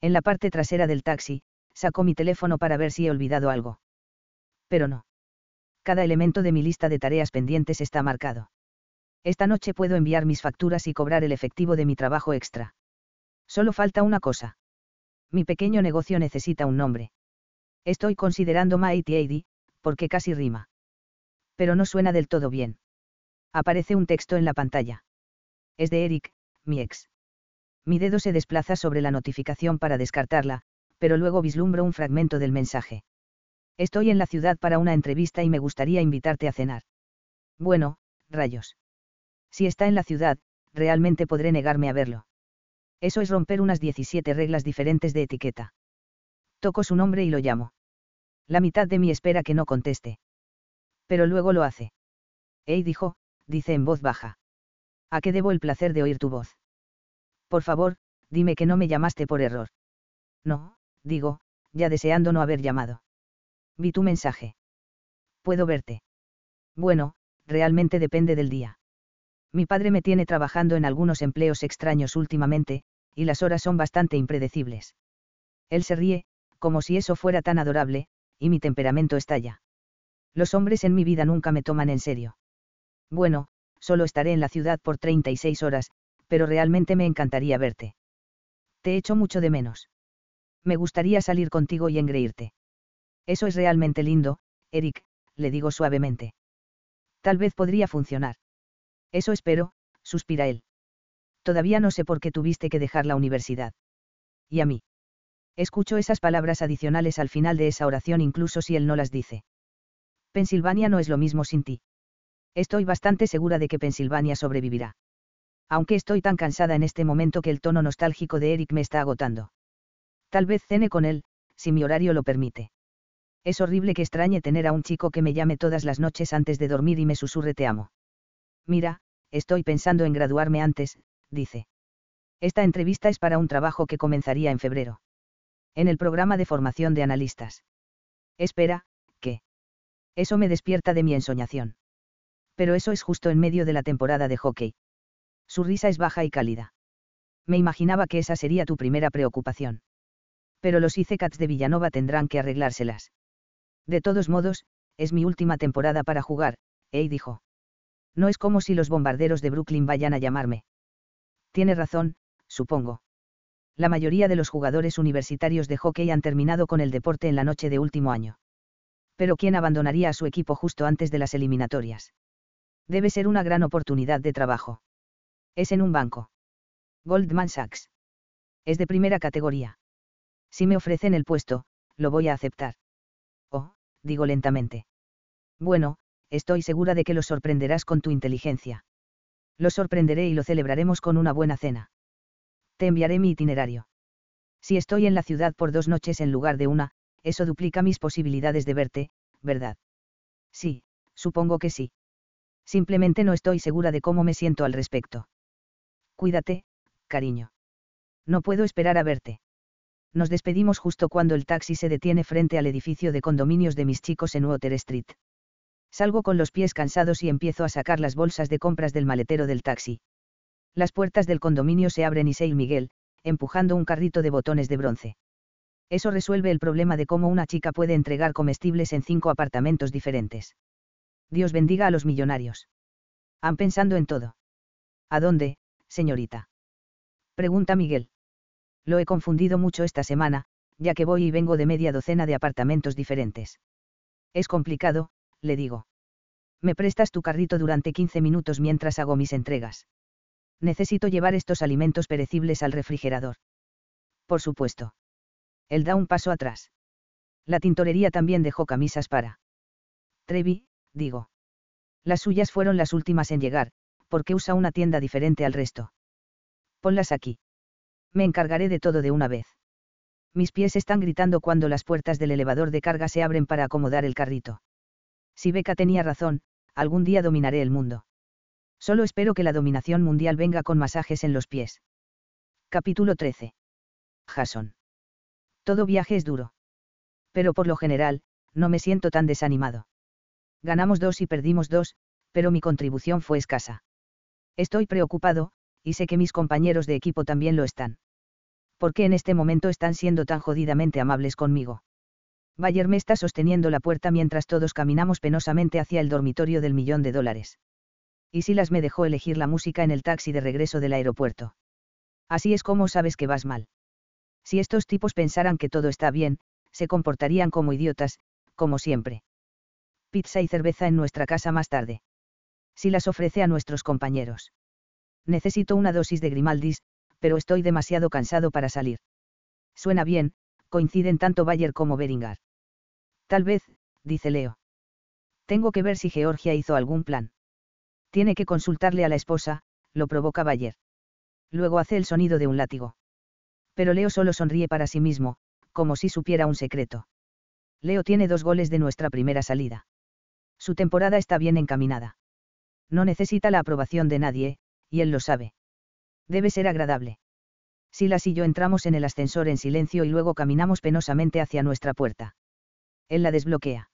En la parte trasera del taxi, saco mi teléfono para ver si he olvidado algo. Pero no. Cada elemento de mi lista de tareas pendientes está marcado. Esta noche puedo enviar mis facturas y cobrar el efectivo de mi trabajo extra. Solo falta una cosa. Mi pequeño negocio necesita un nombre. Estoy considerando Mighty porque casi rima. Pero no suena del todo bien. Aparece un texto en la pantalla. Es de Eric, mi ex. Mi dedo se desplaza sobre la notificación para descartarla, pero luego vislumbro un fragmento del mensaje. Estoy en la ciudad para una entrevista y me gustaría invitarte a cenar. Bueno, rayos. Si está en la ciudad, realmente podré negarme a verlo. Eso es romper unas 17 reglas diferentes de etiqueta. Toco su nombre y lo llamo. La mitad de mí espera que no conteste. Pero luego lo hace. Hey dijo, dice en voz baja. ¿A qué debo el placer de oír tu voz? Por favor, dime que no me llamaste por error. No, digo, ya deseando no haber llamado. Vi tu mensaje. Puedo verte. Bueno, realmente depende del día. Mi padre me tiene trabajando en algunos empleos extraños últimamente, y las horas son bastante impredecibles. Él se ríe, como si eso fuera tan adorable, y mi temperamento estalla. Los hombres en mi vida nunca me toman en serio. Bueno, solo estaré en la ciudad por 36 horas, pero realmente me encantaría verte. Te echo mucho de menos. Me gustaría salir contigo y engreírte. Eso es realmente lindo, Eric, le digo suavemente. Tal vez podría funcionar. Eso espero, suspira él. Todavía no sé por qué tuviste que dejar la universidad. ¿Y a mí? Escucho esas palabras adicionales al final de esa oración incluso si él no las dice. Pensilvania no es lo mismo sin ti. Estoy bastante segura de que Pensilvania sobrevivirá aunque estoy tan cansada en este momento que el tono nostálgico de Eric me está agotando. Tal vez cene con él, si mi horario lo permite. Es horrible que extrañe tener a un chico que me llame todas las noches antes de dormir y me susurre te amo. Mira, estoy pensando en graduarme antes, dice. Esta entrevista es para un trabajo que comenzaría en febrero. En el programa de formación de analistas. Espera, ¿qué? Eso me despierta de mi ensoñación. Pero eso es justo en medio de la temporada de hockey. Su risa es baja y cálida. Me imaginaba que esa sería tu primera preocupación. Pero los ICECATs de Villanova tendrán que arreglárselas. De todos modos, es mi última temporada para jugar, Ey dijo. No es como si los bombarderos de Brooklyn vayan a llamarme. Tiene razón, supongo. La mayoría de los jugadores universitarios de hockey han terminado con el deporte en la noche de último año. Pero ¿quién abandonaría a su equipo justo antes de las eliminatorias? Debe ser una gran oportunidad de trabajo. Es en un banco. Goldman Sachs. Es de primera categoría. Si me ofrecen el puesto, lo voy a aceptar. Oh, digo lentamente. Bueno, estoy segura de que lo sorprenderás con tu inteligencia. Lo sorprenderé y lo celebraremos con una buena cena. Te enviaré mi itinerario. Si estoy en la ciudad por dos noches en lugar de una, eso duplica mis posibilidades de verte, ¿verdad? Sí, supongo que sí. Simplemente no estoy segura de cómo me siento al respecto. Cuídate, cariño. No puedo esperar a verte. Nos despedimos justo cuando el taxi se detiene frente al edificio de condominios de mis chicos en Water Street. Salgo con los pies cansados y empiezo a sacar las bolsas de compras del maletero del taxi. Las puertas del condominio se abren y Seil Miguel, empujando un carrito de botones de bronce. Eso resuelve el problema de cómo una chica puede entregar comestibles en cinco apartamentos diferentes. Dios bendiga a los millonarios. Han pensando en todo. ¿A dónde, señorita? Pregunta Miguel. Lo he confundido mucho esta semana, ya que voy y vengo de media docena de apartamentos diferentes. Es complicado, le digo. Me prestas tu carrito durante 15 minutos mientras hago mis entregas. Necesito llevar estos alimentos perecibles al refrigerador. Por supuesto. Él da un paso atrás. La tintorería también dejó camisas para. Trevi, digo. Las suyas fueron las últimas en llegar, porque usa una tienda diferente al resto. Ponlas aquí. Me encargaré de todo de una vez. Mis pies están gritando cuando las puertas del elevador de carga se abren para acomodar el carrito. Si Beca tenía razón, algún día dominaré el mundo. Solo espero que la dominación mundial venga con masajes en los pies. Capítulo 13. Jason. Todo viaje es duro. Pero por lo general, no me siento tan desanimado. Ganamos dos y perdimos dos, pero mi contribución fue escasa. Estoy preocupado, y sé que mis compañeros de equipo también lo están. ¿Por qué en este momento están siendo tan jodidamente amables conmigo? Bayer me está sosteniendo la puerta mientras todos caminamos penosamente hacia el dormitorio del millón de dólares. Y Silas me dejó elegir la música en el taxi de regreso del aeropuerto. Así es como sabes que vas mal. Si estos tipos pensaran que todo está bien, se comportarían como idiotas, como siempre. Pizza y cerveza en nuestra casa más tarde. Si las ofrece a nuestros compañeros. Necesito una dosis de Grimaldis, pero estoy demasiado cansado para salir. Suena bien, coinciden tanto Bayer como Beringar. Tal vez, dice Leo. Tengo que ver si Georgia hizo algún plan. Tiene que consultarle a la esposa, lo provoca Bayer. Luego hace el sonido de un látigo. Pero Leo solo sonríe para sí mismo, como si supiera un secreto. Leo tiene dos goles de nuestra primera salida. Su temporada está bien encaminada. No necesita la aprobación de nadie, y él lo sabe. Debe ser agradable. Silas y yo entramos en el ascensor en silencio y luego caminamos penosamente hacia nuestra puerta. Él la desbloquea.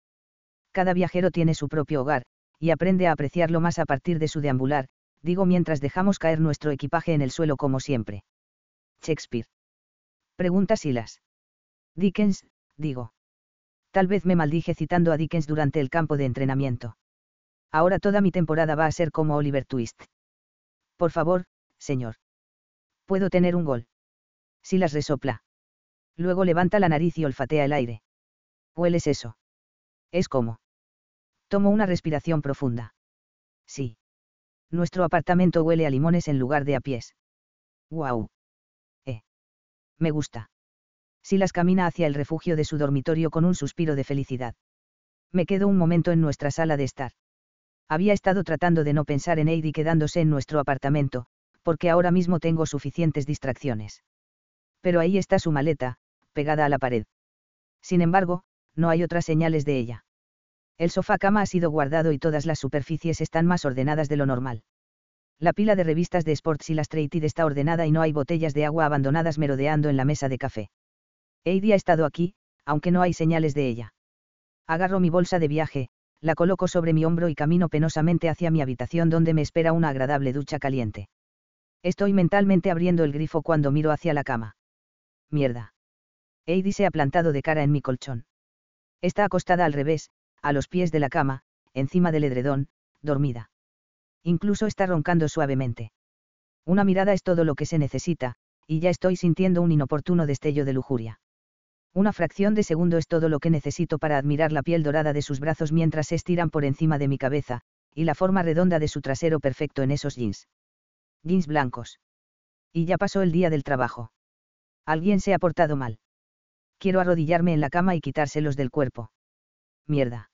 Cada viajero tiene su propio hogar, y aprende a apreciarlo más a partir de su deambular, digo mientras dejamos caer nuestro equipaje en el suelo como siempre. Shakespeare. Pregunta Silas. Dickens, digo. Tal vez me maldije citando a Dickens durante el campo de entrenamiento. Ahora toda mi temporada va a ser como Oliver Twist. Por favor, señor. Puedo tener un gol. Silas resopla. Luego levanta la nariz y olfatea el aire. ¿Hueles eso? Es como. Tomo una respiración profunda. Sí. Nuestro apartamento huele a limones en lugar de a pies. ¡Guau! Eh. Me gusta. Silas camina hacia el refugio de su dormitorio con un suspiro de felicidad. Me quedo un momento en nuestra sala de estar. Había estado tratando de no pensar en Heidi quedándose en nuestro apartamento, porque ahora mismo tengo suficientes distracciones. Pero ahí está su maleta, pegada a la pared. Sin embargo, no hay otras señales de ella. El sofá cama ha sido guardado y todas las superficies están más ordenadas de lo normal. La pila de revistas de Sports Illustrated está ordenada y no hay botellas de agua abandonadas merodeando en la mesa de café. Heidi ha estado aquí, aunque no hay señales de ella. Agarro mi bolsa de viaje, la coloco sobre mi hombro y camino penosamente hacia mi habitación donde me espera una agradable ducha caliente. Estoy mentalmente abriendo el grifo cuando miro hacia la cama. Mierda. Heidi se ha plantado de cara en mi colchón. Está acostada al revés, a los pies de la cama, encima del edredón, dormida. Incluso está roncando suavemente. Una mirada es todo lo que se necesita, y ya estoy sintiendo un inoportuno destello de lujuria. Una fracción de segundo es todo lo que necesito para admirar la piel dorada de sus brazos mientras se estiran por encima de mi cabeza, y la forma redonda de su trasero perfecto en esos jeans. Jeans blancos. Y ya pasó el día del trabajo. Alguien se ha portado mal. Quiero arrodillarme en la cama y quitárselos del cuerpo. Mierda.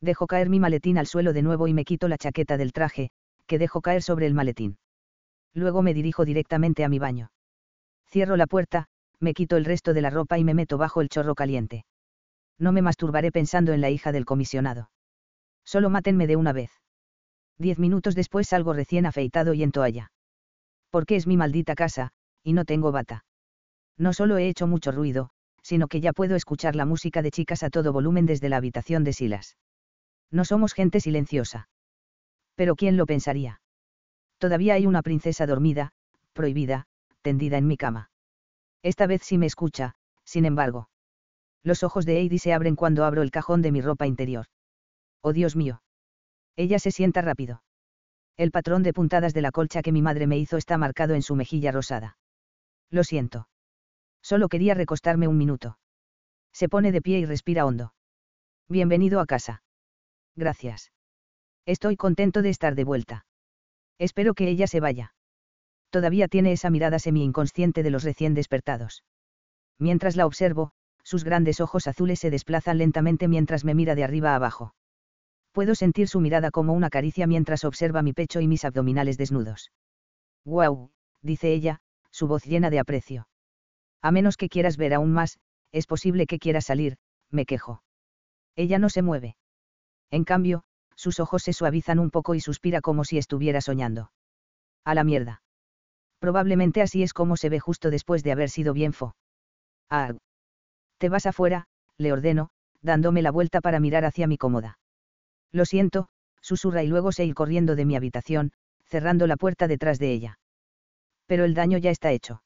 Dejo caer mi maletín al suelo de nuevo y me quito la chaqueta del traje, que dejo caer sobre el maletín. Luego me dirijo directamente a mi baño. Cierro la puerta, me quito el resto de la ropa y me meto bajo el chorro caliente. No me masturbaré pensando en la hija del comisionado. Solo mátenme de una vez. Diez minutos después salgo recién afeitado y en toalla. Porque es mi maldita casa, y no tengo bata. No solo he hecho mucho ruido, sino que ya puedo escuchar la música de chicas a todo volumen desde la habitación de Silas. No somos gente silenciosa. Pero ¿quién lo pensaría? Todavía hay una princesa dormida, prohibida, tendida en mi cama. Esta vez sí me escucha, sin embargo. Los ojos de Heidi se abren cuando abro el cajón de mi ropa interior. Oh Dios mío. Ella se sienta rápido. El patrón de puntadas de la colcha que mi madre me hizo está marcado en su mejilla rosada. Lo siento. Solo quería recostarme un minuto. Se pone de pie y respira hondo. Bienvenido a casa. Gracias. Estoy contento de estar de vuelta. Espero que ella se vaya. Todavía tiene esa mirada semi-inconsciente de los recién despertados. Mientras la observo, sus grandes ojos azules se desplazan lentamente mientras me mira de arriba abajo. Puedo sentir su mirada como una caricia mientras observa mi pecho y mis abdominales desnudos. ¡Guau! dice ella, su voz llena de aprecio. A menos que quieras ver aún más, es posible que quieras salir, me quejo. Ella no se mueve. En cambio, sus ojos se suavizan un poco y suspira como si estuviera soñando. A la mierda. Probablemente así es como se ve justo después de haber sido bien fo. Ah. Te vas afuera, le ordeno, dándome la vuelta para mirar hacia mi cómoda. Lo siento, susurra y luego se ir corriendo de mi habitación, cerrando la puerta detrás de ella. Pero el daño ya está hecho.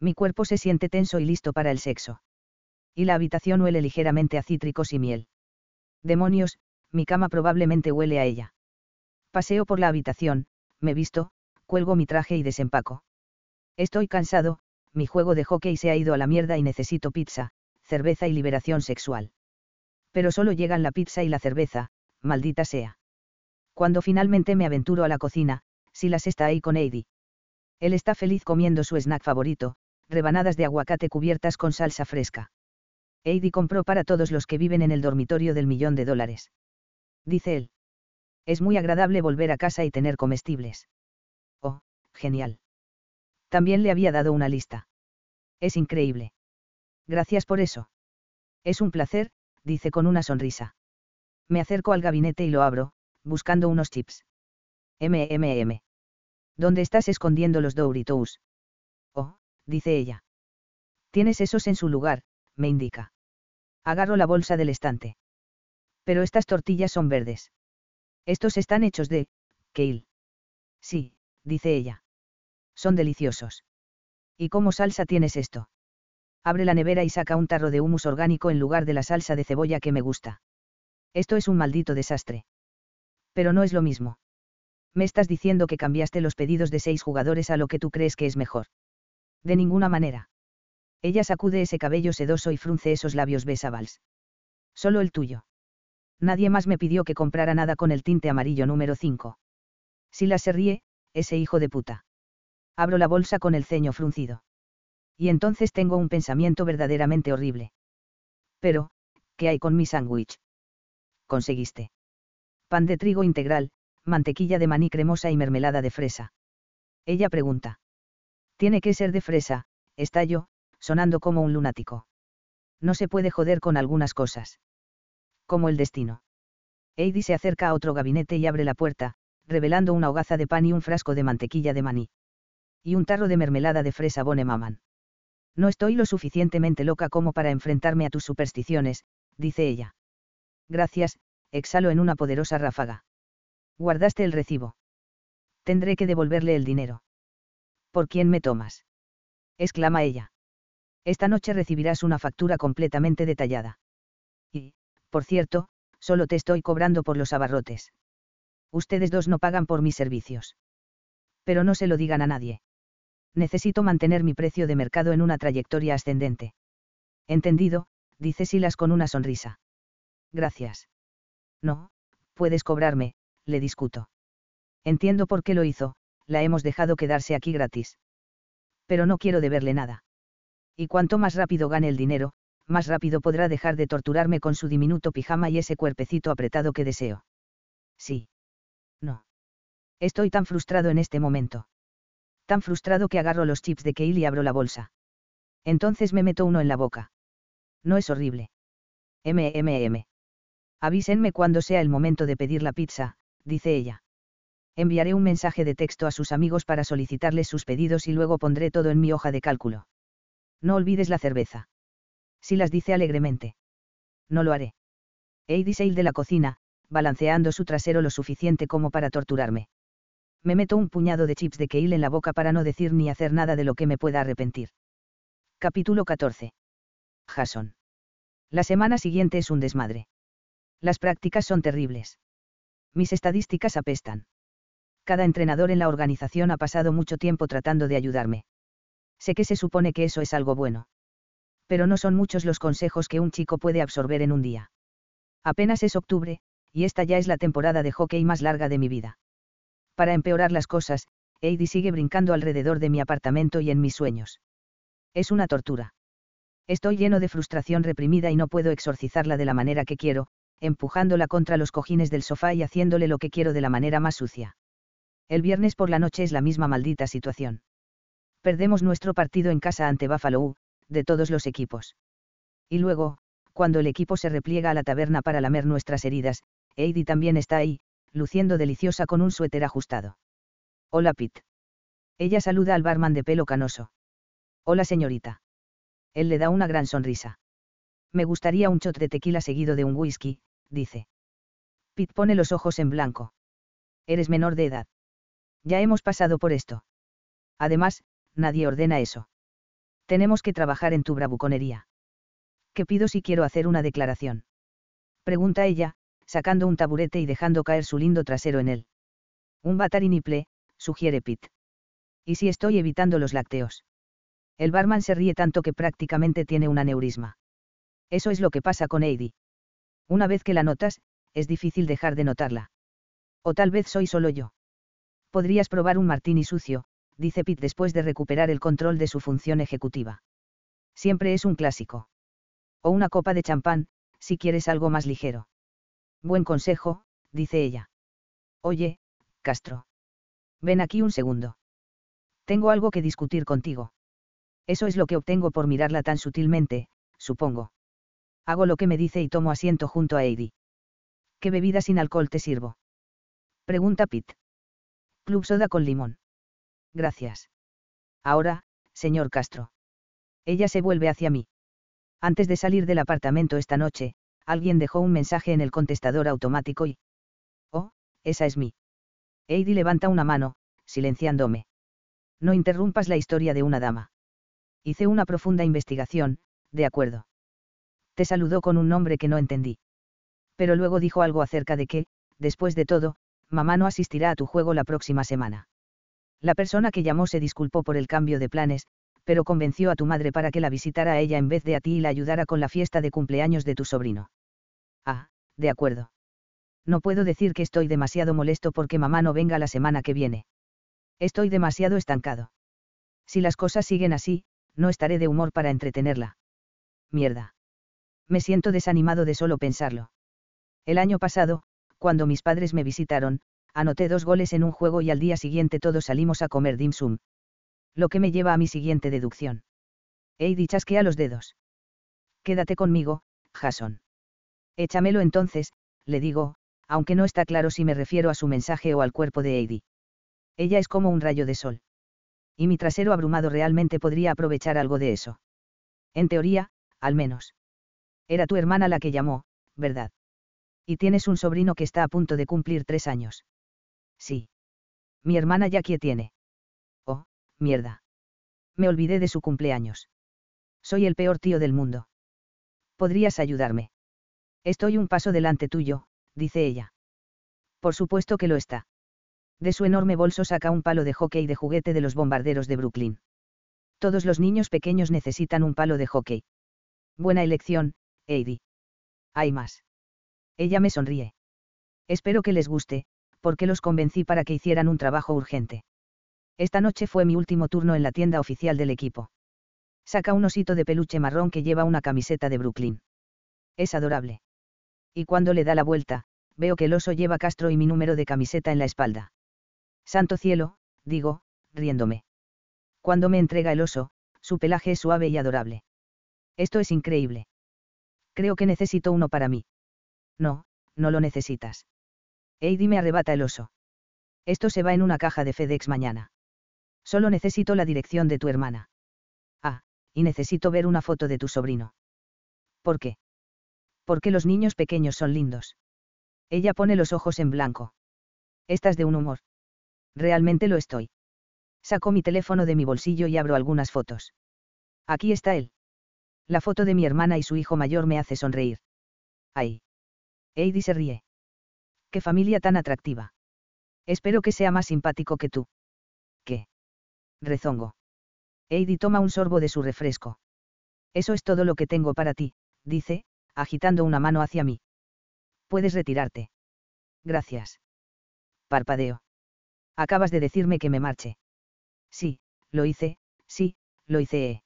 Mi cuerpo se siente tenso y listo para el sexo. Y la habitación huele ligeramente a cítricos y miel. Demonios, mi cama probablemente huele a ella. Paseo por la habitación, me visto, cuelgo mi traje y desempaco. Estoy cansado, mi juego de hockey se ha ido a la mierda y necesito pizza, cerveza y liberación sexual. Pero solo llegan la pizza y la cerveza, maldita sea. Cuando finalmente me aventuro a la cocina, Silas está ahí con Heidi. Él está feliz comiendo su snack favorito, rebanadas de aguacate cubiertas con salsa fresca. Heidi compró para todos los que viven en el dormitorio del millón de dólares. Dice él. Es muy agradable volver a casa y tener comestibles. Genial. También le había dado una lista. Es increíble. Gracias por eso. Es un placer, dice con una sonrisa. Me acerco al gabinete y lo abro, buscando unos chips. MMM. ¿Dónde estás escondiendo los Doritos? Oh, dice ella. Tienes esos en su lugar, me indica. Agarro la bolsa del estante. Pero estas tortillas son verdes. Estos están hechos de, kale. Sí, dice ella. Son deliciosos. ¿Y cómo salsa tienes esto? Abre la nevera y saca un tarro de humus orgánico en lugar de la salsa de cebolla que me gusta. Esto es un maldito desastre. Pero no es lo mismo. Me estás diciendo que cambiaste los pedidos de seis jugadores a lo que tú crees que es mejor. De ninguna manera. Ella sacude ese cabello sedoso y frunce esos labios besabals. Solo el tuyo. Nadie más me pidió que comprara nada con el tinte amarillo número 5. Si la se ríe, ese hijo de puta. Abro la bolsa con el ceño fruncido y entonces tengo un pensamiento verdaderamente horrible. Pero, ¿qué hay con mi sándwich? Conseguiste. Pan de trigo integral, mantequilla de maní cremosa y mermelada de fresa. Ella pregunta. Tiene que ser de fresa, está yo, sonando como un lunático. No se puede joder con algunas cosas. Como el destino. Heidi se acerca a otro gabinete y abre la puerta, revelando una hogaza de pan y un frasco de mantequilla de maní. Y un tarro de mermelada de fresa Bone Maman. No estoy lo suficientemente loca como para enfrentarme a tus supersticiones, dice ella. Gracias, exhalo en una poderosa ráfaga. Guardaste el recibo. Tendré que devolverle el dinero. ¿Por quién me tomas? exclama ella. Esta noche recibirás una factura completamente detallada. Y, por cierto, solo te estoy cobrando por los abarrotes. Ustedes dos no pagan por mis servicios. Pero no se lo digan a nadie necesito mantener mi precio de mercado en una trayectoria ascendente. Entendido, dice Silas con una sonrisa. Gracias. No, puedes cobrarme, le discuto. Entiendo por qué lo hizo, la hemos dejado quedarse aquí gratis. Pero no quiero deberle nada. Y cuanto más rápido gane el dinero, más rápido podrá dejar de torturarme con su diminuto pijama y ese cuerpecito apretado que deseo. Sí. No. Estoy tan frustrado en este momento tan frustrado que agarro los chips de Kale y abro la bolsa. Entonces me meto uno en la boca. No es horrible. MMM. Avísenme cuando sea el momento de pedir la pizza, dice ella. Enviaré un mensaje de texto a sus amigos para solicitarles sus pedidos y luego pondré todo en mi hoja de cálculo. No olvides la cerveza. Si las dice alegremente. No lo haré. Heidi se de la cocina, balanceando su trasero lo suficiente como para torturarme. Me meto un puñado de chips de kale en la boca para no decir ni hacer nada de lo que me pueda arrepentir. Capítulo 14. Jason. La semana siguiente es un desmadre. Las prácticas son terribles. Mis estadísticas apestan. Cada entrenador en la organización ha pasado mucho tiempo tratando de ayudarme. Sé que se supone que eso es algo bueno. Pero no son muchos los consejos que un chico puede absorber en un día. Apenas es octubre, y esta ya es la temporada de hockey más larga de mi vida. Para empeorar las cosas, Heidi sigue brincando alrededor de mi apartamento y en mis sueños. Es una tortura. Estoy lleno de frustración reprimida y no puedo exorcizarla de la manera que quiero, empujándola contra los cojines del sofá y haciéndole lo que quiero de la manera más sucia. El viernes por la noche es la misma maldita situación. Perdemos nuestro partido en casa ante Buffalo, de todos los equipos. Y luego, cuando el equipo se repliega a la taberna para lamer nuestras heridas, Heidi también está ahí, luciendo deliciosa con un suéter ajustado. Hola Pete. Ella saluda al barman de pelo canoso. Hola señorita. Él le da una gran sonrisa. Me gustaría un shot de tequila seguido de un whisky, dice. Pete pone los ojos en blanco. Eres menor de edad. Ya hemos pasado por esto. Además, nadie ordena eso. Tenemos que trabajar en tu bravuconería. ¿Qué pido si quiero hacer una declaración? Pregunta ella, sacando un taburete y dejando caer su lindo trasero en él. Un batariniple, sugiere Pete. ¿Y si estoy evitando los lácteos? El barman se ríe tanto que prácticamente tiene un aneurisma. Eso es lo que pasa con Heidi. Una vez que la notas, es difícil dejar de notarla. O tal vez soy solo yo. Podrías probar un martini sucio, dice Pete después de recuperar el control de su función ejecutiva. Siempre es un clásico. O una copa de champán, si quieres algo más ligero. Buen consejo, dice ella. Oye, Castro. Ven aquí un segundo. Tengo algo que discutir contigo. Eso es lo que obtengo por mirarla tan sutilmente, supongo. Hago lo que me dice y tomo asiento junto a Heidi. ¿Qué bebida sin alcohol te sirvo? Pregunta Pete. Club soda con limón. Gracias. Ahora, señor Castro. Ella se vuelve hacia mí. Antes de salir del apartamento esta noche, alguien dejó un mensaje en el contestador automático y... Oh, esa es mí. Heidi levanta una mano, silenciándome. No interrumpas la historia de una dama. Hice una profunda investigación, de acuerdo te saludó con un nombre que no entendí. Pero luego dijo algo acerca de que, después de todo, mamá no asistirá a tu juego la próxima semana. La persona que llamó se disculpó por el cambio de planes, pero convenció a tu madre para que la visitara a ella en vez de a ti y la ayudara con la fiesta de cumpleaños de tu sobrino. Ah, de acuerdo. No puedo decir que estoy demasiado molesto porque mamá no venga la semana que viene. Estoy demasiado estancado. Si las cosas siguen así, no estaré de humor para entretenerla. Mierda me siento desanimado de solo pensarlo. El año pasado, cuando mis padres me visitaron, anoté dos goles en un juego y al día siguiente todos salimos a comer dim sum. Lo que me lleva a mi siguiente deducción. Heidi chasquea los dedos. Quédate conmigo, Jason. Échamelo entonces, le digo, aunque no está claro si me refiero a su mensaje o al cuerpo de Heidi. Ella es como un rayo de sol. Y mi trasero abrumado realmente podría aprovechar algo de eso. En teoría, al menos. Era tu hermana la que llamó, ¿verdad? Y tienes un sobrino que está a punto de cumplir tres años. Sí. Mi hermana Jackie tiene. Oh, mierda. Me olvidé de su cumpleaños. Soy el peor tío del mundo. ¿Podrías ayudarme? Estoy un paso delante tuyo, dice ella. Por supuesto que lo está. De su enorme bolso saca un palo de hockey de juguete de los bombarderos de Brooklyn. Todos los niños pequeños necesitan un palo de hockey. Buena elección, Heidi. Hay más. Ella me sonríe. Espero que les guste, porque los convencí para que hicieran un trabajo urgente. Esta noche fue mi último turno en la tienda oficial del equipo. Saca un osito de peluche marrón que lleva una camiseta de Brooklyn. Es adorable. Y cuando le da la vuelta, veo que el oso lleva Castro y mi número de camiseta en la espalda. Santo cielo, digo, riéndome. Cuando me entrega el oso, su pelaje es suave y adorable. Esto es increíble. Creo que necesito uno para mí. No, no lo necesitas. Heidi me arrebata el oso. Esto se va en una caja de FedEx mañana. Solo necesito la dirección de tu hermana. Ah, y necesito ver una foto de tu sobrino. ¿Por qué? Porque los niños pequeños son lindos. Ella pone los ojos en blanco. Estás de un humor. Realmente lo estoy. Saco mi teléfono de mi bolsillo y abro algunas fotos. Aquí está él. La foto de mi hermana y su hijo mayor me hace sonreír. Ay. Heidi se ríe. Qué familia tan atractiva. Espero que sea más simpático que tú. ¿Qué? Rezongo. Heidi toma un sorbo de su refresco. Eso es todo lo que tengo para ti, dice, agitando una mano hacia mí. Puedes retirarte. Gracias. Parpadeo. Acabas de decirme que me marche. Sí, lo hice, sí, lo hice.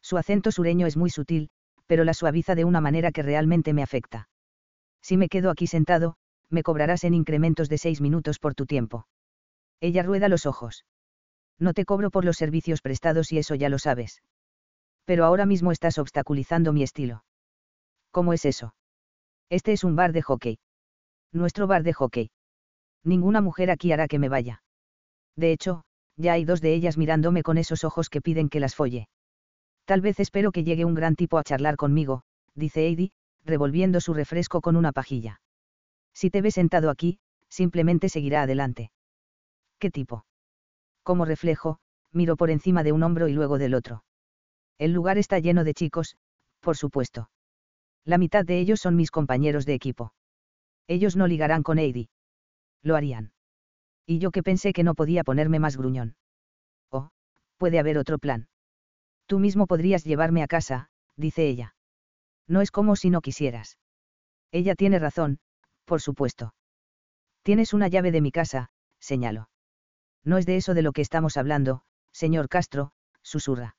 Su acento sureño es muy sutil, pero la suaviza de una manera que realmente me afecta. Si me quedo aquí sentado, me cobrarás en incrementos de seis minutos por tu tiempo. Ella rueda los ojos. No te cobro por los servicios prestados y eso ya lo sabes. Pero ahora mismo estás obstaculizando mi estilo. ¿Cómo es eso? Este es un bar de hockey. Nuestro bar de hockey. Ninguna mujer aquí hará que me vaya. De hecho, ya hay dos de ellas mirándome con esos ojos que piden que las folle. Tal vez espero que llegue un gran tipo a charlar conmigo, dice Heidi, revolviendo su refresco con una pajilla. Si te ve sentado aquí, simplemente seguirá adelante. ¿Qué tipo? Como reflejo, miro por encima de un hombro y luego del otro. El lugar está lleno de chicos, por supuesto. La mitad de ellos son mis compañeros de equipo. Ellos no ligarán con Heidi. Lo harían. Y yo que pensé que no podía ponerme más gruñón. Oh, puede haber otro plan. Tú mismo podrías llevarme a casa, dice ella. No es como si no quisieras. Ella tiene razón, por supuesto. Tienes una llave de mi casa, señalo. No es de eso de lo que estamos hablando, señor Castro, susurra.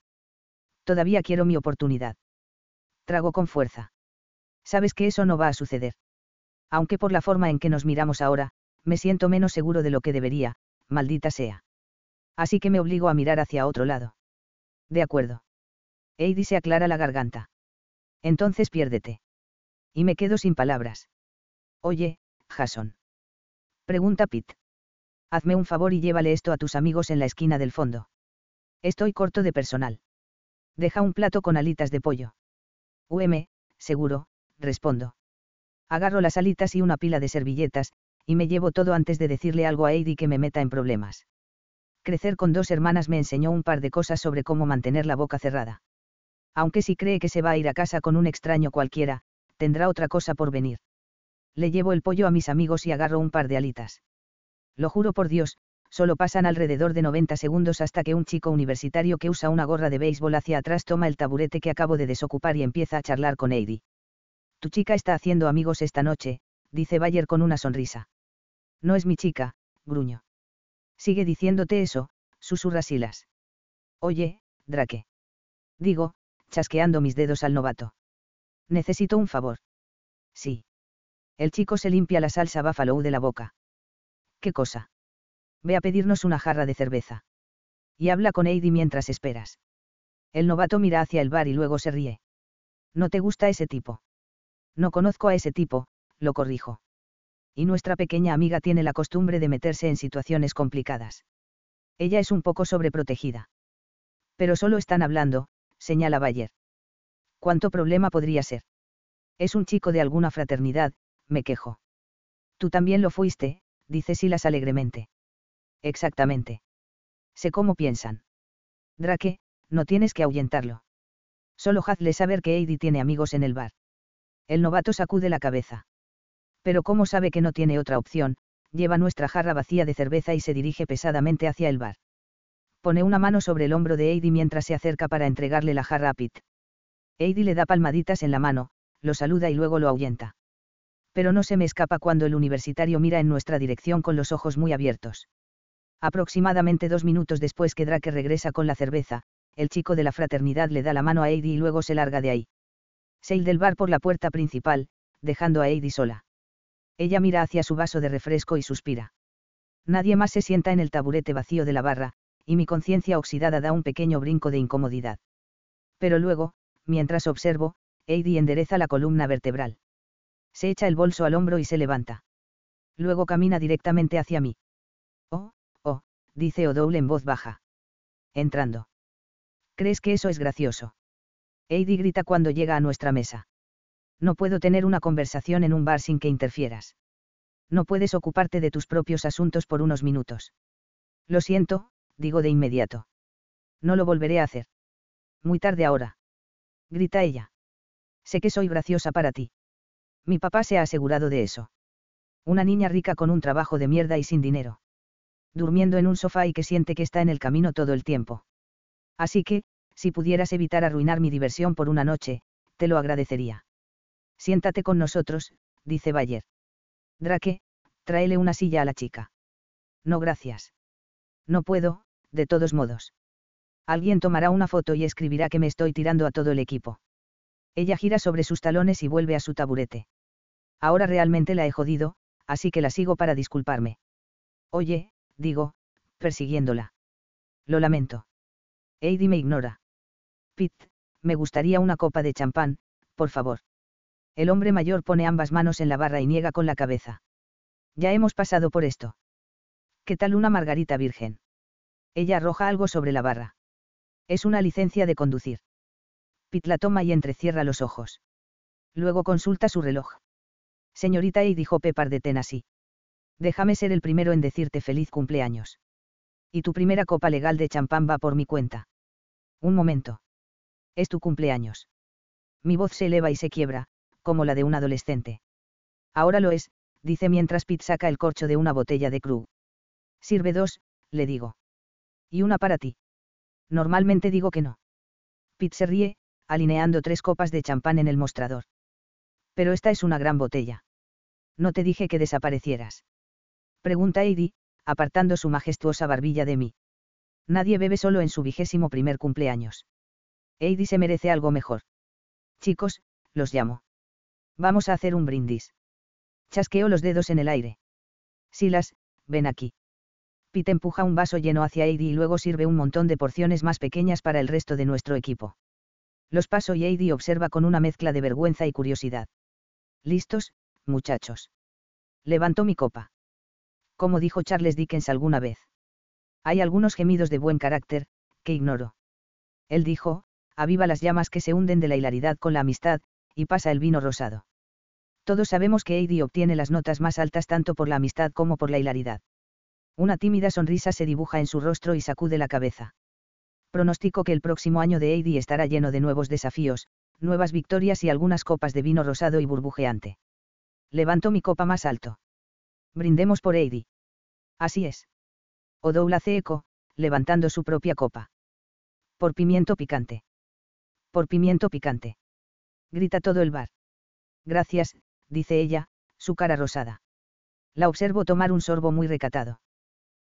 Todavía quiero mi oportunidad. Trago con fuerza. Sabes que eso no va a suceder. Aunque por la forma en que nos miramos ahora, me siento menos seguro de lo que debería, maldita sea. Así que me obligo a mirar hacia otro lado. De acuerdo. Heidi se aclara la garganta. Entonces piérdete. Y me quedo sin palabras. Oye, Jason. Pregunta Pete. Hazme un favor y llévale esto a tus amigos en la esquina del fondo. Estoy corto de personal. Deja un plato con alitas de pollo. UM, seguro, respondo. Agarro las alitas y una pila de servilletas, y me llevo todo antes de decirle algo a Heidi que me meta en problemas. Crecer con dos hermanas me enseñó un par de cosas sobre cómo mantener la boca cerrada. Aunque si cree que se va a ir a casa con un extraño cualquiera, tendrá otra cosa por venir le llevo el pollo a mis amigos y agarro un par de alitas. Lo juro por Dios, solo pasan alrededor de 90 segundos hasta que un chico universitario que usa una gorra de béisbol hacia atrás toma el taburete que acabo de desocupar y empieza a charlar con Heidi. Tu chica está haciendo amigos esta noche, dice Bayer con una sonrisa. No es mi chica, gruño. Sigue diciéndote eso, susurra Silas. Oye, Drake. Digo, chasqueando mis dedos al novato. Necesito un favor. Sí. El chico se limpia la salsa buffalo de la boca. ¿Qué cosa? Ve a pedirnos una jarra de cerveza. Y habla con Heidi mientras esperas. El novato mira hacia el bar y luego se ríe. ¿No te gusta ese tipo? No conozco a ese tipo, lo corrijo. Y nuestra pequeña amiga tiene la costumbre de meterse en situaciones complicadas. Ella es un poco sobreprotegida. Pero solo están hablando, señala Bayer. ¿Cuánto problema podría ser? Es un chico de alguna fraternidad, me quejo. Tú también lo fuiste, dice Silas alegremente. Exactamente. Sé cómo piensan. Drake, no tienes que ahuyentarlo. Solo hazle saber que Heidi tiene amigos en el bar. El novato sacude la cabeza. Pero como sabe que no tiene otra opción, lleva nuestra jarra vacía de cerveza y se dirige pesadamente hacia el bar. Pone una mano sobre el hombro de Heidi mientras se acerca para entregarle la jarra a Pete. Heidi le da palmaditas en la mano, lo saluda y luego lo ahuyenta pero no se me escapa cuando el universitario mira en nuestra dirección con los ojos muy abiertos. Aproximadamente dos minutos después que Drake regresa con la cerveza, el chico de la fraternidad le da la mano a Heidi y luego se larga de ahí. Sale del bar por la puerta principal, dejando a Heidi sola. Ella mira hacia su vaso de refresco y suspira. Nadie más se sienta en el taburete vacío de la barra, y mi conciencia oxidada da un pequeño brinco de incomodidad. Pero luego, mientras observo, Heidi endereza la columna vertebral se echa el bolso al hombro y se levanta. Luego camina directamente hacia mí. Oh, oh, dice O'Dowell en voz baja. Entrando. ¿Crees que eso es gracioso? Heidi grita cuando llega a nuestra mesa. No puedo tener una conversación en un bar sin que interfieras. No puedes ocuparte de tus propios asuntos por unos minutos. Lo siento, digo de inmediato. No lo volveré a hacer. Muy tarde ahora. Grita ella. Sé que soy graciosa para ti. Mi papá se ha asegurado de eso. Una niña rica con un trabajo de mierda y sin dinero. Durmiendo en un sofá y que siente que está en el camino todo el tiempo. Así que, si pudieras evitar arruinar mi diversión por una noche, te lo agradecería. Siéntate con nosotros, dice Bayer. Drake, tráele una silla a la chica. No gracias. No puedo, de todos modos. Alguien tomará una foto y escribirá que me estoy tirando a todo el equipo. Ella gira sobre sus talones y vuelve a su taburete. Ahora realmente la he jodido, así que la sigo para disculparme. Oye, digo, persiguiéndola. Lo lamento. Heidi me ignora. Pete, me gustaría una copa de champán, por favor. El hombre mayor pone ambas manos en la barra y niega con la cabeza. Ya hemos pasado por esto. ¿Qué tal una margarita virgen? Ella arroja algo sobre la barra. Es una licencia de conducir. Pete la toma y entrecierra los ojos. Luego consulta su reloj. Señorita Heidi dijo Pepar de Tennessee. Déjame ser el primero en decirte feliz cumpleaños. Y tu primera copa legal de champán va por mi cuenta. Un momento. Es tu cumpleaños. Mi voz se eleva y se quiebra, como la de un adolescente. Ahora lo es, dice mientras Pete saca el corcho de una botella de cru. Sirve dos, le digo. Y una para ti. Normalmente digo que no. Pete se ríe, alineando tres copas de champán en el mostrador. Pero esta es una gran botella. No te dije que desaparecieras. Pregunta Heidi, apartando su majestuosa barbilla de mí. Nadie bebe solo en su vigésimo primer cumpleaños. Heidi se merece algo mejor. Chicos, los llamo. Vamos a hacer un brindis. Chasqueo los dedos en el aire. Silas, ven aquí. Pete empuja un vaso lleno hacia Heidi y luego sirve un montón de porciones más pequeñas para el resto de nuestro equipo. Los paso y Heidi observa con una mezcla de vergüenza y curiosidad. ¿Listos, muchachos? Levanto mi copa. Como dijo Charles Dickens alguna vez. Hay algunos gemidos de buen carácter, que ignoro. Él dijo, aviva las llamas que se hunden de la hilaridad con la amistad, y pasa el vino rosado. Todos sabemos que Heidi obtiene las notas más altas tanto por la amistad como por la hilaridad. Una tímida sonrisa se dibuja en su rostro y sacude la cabeza. Pronostico que el próximo año de Heidi estará lleno de nuevos desafíos, nuevas victorias y algunas copas de vino rosado y burbujeante. Levanto mi copa más alto. Brindemos por Heidi. Así es. Odoul hace eco, levantando su propia copa. Por pimiento picante. Por pimiento picante grita todo el bar. Gracias, dice ella, su cara rosada. La observo tomar un sorbo muy recatado.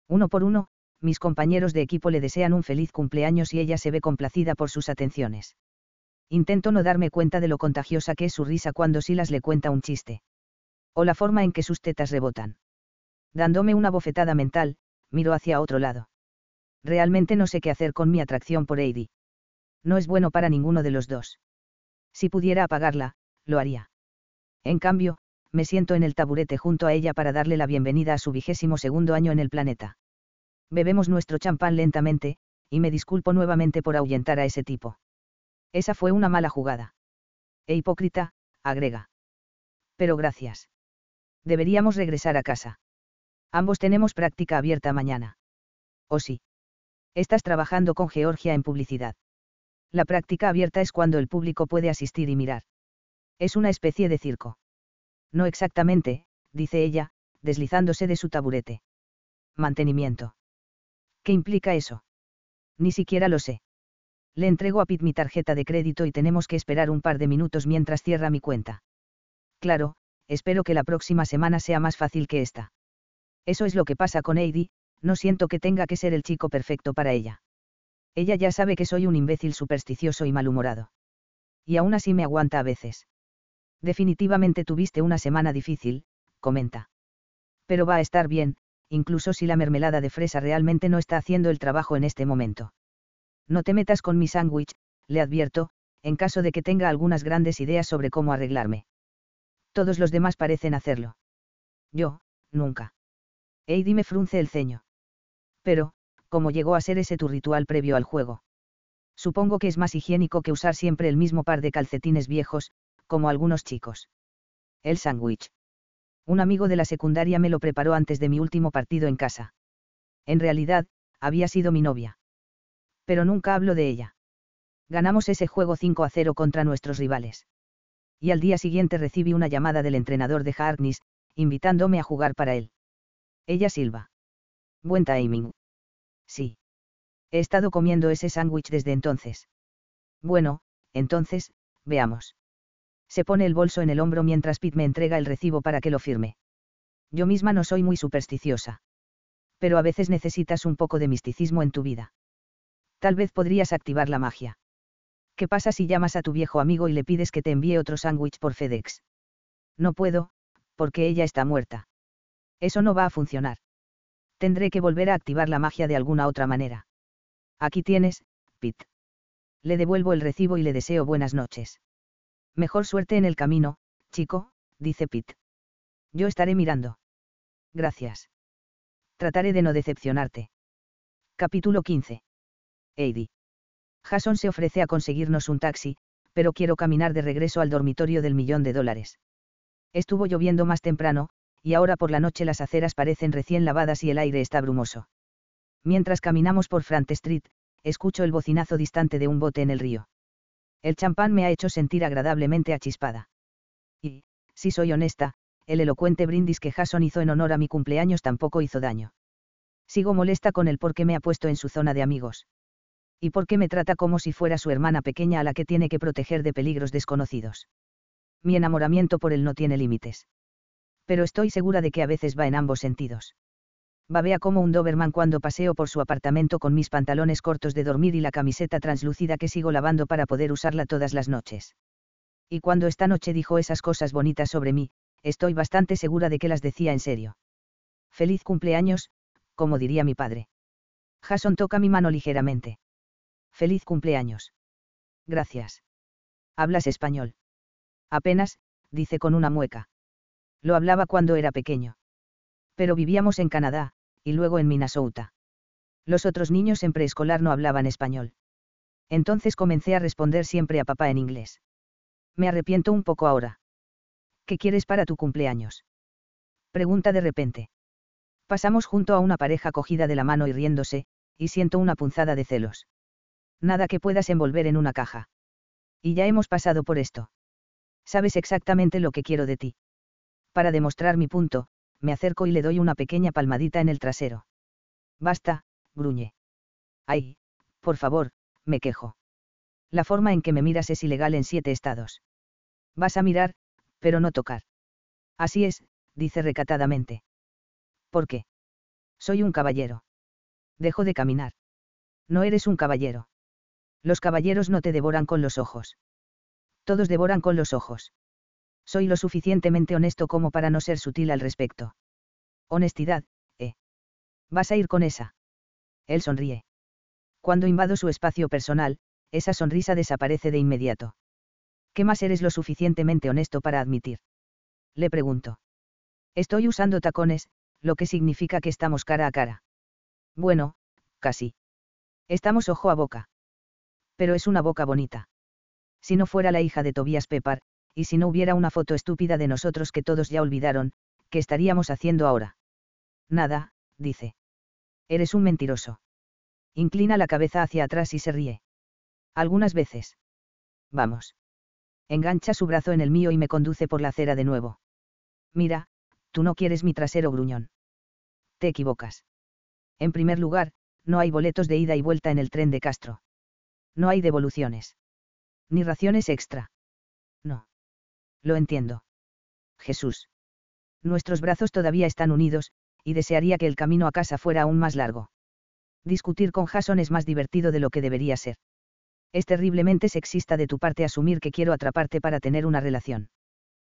Uno por uno, mis compañeros de equipo le desean un feliz cumpleaños y ella se ve complacida por sus atenciones. Intento no darme cuenta de lo contagiosa que es su risa cuando Silas le cuenta un chiste. O la forma en que sus tetas rebotan. Dándome una bofetada mental, miro hacia otro lado. Realmente no sé qué hacer con mi atracción por Heidi. No es bueno para ninguno de los dos. Si pudiera apagarla, lo haría. En cambio, me siento en el taburete junto a ella para darle la bienvenida a su vigésimo segundo año en el planeta. Bebemos nuestro champán lentamente, y me disculpo nuevamente por ahuyentar a ese tipo. Esa fue una mala jugada. E hipócrita, agrega. Pero gracias. Deberíamos regresar a casa. Ambos tenemos práctica abierta mañana. ¿O sí? Estás trabajando con Georgia en publicidad. La práctica abierta es cuando el público puede asistir y mirar. Es una especie de circo. No exactamente, dice ella, deslizándose de su taburete. Mantenimiento. ¿Qué implica eso? Ni siquiera lo sé. Le entrego a Pete mi tarjeta de crédito y tenemos que esperar un par de minutos mientras cierra mi cuenta. Claro, espero que la próxima semana sea más fácil que esta. Eso es lo que pasa con Heidi, no siento que tenga que ser el chico perfecto para ella. Ella ya sabe que soy un imbécil supersticioso y malhumorado. Y aún así me aguanta a veces. Definitivamente tuviste una semana difícil, comenta. Pero va a estar bien, incluso si la mermelada de fresa realmente no está haciendo el trabajo en este momento. No te metas con mi sándwich, le advierto, en caso de que tenga algunas grandes ideas sobre cómo arreglarme. Todos los demás parecen hacerlo. Yo, nunca. Heidi me frunce el ceño. Pero, ¿cómo llegó a ser ese tu ritual previo al juego? Supongo que es más higiénico que usar siempre el mismo par de calcetines viejos, como algunos chicos. El sándwich. Un amigo de la secundaria me lo preparó antes de mi último partido en casa. En realidad, había sido mi novia. Pero nunca hablo de ella. Ganamos ese juego 5 a 0 contra nuestros rivales. Y al día siguiente recibí una llamada del entrenador de Harkness, invitándome a jugar para él. Ella silba. Buen timing. Sí. He estado comiendo ese sándwich desde entonces. Bueno, entonces, veamos. Se pone el bolso en el hombro mientras Pete me entrega el recibo para que lo firme. Yo misma no soy muy supersticiosa. Pero a veces necesitas un poco de misticismo en tu vida. Tal vez podrías activar la magia. ¿Qué pasa si llamas a tu viejo amigo y le pides que te envíe otro sándwich por FedEx? No puedo, porque ella está muerta. Eso no va a funcionar. Tendré que volver a activar la magia de alguna otra manera. Aquí tienes, Pete. Le devuelvo el recibo y le deseo buenas noches. Mejor suerte en el camino, chico, dice Pete. Yo estaré mirando. Gracias. Trataré de no decepcionarte. Capítulo 15. Heidi. Jason se ofrece a conseguirnos un taxi, pero quiero caminar de regreso al dormitorio del millón de dólares. Estuvo lloviendo más temprano, y ahora por la noche las aceras parecen recién lavadas y el aire está brumoso. Mientras caminamos por Front Street, escucho el bocinazo distante de un bote en el río. El champán me ha hecho sentir agradablemente achispada. Y, si soy honesta, el elocuente brindis que Jason hizo en honor a mi cumpleaños tampoco hizo daño. Sigo molesta con él porque me ha puesto en su zona de amigos y por qué me trata como si fuera su hermana pequeña a la que tiene que proteger de peligros desconocidos. Mi enamoramiento por él no tiene límites. Pero estoy segura de que a veces va en ambos sentidos. Babea como un Doberman cuando paseo por su apartamento con mis pantalones cortos de dormir y la camiseta translúcida que sigo lavando para poder usarla todas las noches. Y cuando esta noche dijo esas cosas bonitas sobre mí, estoy bastante segura de que las decía en serio. Feliz cumpleaños, como diría mi padre. Jason toca mi mano ligeramente. Feliz cumpleaños. Gracias. ¿Hablas español? Apenas, dice con una mueca. Lo hablaba cuando era pequeño. Pero vivíamos en Canadá, y luego en Minnesota. Los otros niños en preescolar no hablaban español. Entonces comencé a responder siempre a papá en inglés. Me arrepiento un poco ahora. ¿Qué quieres para tu cumpleaños? Pregunta de repente. Pasamos junto a una pareja cogida de la mano y riéndose, y siento una punzada de celos. Nada que puedas envolver en una caja. Y ya hemos pasado por esto. Sabes exactamente lo que quiero de ti. Para demostrar mi punto, me acerco y le doy una pequeña palmadita en el trasero. Basta, gruñe. Ay, por favor, me quejo. La forma en que me miras es ilegal en siete estados. Vas a mirar, pero no tocar. Así es, dice recatadamente. ¿Por qué? Soy un caballero. Dejo de caminar. No eres un caballero. Los caballeros no te devoran con los ojos. Todos devoran con los ojos. Soy lo suficientemente honesto como para no ser sutil al respecto. Honestidad, ¿eh? ¿Vas a ir con esa? Él sonríe. Cuando invado su espacio personal, esa sonrisa desaparece de inmediato. ¿Qué más eres lo suficientemente honesto para admitir? Le pregunto. Estoy usando tacones, lo que significa que estamos cara a cara. Bueno, casi. Estamos ojo a boca pero es una boca bonita. Si no fuera la hija de Tobias Pepar, y si no hubiera una foto estúpida de nosotros que todos ya olvidaron, ¿qué estaríamos haciendo ahora? Nada, dice. Eres un mentiroso. Inclina la cabeza hacia atrás y se ríe. Algunas veces. Vamos. Engancha su brazo en el mío y me conduce por la acera de nuevo. Mira, tú no quieres mi trasero gruñón. Te equivocas. En primer lugar, no hay boletos de ida y vuelta en el tren de Castro. No hay devoluciones. Ni raciones extra. Lo entiendo. Jesús. Nuestros brazos todavía están unidos, y desearía que el camino a casa fuera aún más largo. Discutir con Jason es más divertido de lo que debería ser. Es terriblemente sexista de tu parte asumir que quiero atraparte para tener una relación.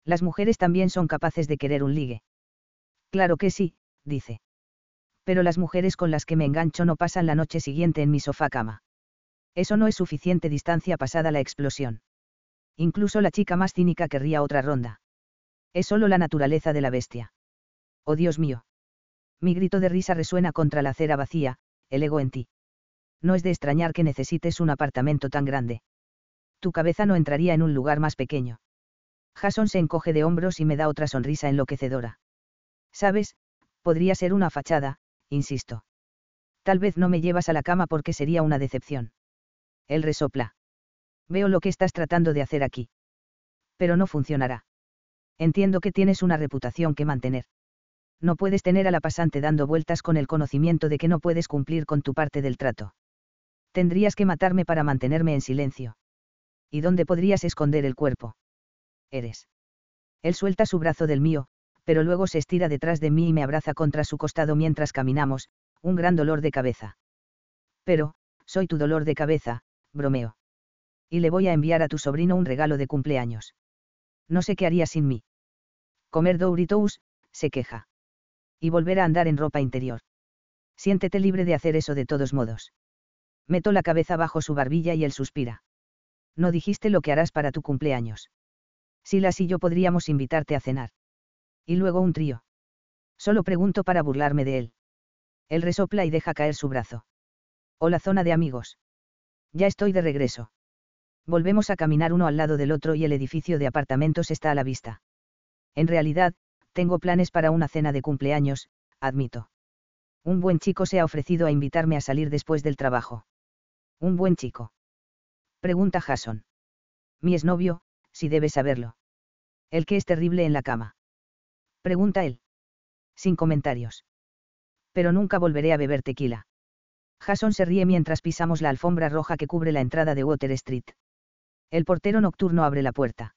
Las mujeres también son capaces de querer un ligue. Claro que sí, dice. Pero las mujeres con las que me engancho no pasan la noche siguiente en mi sofá cama. Eso no es suficiente distancia pasada la explosión. Incluso la chica más cínica querría otra ronda. Es solo la naturaleza de la bestia. Oh Dios mío. Mi grito de risa resuena contra la acera vacía, el ego en ti. No es de extrañar que necesites un apartamento tan grande. Tu cabeza no entraría en un lugar más pequeño. Jason se encoge de hombros y me da otra sonrisa enloquecedora. Sabes, podría ser una fachada, insisto. Tal vez no me llevas a la cama porque sería una decepción. Él resopla. Veo lo que estás tratando de hacer aquí. Pero no funcionará. Entiendo que tienes una reputación que mantener. No puedes tener a la pasante dando vueltas con el conocimiento de que no puedes cumplir con tu parte del trato. Tendrías que matarme para mantenerme en silencio. ¿Y dónde podrías esconder el cuerpo? Eres. Él suelta su brazo del mío, pero luego se estira detrás de mí y me abraza contra su costado mientras caminamos, un gran dolor de cabeza. Pero, soy tu dolor de cabeza, bromeo. Y le voy a enviar a tu sobrino un regalo de cumpleaños. No sé qué haría sin mí. Comer Doritos, se queja. Y volver a andar en ropa interior. Siéntete libre de hacer eso de todos modos. Meto la cabeza bajo su barbilla y él suspira. No dijiste lo que harás para tu cumpleaños. Silas y yo podríamos invitarte a cenar. Y luego un trío. Solo pregunto para burlarme de él. Él resopla y deja caer su brazo. O la zona de amigos. Ya estoy de regreso. Volvemos a caminar uno al lado del otro y el edificio de apartamentos está a la vista. En realidad, tengo planes para una cena de cumpleaños, admito. Un buen chico se ha ofrecido a invitarme a salir después del trabajo. ¿Un buen chico? Pregunta Jason. Mi exnovio, si debes saberlo. El que es terrible en la cama. Pregunta él. Sin comentarios. Pero nunca volveré a beber tequila. Jason se ríe mientras pisamos la alfombra roja que cubre la entrada de Water Street. El portero nocturno abre la puerta.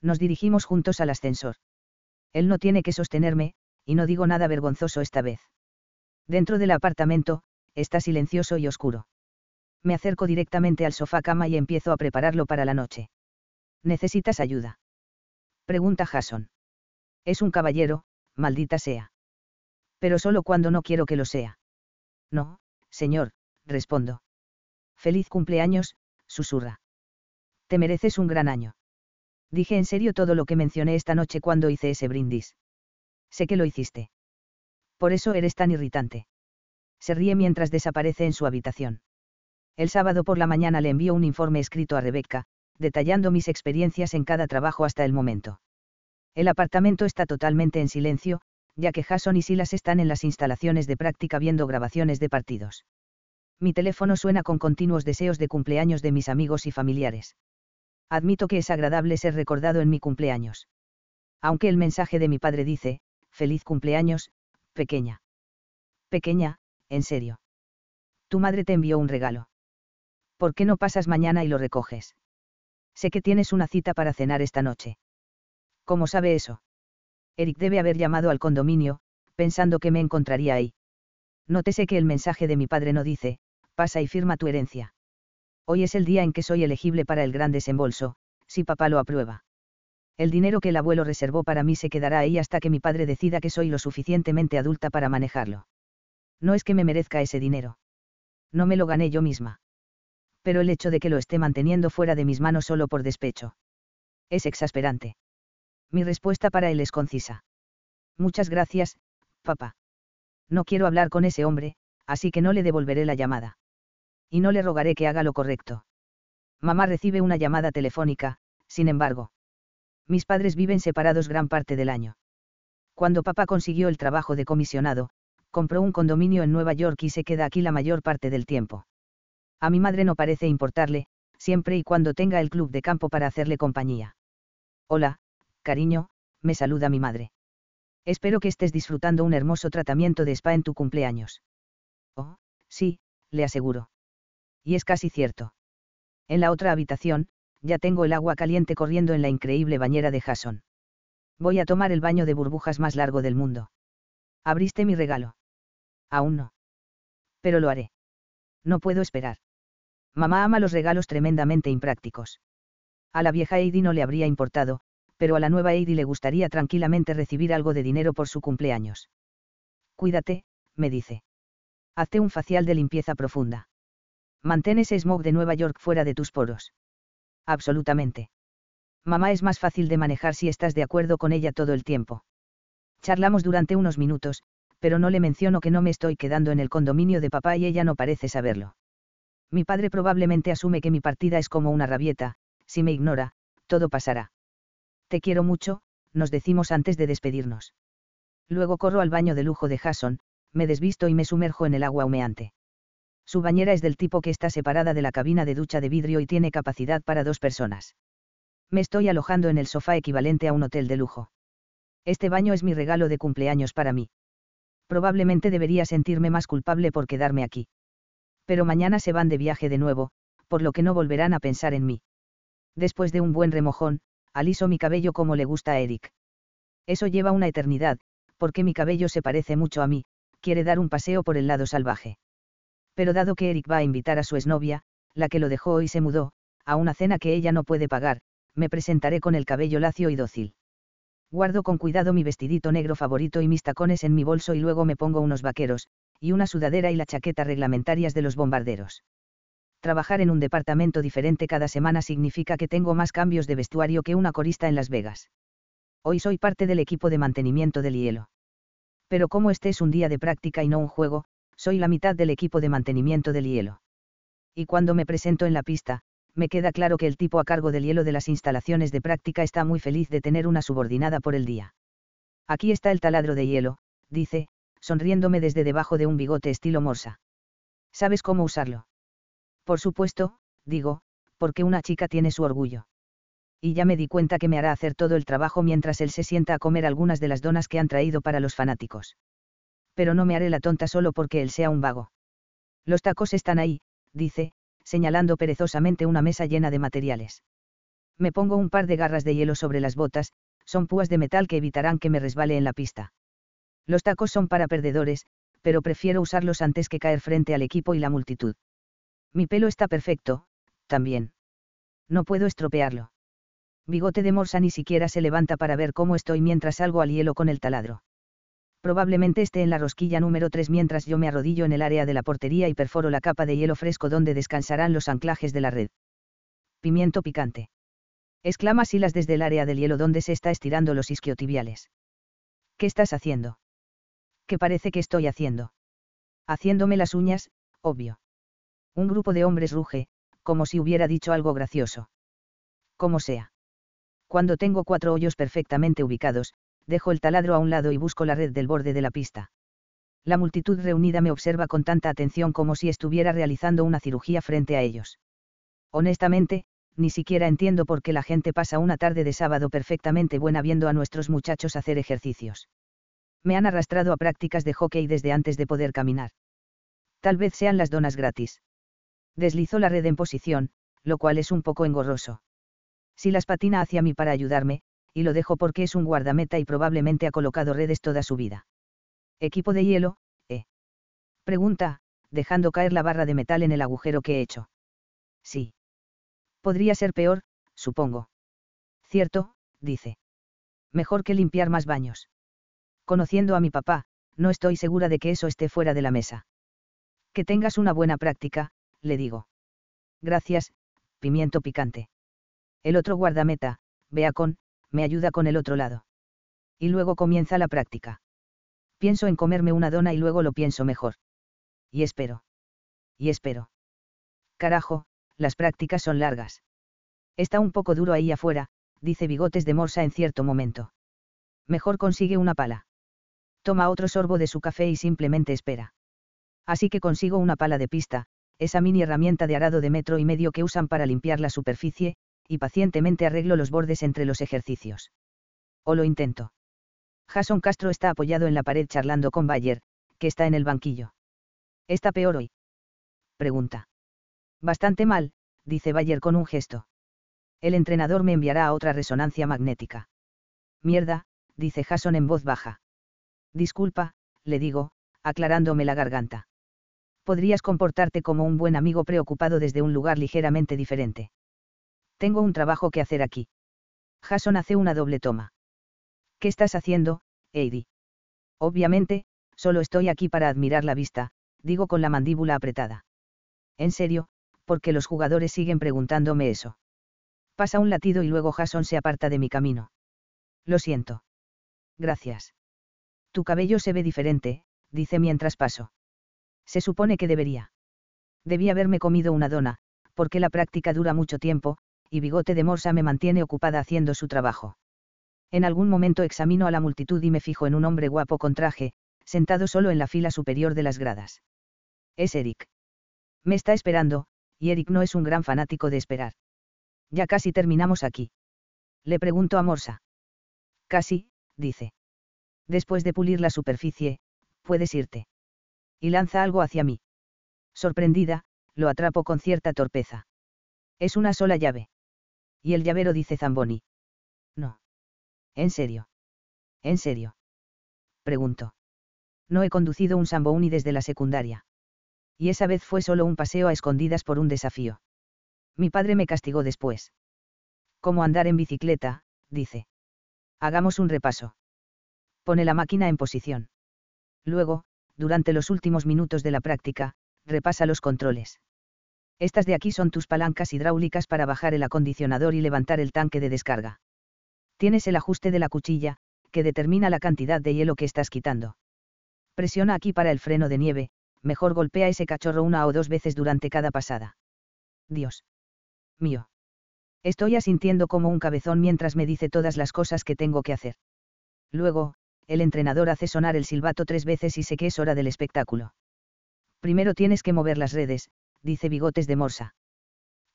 Nos dirigimos juntos al ascensor. Él no tiene que sostenerme, y no digo nada vergonzoso esta vez. Dentro del apartamento, está silencioso y oscuro. Me acerco directamente al sofá cama y empiezo a prepararlo para la noche. ¿Necesitas ayuda? Pregunta Jason. Es un caballero, maldita sea. Pero solo cuando no quiero que lo sea. No, señor, respondo. Feliz cumpleaños, susurra. Te mereces un gran año. Dije en serio todo lo que mencioné esta noche cuando hice ese brindis. Sé que lo hiciste. Por eso eres tan irritante. Se ríe mientras desaparece en su habitación. El sábado por la mañana le envío un informe escrito a Rebecca, detallando mis experiencias en cada trabajo hasta el momento. El apartamento está totalmente en silencio, ya que Jason y Silas están en las instalaciones de práctica viendo grabaciones de partidos. Mi teléfono suena con continuos deseos de cumpleaños de mis amigos y familiares admito que es agradable ser recordado en mi cumpleaños. Aunque el mensaje de mi padre dice, feliz cumpleaños, pequeña. Pequeña, en serio. Tu madre te envió un regalo. ¿Por qué no pasas mañana y lo recoges? Sé que tienes una cita para cenar esta noche. ¿Cómo sabe eso? Eric debe haber llamado al condominio, pensando que me encontraría ahí. Nótese que el mensaje de mi padre no dice, pasa y firma tu herencia. Hoy es el día en que soy elegible para el gran desembolso, si papá lo aprueba. El dinero que el abuelo reservó para mí se quedará ahí hasta que mi padre decida que soy lo suficientemente adulta para manejarlo. No es que me merezca ese dinero. No me lo gané yo misma. Pero el hecho de que lo esté manteniendo fuera de mis manos solo por despecho. Es exasperante. Mi respuesta para él es concisa. Muchas gracias, papá. No quiero hablar con ese hombre, así que no le devolveré la llamada y no le rogaré que haga lo correcto. Mamá recibe una llamada telefónica, sin embargo. Mis padres viven separados gran parte del año. Cuando papá consiguió el trabajo de comisionado, compró un condominio en Nueva York y se queda aquí la mayor parte del tiempo. A mi madre no parece importarle, siempre y cuando tenga el club de campo para hacerle compañía. Hola, cariño, me saluda mi madre. Espero que estés disfrutando un hermoso tratamiento de spa en tu cumpleaños. Oh, sí, le aseguro. Y es casi cierto. En la otra habitación, ya tengo el agua caliente corriendo en la increíble bañera de Jason. Voy a tomar el baño de burbujas más largo del mundo. ¿Abriste mi regalo? Aún no. Pero lo haré. No puedo esperar. Mamá ama los regalos tremendamente imprácticos. A la vieja Heidi no le habría importado, pero a la nueva Heidi le gustaría tranquilamente recibir algo de dinero por su cumpleaños. Cuídate, me dice. Hazte un facial de limpieza profunda. Mantén ese smog de Nueva York fuera de tus poros. Absolutamente. Mamá es más fácil de manejar si estás de acuerdo con ella todo el tiempo. Charlamos durante unos minutos, pero no le menciono que no me estoy quedando en el condominio de papá y ella no parece saberlo. Mi padre probablemente asume que mi partida es como una rabieta, si me ignora, todo pasará. Te quiero mucho, nos decimos antes de despedirnos. Luego corro al baño de lujo de Jason, me desvisto y me sumerjo en el agua humeante. Su bañera es del tipo que está separada de la cabina de ducha de vidrio y tiene capacidad para dos personas. Me estoy alojando en el sofá equivalente a un hotel de lujo. Este baño es mi regalo de cumpleaños para mí. Probablemente debería sentirme más culpable por quedarme aquí. Pero mañana se van de viaje de nuevo, por lo que no volverán a pensar en mí. Después de un buen remojón, aliso mi cabello como le gusta a Eric. Eso lleva una eternidad, porque mi cabello se parece mucho a mí, quiere dar un paseo por el lado salvaje. Pero dado que Eric va a invitar a su exnovia, la que lo dejó y se mudó, a una cena que ella no puede pagar, me presentaré con el cabello lacio y dócil. Guardo con cuidado mi vestidito negro favorito y mis tacones en mi bolso y luego me pongo unos vaqueros, y una sudadera y la chaqueta reglamentarias de los bombarderos. Trabajar en un departamento diferente cada semana significa que tengo más cambios de vestuario que una corista en Las Vegas. Hoy soy parte del equipo de mantenimiento del hielo. Pero como este es un día de práctica y no un juego, soy la mitad del equipo de mantenimiento del hielo. Y cuando me presento en la pista, me queda claro que el tipo a cargo del hielo de las instalaciones de práctica está muy feliz de tener una subordinada por el día. Aquí está el taladro de hielo, dice, sonriéndome desde debajo de un bigote estilo morsa. ¿Sabes cómo usarlo? Por supuesto, digo, porque una chica tiene su orgullo. Y ya me di cuenta que me hará hacer todo el trabajo mientras él se sienta a comer algunas de las donas que han traído para los fanáticos. Pero no me haré la tonta solo porque él sea un vago. Los tacos están ahí, dice, señalando perezosamente una mesa llena de materiales. Me pongo un par de garras de hielo sobre las botas, son púas de metal que evitarán que me resbale en la pista. Los tacos son para perdedores, pero prefiero usarlos antes que caer frente al equipo y la multitud. Mi pelo está perfecto, también. No puedo estropearlo. Bigote de Morsa ni siquiera se levanta para ver cómo estoy mientras salgo al hielo con el taladro. Probablemente esté en la rosquilla número 3 mientras yo me arrodillo en el área de la portería y perforo la capa de hielo fresco donde descansarán los anclajes de la red. Pimiento picante. Exclama Silas desde el área del hielo donde se está estirando los isquiotibiales. ¿Qué estás haciendo? ¿Qué parece que estoy haciendo? Haciéndome las uñas, obvio. Un grupo de hombres ruge, como si hubiera dicho algo gracioso. Como sea. Cuando tengo cuatro hoyos perfectamente ubicados, dejo el taladro a un lado y busco la red del borde de la pista. La multitud reunida me observa con tanta atención como si estuviera realizando una cirugía frente a ellos. Honestamente, ni siquiera entiendo por qué la gente pasa una tarde de sábado perfectamente buena viendo a nuestros muchachos hacer ejercicios. Me han arrastrado a prácticas de hockey desde antes de poder caminar. Tal vez sean las donas gratis. Deslizo la red en posición, lo cual es un poco engorroso. Si las patina hacia mí para ayudarme, y lo dejo porque es un guardameta y probablemente ha colocado redes toda su vida. Equipo de hielo, ¿eh? Pregunta, dejando caer la barra de metal en el agujero que he hecho. Sí. Podría ser peor, supongo. Cierto, dice. Mejor que limpiar más baños. Conociendo a mi papá, no estoy segura de que eso esté fuera de la mesa. Que tengas una buena práctica, le digo. Gracias, pimiento picante. El otro guardameta, con, me ayuda con el otro lado. Y luego comienza la práctica. Pienso en comerme una dona y luego lo pienso mejor. Y espero. Y espero. Carajo, las prácticas son largas. Está un poco duro ahí afuera, dice Bigotes de Morsa en cierto momento. Mejor consigue una pala. Toma otro sorbo de su café y simplemente espera. Así que consigo una pala de pista, esa mini herramienta de arado de metro y medio que usan para limpiar la superficie, y pacientemente arreglo los bordes entre los ejercicios. O lo intento. Jason Castro está apoyado en la pared charlando con Bayer, que está en el banquillo. ¿Está peor hoy? Pregunta. Bastante mal, dice Bayer con un gesto. El entrenador me enviará a otra resonancia magnética. Mierda, dice Jason en voz baja. Disculpa, le digo, aclarándome la garganta. Podrías comportarte como un buen amigo preocupado desde un lugar ligeramente diferente. Tengo un trabajo que hacer aquí. Jason hace una doble toma. ¿Qué estás haciendo, Heidi? Obviamente, solo estoy aquí para admirar la vista, digo con la mandíbula apretada. En serio, porque los jugadores siguen preguntándome eso. Pasa un latido y luego Jason se aparta de mi camino. Lo siento. Gracias. Tu cabello se ve diferente, dice mientras paso. Se supone que debería. Debí haberme comido una dona, porque la práctica dura mucho tiempo, y Bigote de Morsa me mantiene ocupada haciendo su trabajo. En algún momento examino a la multitud y me fijo en un hombre guapo con traje, sentado solo en la fila superior de las gradas. Es Eric. Me está esperando, y Eric no es un gran fanático de esperar. Ya casi terminamos aquí. Le pregunto a Morsa. Casi, dice. Después de pulir la superficie, puedes irte. Y lanza algo hacia mí. Sorprendida, lo atrapo con cierta torpeza. Es una sola llave. Y el llavero dice Zamboni. No. ¿En serio? ¿En serio? Pregunto. No he conducido un Zamboni desde la secundaria. Y esa vez fue solo un paseo a escondidas por un desafío. Mi padre me castigó después. Como andar en bicicleta, dice. Hagamos un repaso. Pone la máquina en posición. Luego, durante los últimos minutos de la práctica, repasa los controles. Estas de aquí son tus palancas hidráulicas para bajar el acondicionador y levantar el tanque de descarga. Tienes el ajuste de la cuchilla, que determina la cantidad de hielo que estás quitando. Presiona aquí para el freno de nieve, mejor golpea ese cachorro una o dos veces durante cada pasada. Dios. Mío. Estoy asintiendo como un cabezón mientras me dice todas las cosas que tengo que hacer. Luego, el entrenador hace sonar el silbato tres veces y sé que es hora del espectáculo. Primero tienes que mover las redes, dice Bigotes de Morsa.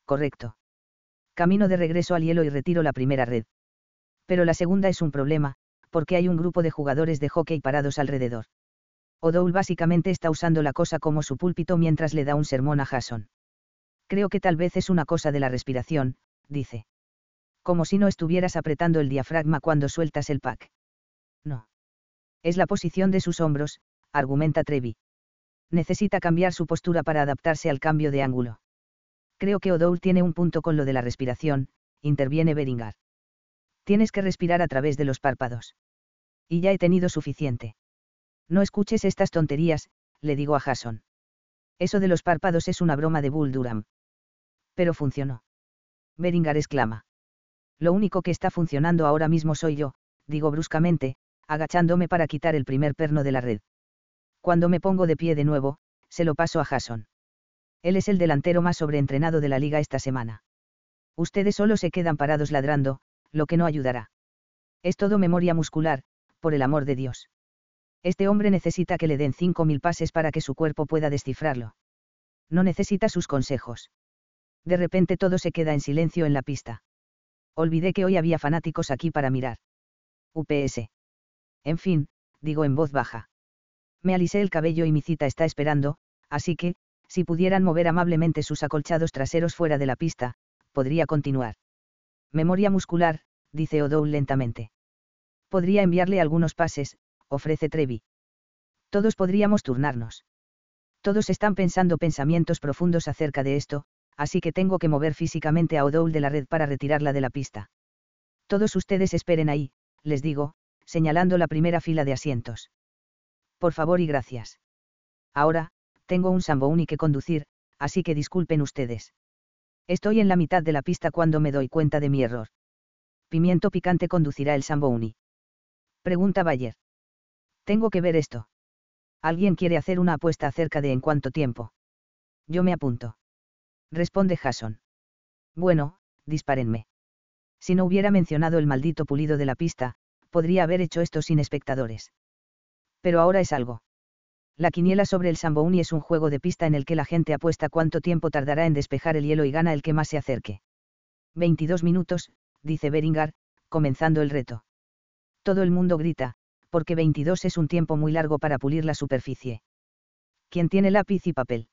Correcto. Camino de regreso al hielo y retiro la primera red. Pero la segunda es un problema, porque hay un grupo de jugadores de hockey parados alrededor. O'Dowd básicamente está usando la cosa como su púlpito mientras le da un sermón a Jason. Creo que tal vez es una cosa de la respiración, dice. Como si no estuvieras apretando el diafragma cuando sueltas el pack. No. Es la posición de sus hombros, argumenta Trevi necesita cambiar su postura para adaptarse al cambio de ángulo. Creo que O'Dowd tiene un punto con lo de la respiración, interviene Beringar. Tienes que respirar a través de los párpados. Y ya he tenido suficiente. No escuches estas tonterías, le digo a Jason. Eso de los párpados es una broma de Bull Durham. Pero funcionó. Beringar exclama. Lo único que está funcionando ahora mismo soy yo, digo bruscamente, agachándome para quitar el primer perno de la red. Cuando me pongo de pie de nuevo, se lo paso a Jason. Él es el delantero más sobreentrenado de la liga esta semana. Ustedes solo se quedan parados ladrando, lo que no ayudará. Es todo memoria muscular, por el amor de Dios. Este hombre necesita que le den 5.000 pases para que su cuerpo pueda descifrarlo. No necesita sus consejos. De repente todo se queda en silencio en la pista. Olvidé que hoy había fanáticos aquí para mirar. UPS. En fin, digo en voz baja. Me alisé el cabello y mi cita está esperando, así que, si pudieran mover amablemente sus acolchados traseros fuera de la pista, podría continuar. Memoria muscular, dice O'Dowd lentamente. Podría enviarle algunos pases, ofrece Trevi. Todos podríamos turnarnos. Todos están pensando pensamientos profundos acerca de esto, así que tengo que mover físicamente a O'Dowd de la red para retirarla de la pista. Todos ustedes esperen ahí, les digo, señalando la primera fila de asientos. Por favor y gracias. Ahora, tengo un Sambouni que conducir, así que disculpen ustedes. Estoy en la mitad de la pista cuando me doy cuenta de mi error. Pimiento picante conducirá el Sambouni. Pregunta Bayer. Tengo que ver esto. Alguien quiere hacer una apuesta acerca de en cuánto tiempo. Yo me apunto. Responde Jason. Bueno, dispárenme. Si no hubiera mencionado el maldito pulido de la pista, podría haber hecho esto sin espectadores pero ahora es algo. La quiniela sobre el Sambouni es un juego de pista en el que la gente apuesta cuánto tiempo tardará en despejar el hielo y gana el que más se acerque. 22 minutos, dice Beringar, comenzando el reto. Todo el mundo grita, porque 22 es un tiempo muy largo para pulir la superficie. ¿Quién tiene lápiz y papel?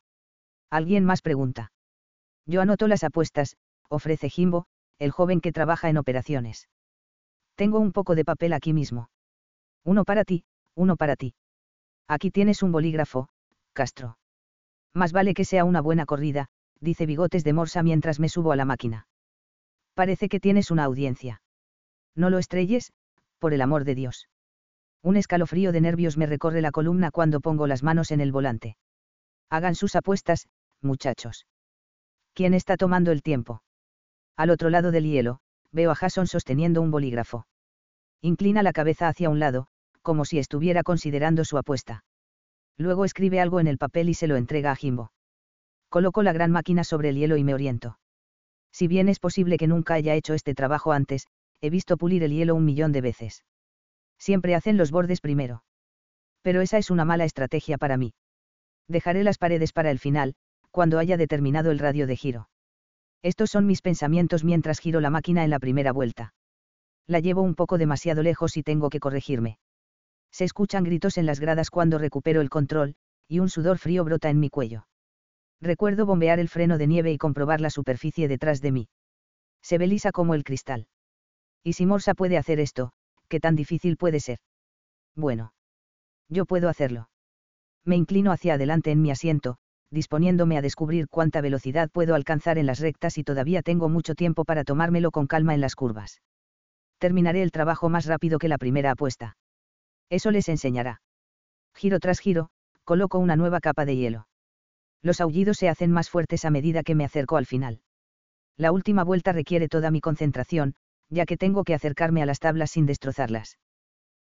Alguien más pregunta. Yo anoto las apuestas, ofrece Jimbo, el joven que trabaja en operaciones. Tengo un poco de papel aquí mismo. Uno para ti, uno para ti. Aquí tienes un bolígrafo, Castro. Más vale que sea una buena corrida, dice Bigotes de Morsa mientras me subo a la máquina. Parece que tienes una audiencia. No lo estrelles, por el amor de Dios. Un escalofrío de nervios me recorre la columna cuando pongo las manos en el volante. Hagan sus apuestas, muchachos. ¿Quién está tomando el tiempo? Al otro lado del hielo, veo a Jason sosteniendo un bolígrafo. Inclina la cabeza hacia un lado, como si estuviera considerando su apuesta. Luego escribe algo en el papel y se lo entrega a Jimbo. Coloco la gran máquina sobre el hielo y me oriento. Si bien es posible que nunca haya hecho este trabajo antes, he visto pulir el hielo un millón de veces. Siempre hacen los bordes primero. Pero esa es una mala estrategia para mí. Dejaré las paredes para el final, cuando haya determinado el radio de giro. Estos son mis pensamientos mientras giro la máquina en la primera vuelta. La llevo un poco demasiado lejos y tengo que corregirme. Se escuchan gritos en las gradas cuando recupero el control, y un sudor frío brota en mi cuello. Recuerdo bombear el freno de nieve y comprobar la superficie detrás de mí. Se ve lisa como el cristal. Y si Morsa puede hacer esto, ¿qué tan difícil puede ser? Bueno. Yo puedo hacerlo. Me inclino hacia adelante en mi asiento, disponiéndome a descubrir cuánta velocidad puedo alcanzar en las rectas y todavía tengo mucho tiempo para tomármelo con calma en las curvas. Terminaré el trabajo más rápido que la primera apuesta. Eso les enseñará. Giro tras giro, coloco una nueva capa de hielo. Los aullidos se hacen más fuertes a medida que me acerco al final. La última vuelta requiere toda mi concentración, ya que tengo que acercarme a las tablas sin destrozarlas.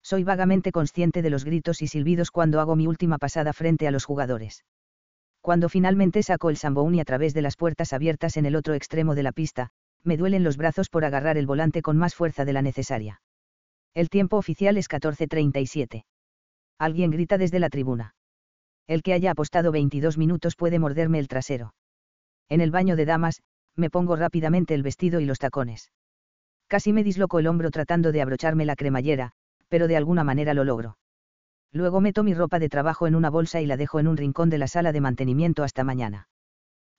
Soy vagamente consciente de los gritos y silbidos cuando hago mi última pasada frente a los jugadores. Cuando finalmente saco el Sambouni a través de las puertas abiertas en el otro extremo de la pista, me duelen los brazos por agarrar el volante con más fuerza de la necesaria. El tiempo oficial es 14.37. Alguien grita desde la tribuna. El que haya apostado 22 minutos puede morderme el trasero. En el baño de damas, me pongo rápidamente el vestido y los tacones. Casi me disloco el hombro tratando de abrocharme la cremallera, pero de alguna manera lo logro. Luego meto mi ropa de trabajo en una bolsa y la dejo en un rincón de la sala de mantenimiento hasta mañana.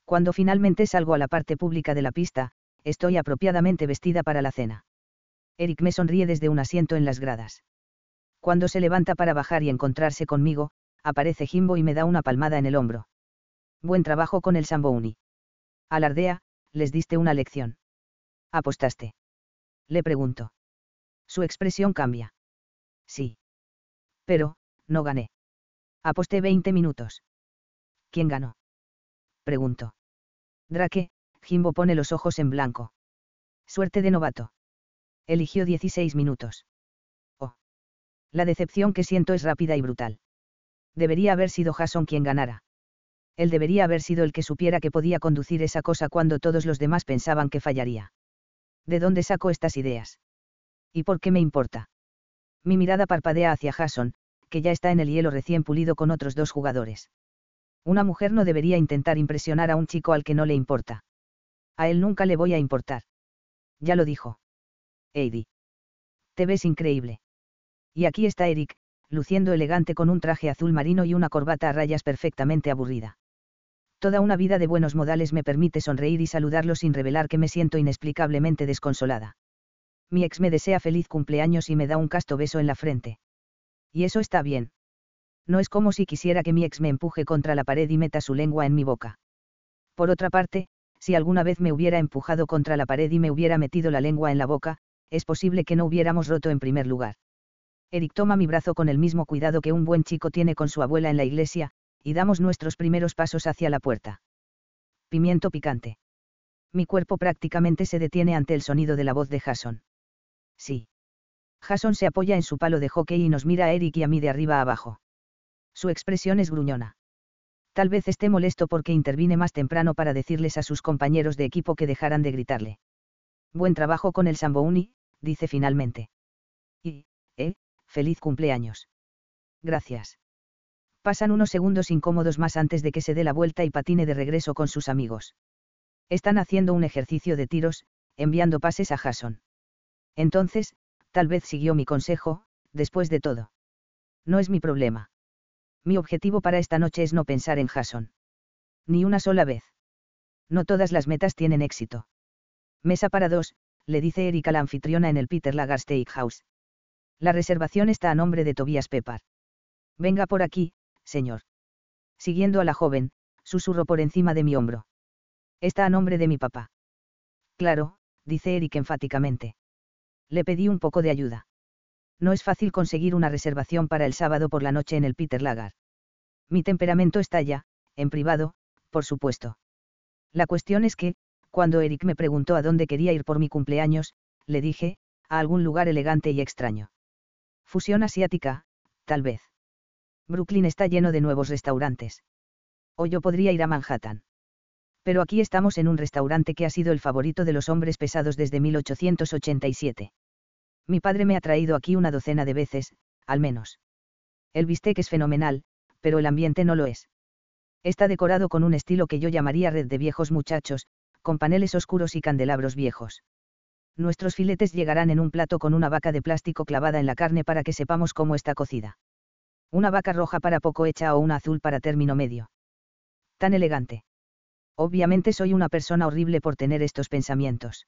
Cuando finalmente salgo a la parte pública de la pista, estoy apropiadamente vestida para la cena. Eric me sonríe desde un asiento en las gradas. Cuando se levanta para bajar y encontrarse conmigo, aparece Jimbo y me da una palmada en el hombro. Buen trabajo con el Sambouni. Alardea, les diste una lección. ¿Apostaste? Le pregunto. Su expresión cambia. Sí. Pero, no gané. Aposté 20 minutos. ¿Quién ganó? Pregunto. Drake, Jimbo pone los ojos en blanco. Suerte de novato. Eligió 16 minutos. Oh. La decepción que siento es rápida y brutal. Debería haber sido Jason quien ganara. Él debería haber sido el que supiera que podía conducir esa cosa cuando todos los demás pensaban que fallaría. ¿De dónde saco estas ideas? ¿Y por qué me importa? Mi mirada parpadea hacia Jason, que ya está en el hielo recién pulido con otros dos jugadores. Una mujer no debería intentar impresionar a un chico al que no le importa. A él nunca le voy a importar. Ya lo dijo. Heidi. Te ves increíble. Y aquí está Eric, luciendo elegante con un traje azul marino y una corbata a rayas perfectamente aburrida. Toda una vida de buenos modales me permite sonreír y saludarlo sin revelar que me siento inexplicablemente desconsolada mi ex me desea feliz cumpleaños y me da un casto beso en la frente. Y eso está bien. No es como si quisiera que mi ex me empuje contra la pared y meta su lengua en mi boca. Por otra parte, si alguna vez me hubiera empujado contra la pared y me hubiera metido la lengua en la boca, es posible que no hubiéramos roto en primer lugar. Eric toma mi brazo con el mismo cuidado que un buen chico tiene con su abuela en la iglesia, y damos nuestros primeros pasos hacia la puerta. Pimiento picante. Mi cuerpo prácticamente se detiene ante el sonido de la voz de Jason. Sí. Jason se apoya en su palo de hockey y nos mira a Eric y a mí de arriba a abajo. Su expresión es gruñona. Tal vez esté molesto porque intervine más temprano para decirles a sus compañeros de equipo que dejaran de gritarle. Buen trabajo con el Sambouni, dice finalmente. Y, eh, feliz cumpleaños. Gracias. Pasan unos segundos incómodos más antes de que se dé la vuelta y patine de regreso con sus amigos. Están haciendo un ejercicio de tiros, enviando pases a Jason. Entonces, tal vez siguió mi consejo, después de todo. No es mi problema. Mi objetivo para esta noche es no pensar en Jason. Ni una sola vez. No todas las metas tienen éxito. Mesa para dos, le dice Erika la anfitriona en el Peter Lagar Steakhouse. La reservación está a nombre de Tobias Pepper. Venga por aquí, señor. Siguiendo a la joven, susurro por encima de mi hombro. Está a nombre de mi papá. Claro, dice Eric enfáticamente le pedí un poco de ayuda. No es fácil conseguir una reservación para el sábado por la noche en el Peter Lagar. Mi temperamento estalla, en privado, por supuesto. La cuestión es que, cuando Eric me preguntó a dónde quería ir por mi cumpleaños, le dije, a algún lugar elegante y extraño. Fusión asiática, tal vez. Brooklyn está lleno de nuevos restaurantes. O yo podría ir a Manhattan. Pero aquí estamos en un restaurante que ha sido el favorito de los hombres pesados desde 1887. Mi padre me ha traído aquí una docena de veces, al menos. El bistec es fenomenal, pero el ambiente no lo es. Está decorado con un estilo que yo llamaría red de viejos muchachos, con paneles oscuros y candelabros viejos. Nuestros filetes llegarán en un plato con una vaca de plástico clavada en la carne para que sepamos cómo está cocida. Una vaca roja para poco hecha o una azul para término medio. Tan elegante. Obviamente soy una persona horrible por tener estos pensamientos.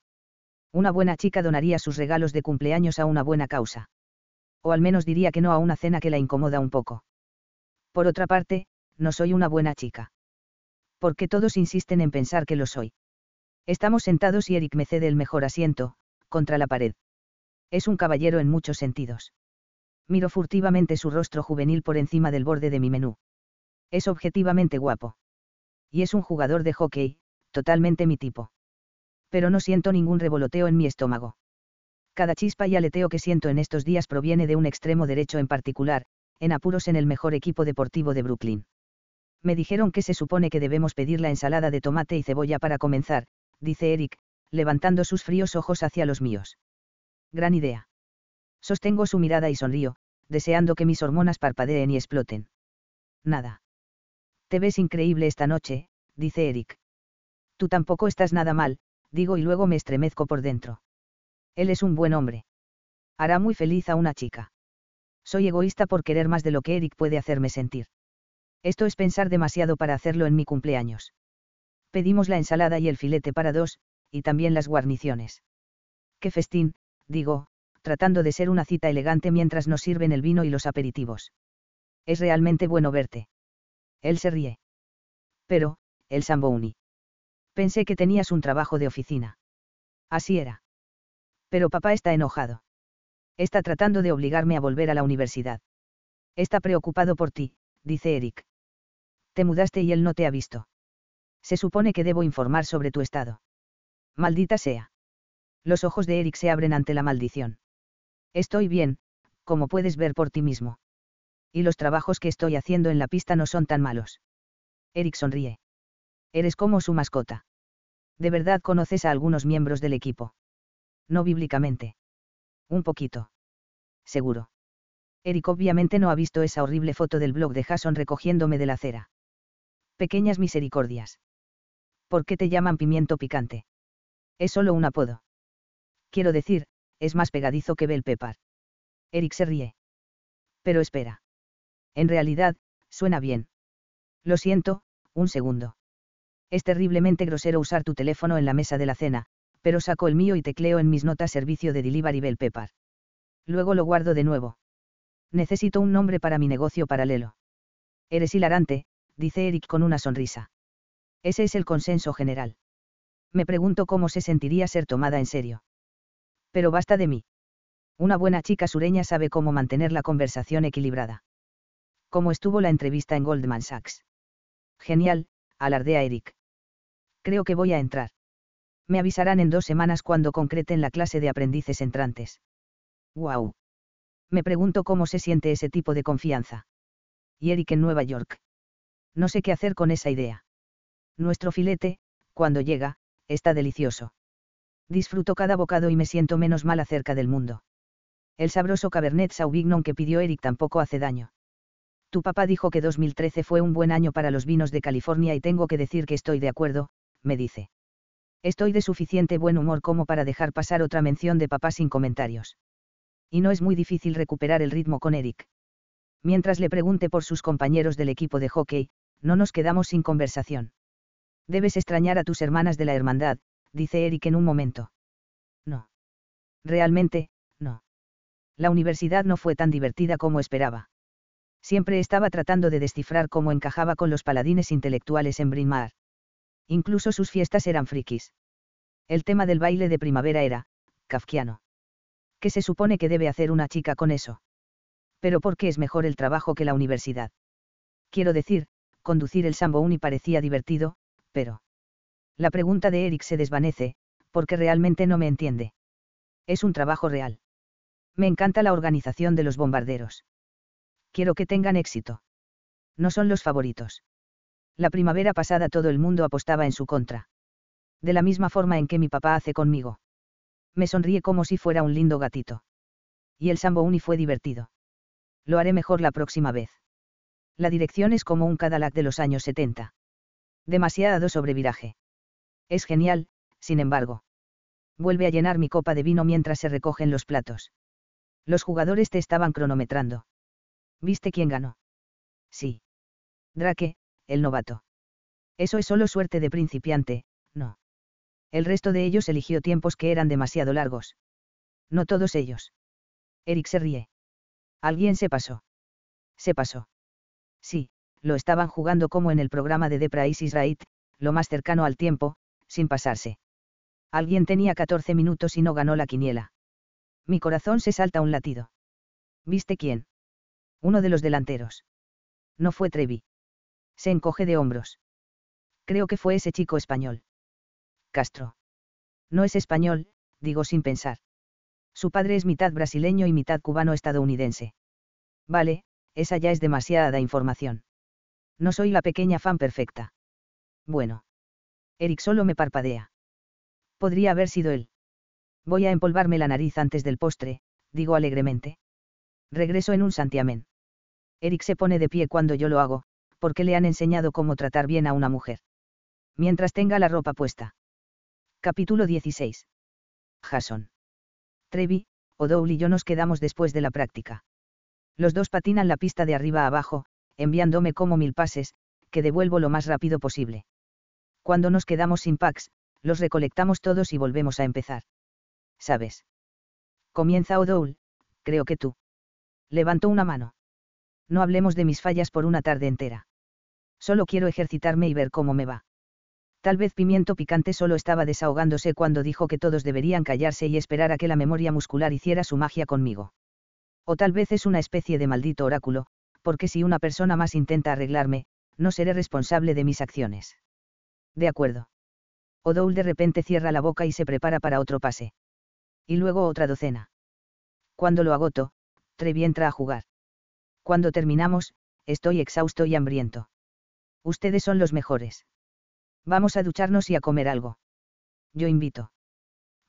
Una buena chica donaría sus regalos de cumpleaños a una buena causa. O al menos diría que no a una cena que la incomoda un poco. Por otra parte, no soy una buena chica. Porque todos insisten en pensar que lo soy. Estamos sentados y Eric me cede el mejor asiento, contra la pared. Es un caballero en muchos sentidos. Miro furtivamente su rostro juvenil por encima del borde de mi menú. Es objetivamente guapo. Y es un jugador de hockey, totalmente mi tipo. Pero no siento ningún revoloteo en mi estómago. Cada chispa y aleteo que siento en estos días proviene de un extremo derecho en particular, en apuros en el mejor equipo deportivo de Brooklyn. Me dijeron que se supone que debemos pedir la ensalada de tomate y cebolla para comenzar, dice Eric, levantando sus fríos ojos hacia los míos. Gran idea. Sostengo su mirada y sonrío, deseando que mis hormonas parpadeen y exploten. Nada. Te ves increíble esta noche, dice Eric. Tú tampoco estás nada mal, digo y luego me estremezco por dentro. Él es un buen hombre. Hará muy feliz a una chica. Soy egoísta por querer más de lo que Eric puede hacerme sentir. Esto es pensar demasiado para hacerlo en mi cumpleaños. Pedimos la ensalada y el filete para dos, y también las guarniciones. Qué festín, digo, tratando de ser una cita elegante mientras nos sirven el vino y los aperitivos. Es realmente bueno verte. Él se ríe. Pero, el Sambouni. Pensé que tenías un trabajo de oficina. Así era. Pero papá está enojado. Está tratando de obligarme a volver a la universidad. Está preocupado por ti, dice Eric. Te mudaste y él no te ha visto se supone que debo informar sobre tu estado. Maldita sea. Los ojos de Eric se abren ante la maldición. Estoy bien, como puedes ver por ti mismo. Y los trabajos que estoy haciendo en la pista no son tan malos. Eric sonríe. Eres como su mascota. ¿De verdad conoces a algunos miembros del equipo? No bíblicamente. Un poquito. Seguro. Eric obviamente no ha visto esa horrible foto del blog de Jason recogiéndome de la acera. Pequeñas misericordias. ¿Por qué te llaman pimiento picante? Es solo un apodo. Quiero decir, es más pegadizo que Bell Pepper. Eric se ríe. Pero espera. En realidad, suena bien. Lo siento, un segundo. Es terriblemente grosero usar tu teléfono en la mesa de la cena, pero saco el mío y tecleo en mis notas servicio de Delivery Bell Pepper. Luego lo guardo de nuevo. Necesito un nombre para mi negocio paralelo. Eres hilarante, dice Eric con una sonrisa. Ese es el consenso general. Me pregunto cómo se sentiría ser tomada en serio. Pero basta de mí. Una buena chica sureña sabe cómo mantener la conversación equilibrada. ¿Cómo estuvo la entrevista en Goldman Sachs? Genial, alardea Eric. Creo que voy a entrar. Me avisarán en dos semanas cuando concreten la clase de aprendices entrantes. ¡Wow! Me pregunto cómo se siente ese tipo de confianza. Y Eric en Nueva York. No sé qué hacer con esa idea. Nuestro filete, cuando llega, está delicioso. Disfruto cada bocado y me siento menos mal acerca del mundo. El sabroso Cabernet Sauvignon que pidió Eric tampoco hace daño. Tu papá dijo que 2013 fue un buen año para los vinos de California y tengo que decir que estoy de acuerdo, me dice. Estoy de suficiente buen humor como para dejar pasar otra mención de papá sin comentarios. Y no es muy difícil recuperar el ritmo con Eric. Mientras le pregunte por sus compañeros del equipo de hockey, no nos quedamos sin conversación. Debes extrañar a tus hermanas de la hermandad, dice Eric en un momento. No. Realmente, no. La universidad no fue tan divertida como esperaba. Siempre estaba tratando de descifrar cómo encajaba con los paladines intelectuales en Brimar. Incluso sus fiestas eran frikis. El tema del baile de primavera era, kafkiano. ¿Qué se supone que debe hacer una chica con eso? Pero ¿por qué es mejor el trabajo que la universidad? Quiero decir, conducir el Sambouni parecía divertido, pero. La pregunta de Eric se desvanece, porque realmente no me entiende. Es un trabajo real. Me encanta la organización de los bombarderos. Quiero que tengan éxito. No son los favoritos. La primavera pasada todo el mundo apostaba en su contra. De la misma forma en que mi papá hace conmigo. Me sonríe como si fuera un lindo gatito. Y el Sambouni fue divertido. Lo haré mejor la próxima vez. La dirección es como un Cadillac de los años 70. Demasiado sobreviraje. Es genial, sin embargo. Vuelve a llenar mi copa de vino mientras se recogen los platos. Los jugadores te estaban cronometrando. ¿Viste quién ganó? Sí. Drake, el novato. Eso es solo suerte de principiante, no. El resto de ellos eligió tiempos que eran demasiado largos. No todos ellos. Eric se ríe. Alguien se pasó. Se pasó. Sí, lo estaban jugando como en el programa de The Price is Right, lo más cercano al tiempo, sin pasarse. Alguien tenía 14 minutos y no ganó la quiniela. Mi corazón se salta un latido. ¿Viste quién? Uno de los delanteros. No fue Trevi. Se encoge de hombros. Creo que fue ese chico español. Castro. No es español, digo sin pensar. Su padre es mitad brasileño y mitad cubano-estadounidense. Vale, esa ya es demasiada información. No soy la pequeña fan perfecta. Bueno. Eric solo me parpadea. Podría haber sido él. Voy a empolvarme la nariz antes del postre, digo alegremente. Regreso en un santiamén. Eric se pone de pie cuando yo lo hago, porque le han enseñado cómo tratar bien a una mujer. Mientras tenga la ropa puesta. Capítulo 16. Jason. Trevi, O'Dowell y yo nos quedamos después de la práctica. Los dos patinan la pista de arriba a abajo, enviándome como mil pases, que devuelvo lo más rápido posible. Cuando nos quedamos sin packs, los recolectamos todos y volvemos a empezar. ¿Sabes? Comienza O'Dowell, creo que tú. Levantó una mano. No hablemos de mis fallas por una tarde entera. Solo quiero ejercitarme y ver cómo me va. Tal vez Pimiento Picante solo estaba desahogándose cuando dijo que todos deberían callarse y esperar a que la memoria muscular hiciera su magia conmigo. O tal vez es una especie de maldito oráculo, porque si una persona más intenta arreglarme, no seré responsable de mis acciones. De acuerdo. O'Dowell de repente cierra la boca y se prepara para otro pase. Y luego otra docena. Cuando lo agoto, Trevi entra a jugar. Cuando terminamos, estoy exhausto y hambriento. Ustedes son los mejores. Vamos a ducharnos y a comer algo. Yo invito.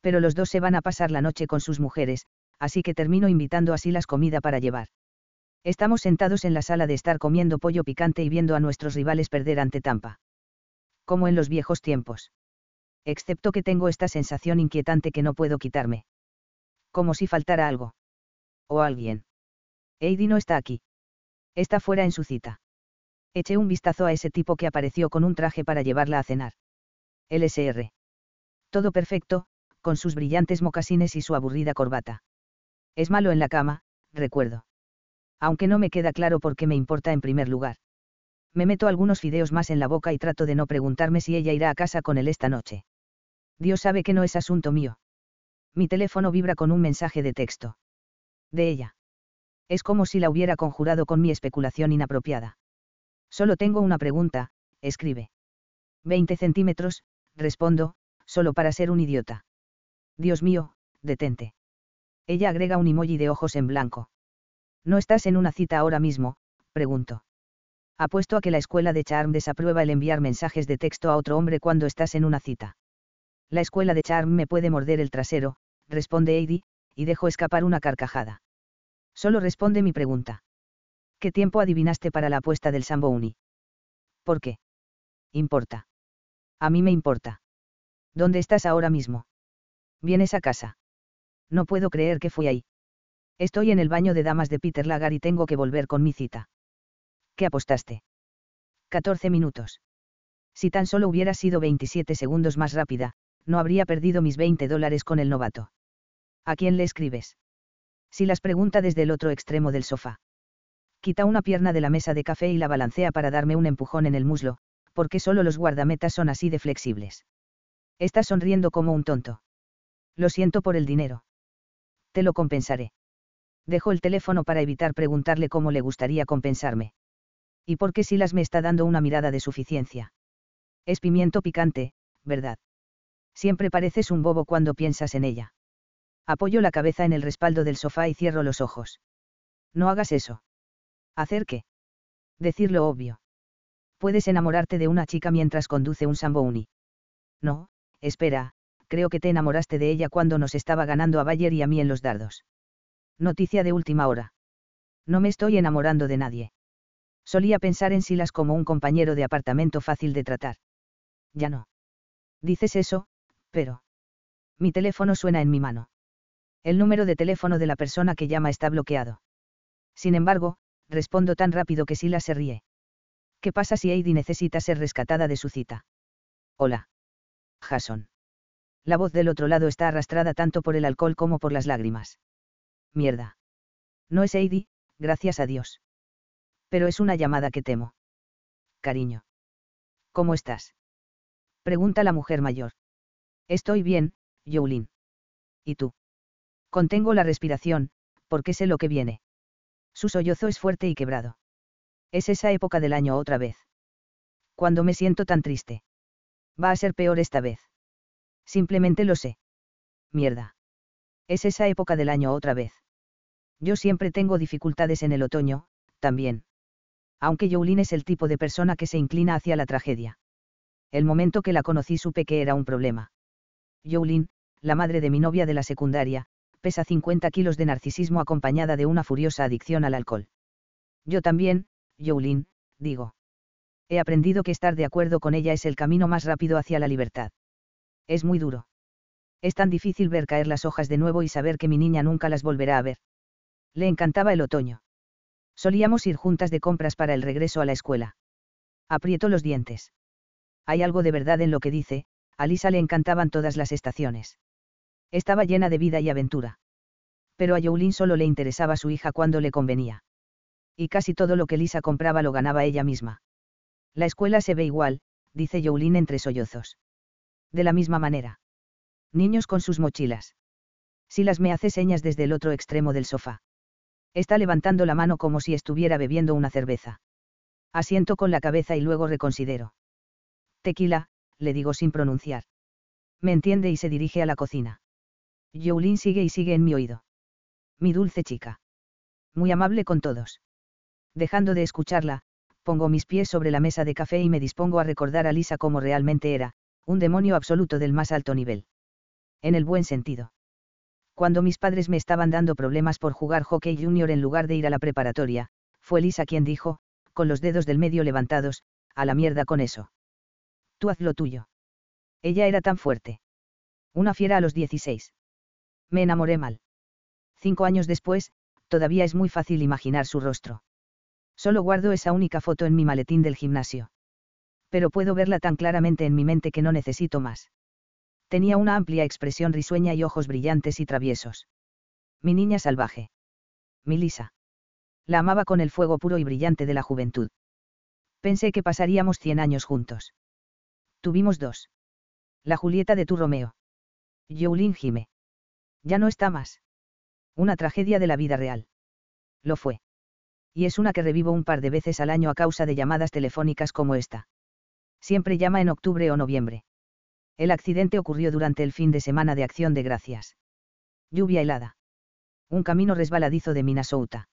Pero los dos se van a pasar la noche con sus mujeres, así que termino invitando a Silas comida para llevar. Estamos sentados en la sala de estar comiendo pollo picante y viendo a nuestros rivales perder ante Tampa. Como en los viejos tiempos. Excepto que tengo esta sensación inquietante que no puedo quitarme. Como si faltara algo. O alguien. Heidi no está aquí. Está fuera en su cita. Eché un vistazo a ese tipo que apareció con un traje para llevarla a cenar. LSR. Todo perfecto, con sus brillantes mocasines y su aburrida corbata. Es malo en la cama, recuerdo. Aunque no me queda claro por qué me importa en primer lugar. Me meto algunos fideos más en la boca y trato de no preguntarme si ella irá a casa con él esta noche. Dios sabe que no es asunto mío. Mi teléfono vibra con un mensaje de texto. De ella. Es como si la hubiera conjurado con mi especulación inapropiada. Solo tengo una pregunta, escribe. 20 centímetros, respondo, solo para ser un idiota. Dios mío, detente. Ella agrega un emoji de ojos en blanco. ¿No estás en una cita ahora mismo? pregunto. Apuesto a que la escuela de Charm desaprueba el enviar mensajes de texto a otro hombre cuando estás en una cita. La escuela de Charm me puede morder el trasero, responde Heidi, y dejo escapar una carcajada. Solo responde mi pregunta. ¿Qué tiempo adivinaste para la apuesta del Sambouni? ¿Por qué? Importa. A mí me importa. ¿Dónde estás ahora mismo? ¿Vienes a casa? No puedo creer que fui ahí. Estoy en el baño de damas de Peter Lagar y tengo que volver con mi cita. ¿Qué apostaste? 14 minutos. Si tan solo hubiera sido 27 segundos más rápida, no habría perdido mis 20 dólares con el novato. ¿A quién le escribes? Si las pregunta desde el otro extremo del sofá. Quita una pierna de la mesa de café y la balancea para darme un empujón en el muslo, porque solo los guardametas son así de flexibles. Está sonriendo como un tonto. Lo siento por el dinero. Te lo compensaré. Dejo el teléfono para evitar preguntarle cómo le gustaría compensarme. ¿Y por qué Silas me está dando una mirada de suficiencia? Es pimiento picante, ¿verdad? Siempre pareces un bobo cuando piensas en ella. Apoyo la cabeza en el respaldo del sofá y cierro los ojos. No hagas eso. ¿Hacer qué? Decir lo obvio. Puedes enamorarte de una chica mientras conduce un Sambouni. No, espera, creo que te enamoraste de ella cuando nos estaba ganando a Bayer y a mí en los dardos. Noticia de última hora. No me estoy enamorando de nadie. Solía pensar en Silas como un compañero de apartamento fácil de tratar. Ya no. Dices eso, pero... Mi teléfono suena en mi mano. El número de teléfono de la persona que llama está bloqueado. Sin embargo, respondo tan rápido que Silas se ríe. ¿Qué pasa si Heidi necesita ser rescatada de su cita? Hola. Jason. La voz del otro lado está arrastrada tanto por el alcohol como por las lágrimas. Mierda. No es Heidi, gracias a Dios. Pero es una llamada que temo. Cariño. ¿Cómo estás? Pregunta la mujer mayor. Estoy bien, Jolene. ¿Y tú? Contengo la respiración, porque sé lo que viene. Su sollozo es fuerte y quebrado. Es esa época del año otra vez. Cuando me siento tan triste. Va a ser peor esta vez. Simplemente lo sé. Mierda. Es esa época del año otra vez. Yo siempre tengo dificultades en el otoño, también. Aunque Jolene es el tipo de persona que se inclina hacia la tragedia. El momento que la conocí supe que era un problema. Jolene, la madre de mi novia de la secundaria, pesa 50 kilos de narcisismo acompañada de una furiosa adicción al alcohol. Yo también, Jolene, digo. He aprendido que estar de acuerdo con ella es el camino más rápido hacia la libertad. Es muy duro. Es tan difícil ver caer las hojas de nuevo y saber que mi niña nunca las volverá a ver. Le encantaba el otoño. Solíamos ir juntas de compras para el regreso a la escuela. Aprieto los dientes. Hay algo de verdad en lo que dice, a Lisa le encantaban todas las estaciones. Estaba llena de vida y aventura. Pero a Jolene solo le interesaba su hija cuando le convenía. Y casi todo lo que Lisa compraba lo ganaba ella misma. La escuela se ve igual, dice Jolene entre sollozos. De la misma manera. Niños con sus mochilas. Silas me hace señas desde el otro extremo del sofá. Está levantando la mano como si estuviera bebiendo una cerveza. Asiento con la cabeza y luego reconsidero. Tequila, le digo sin pronunciar. Me entiende y se dirige a la cocina. Jolene sigue y sigue en mi oído. Mi dulce chica. Muy amable con todos. Dejando de escucharla, pongo mis pies sobre la mesa de café y me dispongo a recordar a Lisa como realmente era, un demonio absoluto del más alto nivel. En el buen sentido. Cuando mis padres me estaban dando problemas por jugar hockey junior en lugar de ir a la preparatoria, fue Lisa quien dijo, con los dedos del medio levantados, a la mierda con eso. Tú haz lo tuyo. Ella era tan fuerte. Una fiera a los 16. Me enamoré mal. Cinco años después, todavía es muy fácil imaginar su rostro. Solo guardo esa única foto en mi maletín del gimnasio. Pero puedo verla tan claramente en mi mente que no necesito más. Tenía una amplia expresión risueña y ojos brillantes y traviesos. Mi niña salvaje. Mi Lisa. La amaba con el fuego puro y brillante de la juventud. Pensé que pasaríamos cien años juntos. Tuvimos dos. La Julieta de tu Romeo. Jolene Jime. Ya no está más. Una tragedia de la vida real. Lo fue y es una que revivo un par de veces al año a causa de llamadas telefónicas como esta. Siempre llama en octubre o noviembre. El accidente ocurrió durante el fin de semana de Acción de Gracias. Lluvia helada. Un camino resbaladizo de Minnesota.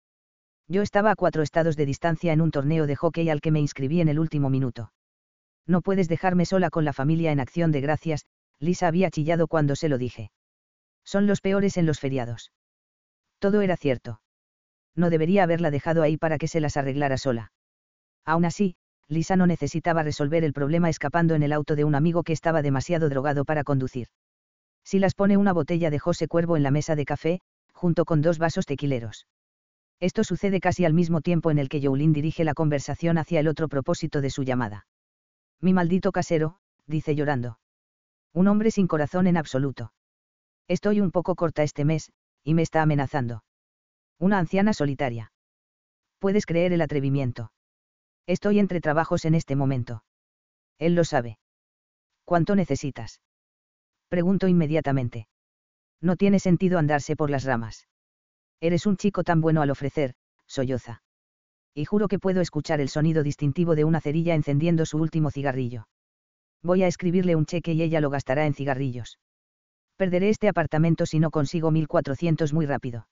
Yo estaba a cuatro estados de distancia en un torneo de hockey al que me inscribí en el último minuto. No puedes dejarme sola con la familia en Acción de Gracias, Lisa había chillado cuando se lo dije. Son los peores en los feriados. Todo era cierto no debería haberla dejado ahí para que se las arreglara sola. Aún así, Lisa no necesitaba resolver el problema escapando en el auto de un amigo que estaba demasiado drogado para conducir. Si las pone una botella de José Cuervo en la mesa de café, junto con dos vasos tequileros. Esto sucede casi al mismo tiempo en el que Jolene dirige la conversación hacia el otro propósito de su llamada. Mi maldito casero, dice llorando. Un hombre sin corazón en absoluto. Estoy un poco corta este mes, y me está amenazando. Una anciana solitaria. Puedes creer el atrevimiento. Estoy entre trabajos en este momento. Él lo sabe. ¿Cuánto necesitas? Pregunto inmediatamente. No tiene sentido andarse por las ramas. Eres un chico tan bueno al ofrecer, solloza. Y juro que puedo escuchar el sonido distintivo de una cerilla encendiendo su último cigarrillo. Voy a escribirle un cheque y ella lo gastará en cigarrillos. Perderé este apartamento si no consigo 1400 muy rápido.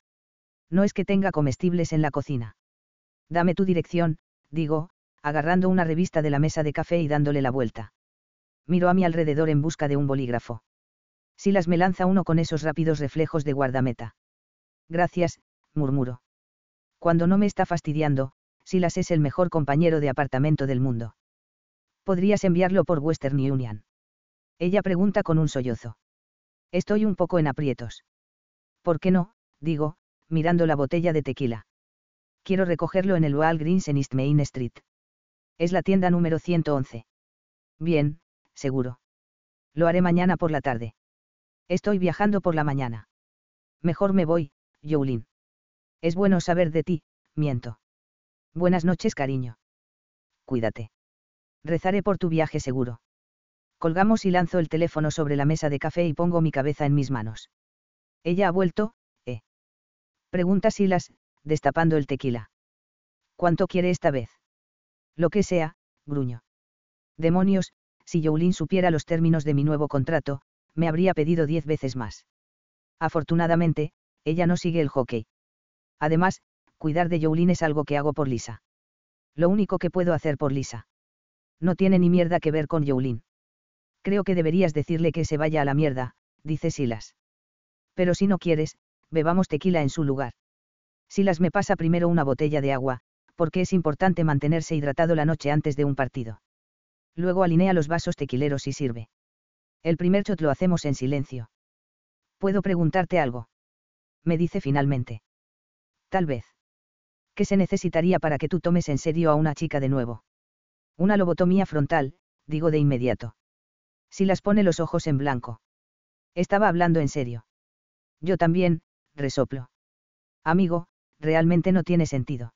No es que tenga comestibles en la cocina. Dame tu dirección, digo, agarrando una revista de la mesa de café y dándole la vuelta. Miro a mi alrededor en busca de un bolígrafo. Silas me lanza uno con esos rápidos reflejos de guardameta. Gracias, murmuro. Cuando no me está fastidiando, Silas es el mejor compañero de apartamento del mundo. Podrías enviarlo por Western Union. Ella pregunta con un sollozo. Estoy un poco en aprietos. ¿Por qué no? digo, mirando la botella de tequila. Quiero recogerlo en el Walgreens en East Main Street. Es la tienda número 111. Bien, seguro. Lo haré mañana por la tarde. Estoy viajando por la mañana. Mejor me voy, Jolene. Es bueno saber de ti, miento. Buenas noches, cariño. Cuídate. Rezaré por tu viaje seguro. Colgamos y lanzo el teléfono sobre la mesa de café y pongo mi cabeza en mis manos. Ella ha vuelto, ¿eh? Pregunta Silas, destapando el tequila. ¿Cuánto quiere esta vez? Lo que sea, gruño. Demonios, si Jolene supiera los términos de mi nuevo contrato, me habría pedido diez veces más. Afortunadamente, ella no sigue el hockey. Además, cuidar de Jolene es algo que hago por Lisa. Lo único que puedo hacer por Lisa. No tiene ni mierda que ver con Jolene. Creo que deberías decirle que se vaya a la mierda, dice Silas. Pero si no quieres, bebamos tequila en su lugar. Silas me pasa primero una botella de agua, porque es importante mantenerse hidratado la noche antes de un partido. Luego alinea los vasos tequileros y sirve. El primer shot lo hacemos en silencio. ¿Puedo preguntarte algo? Me dice finalmente. Tal vez. ¿Qué se necesitaría para que tú tomes en serio a una chica de nuevo? Una lobotomía frontal, digo de inmediato. Si las pone los ojos en blanco. Estaba hablando en serio. Yo también, resoplo. Amigo, realmente no tiene sentido.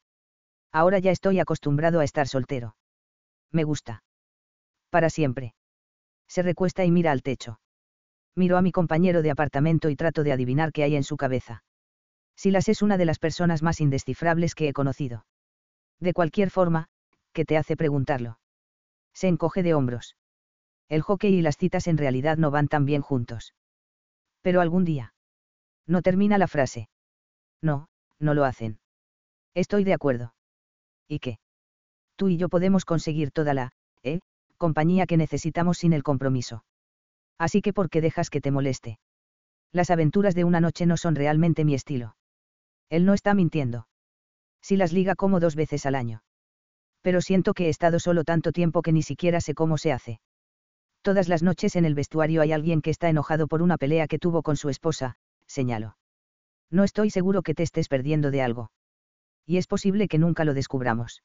Ahora ya estoy acostumbrado a estar soltero. Me gusta. Para siempre. Se recuesta y mira al techo. Miro a mi compañero de apartamento y trato de adivinar qué hay en su cabeza. Silas es una de las personas más indescifrables que he conocido. De cualquier forma, ¿qué te hace preguntarlo? Se encoge de hombros. El hockey y las citas en realidad no van tan bien juntos. Pero algún día. No termina la frase. No, no lo hacen. Estoy de acuerdo. ¿Y qué? Tú y yo podemos conseguir toda la, ¿eh? compañía que necesitamos sin el compromiso. Así que ¿por qué dejas que te moleste? Las aventuras de una noche no son realmente mi estilo. Él no está mintiendo. Si las liga como dos veces al año. Pero siento que he estado solo tanto tiempo que ni siquiera sé cómo se hace. Todas las noches en el vestuario hay alguien que está enojado por una pelea que tuvo con su esposa, señalo. No estoy seguro que te estés perdiendo de algo. Y es posible que nunca lo descubramos.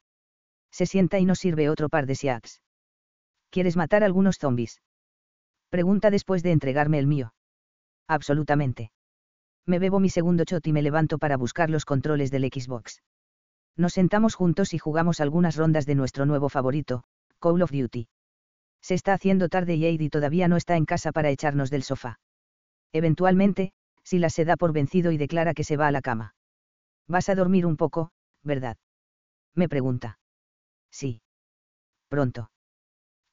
Se sienta y nos sirve otro par de siaks. ¿Quieres matar algunos zombies? Pregunta después de entregarme el mío. Absolutamente. Me bebo mi segundo shot y me levanto para buscar los controles del Xbox. Nos sentamos juntos y jugamos algunas rondas de nuestro nuevo favorito, Call of Duty. Se está haciendo tarde y Heidi todavía no está en casa para echarnos del sofá. Eventualmente, Silas se da por vencido y declara que se va a la cama. Vas a dormir un poco, ¿verdad? Me pregunta. Sí. Pronto.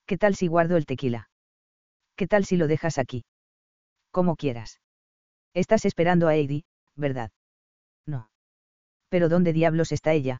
¿Qué tal si guardo el tequila? ¿Qué tal si lo dejas aquí? Como quieras. Estás esperando a Heidi, ¿verdad? No. Pero ¿dónde diablos está ella?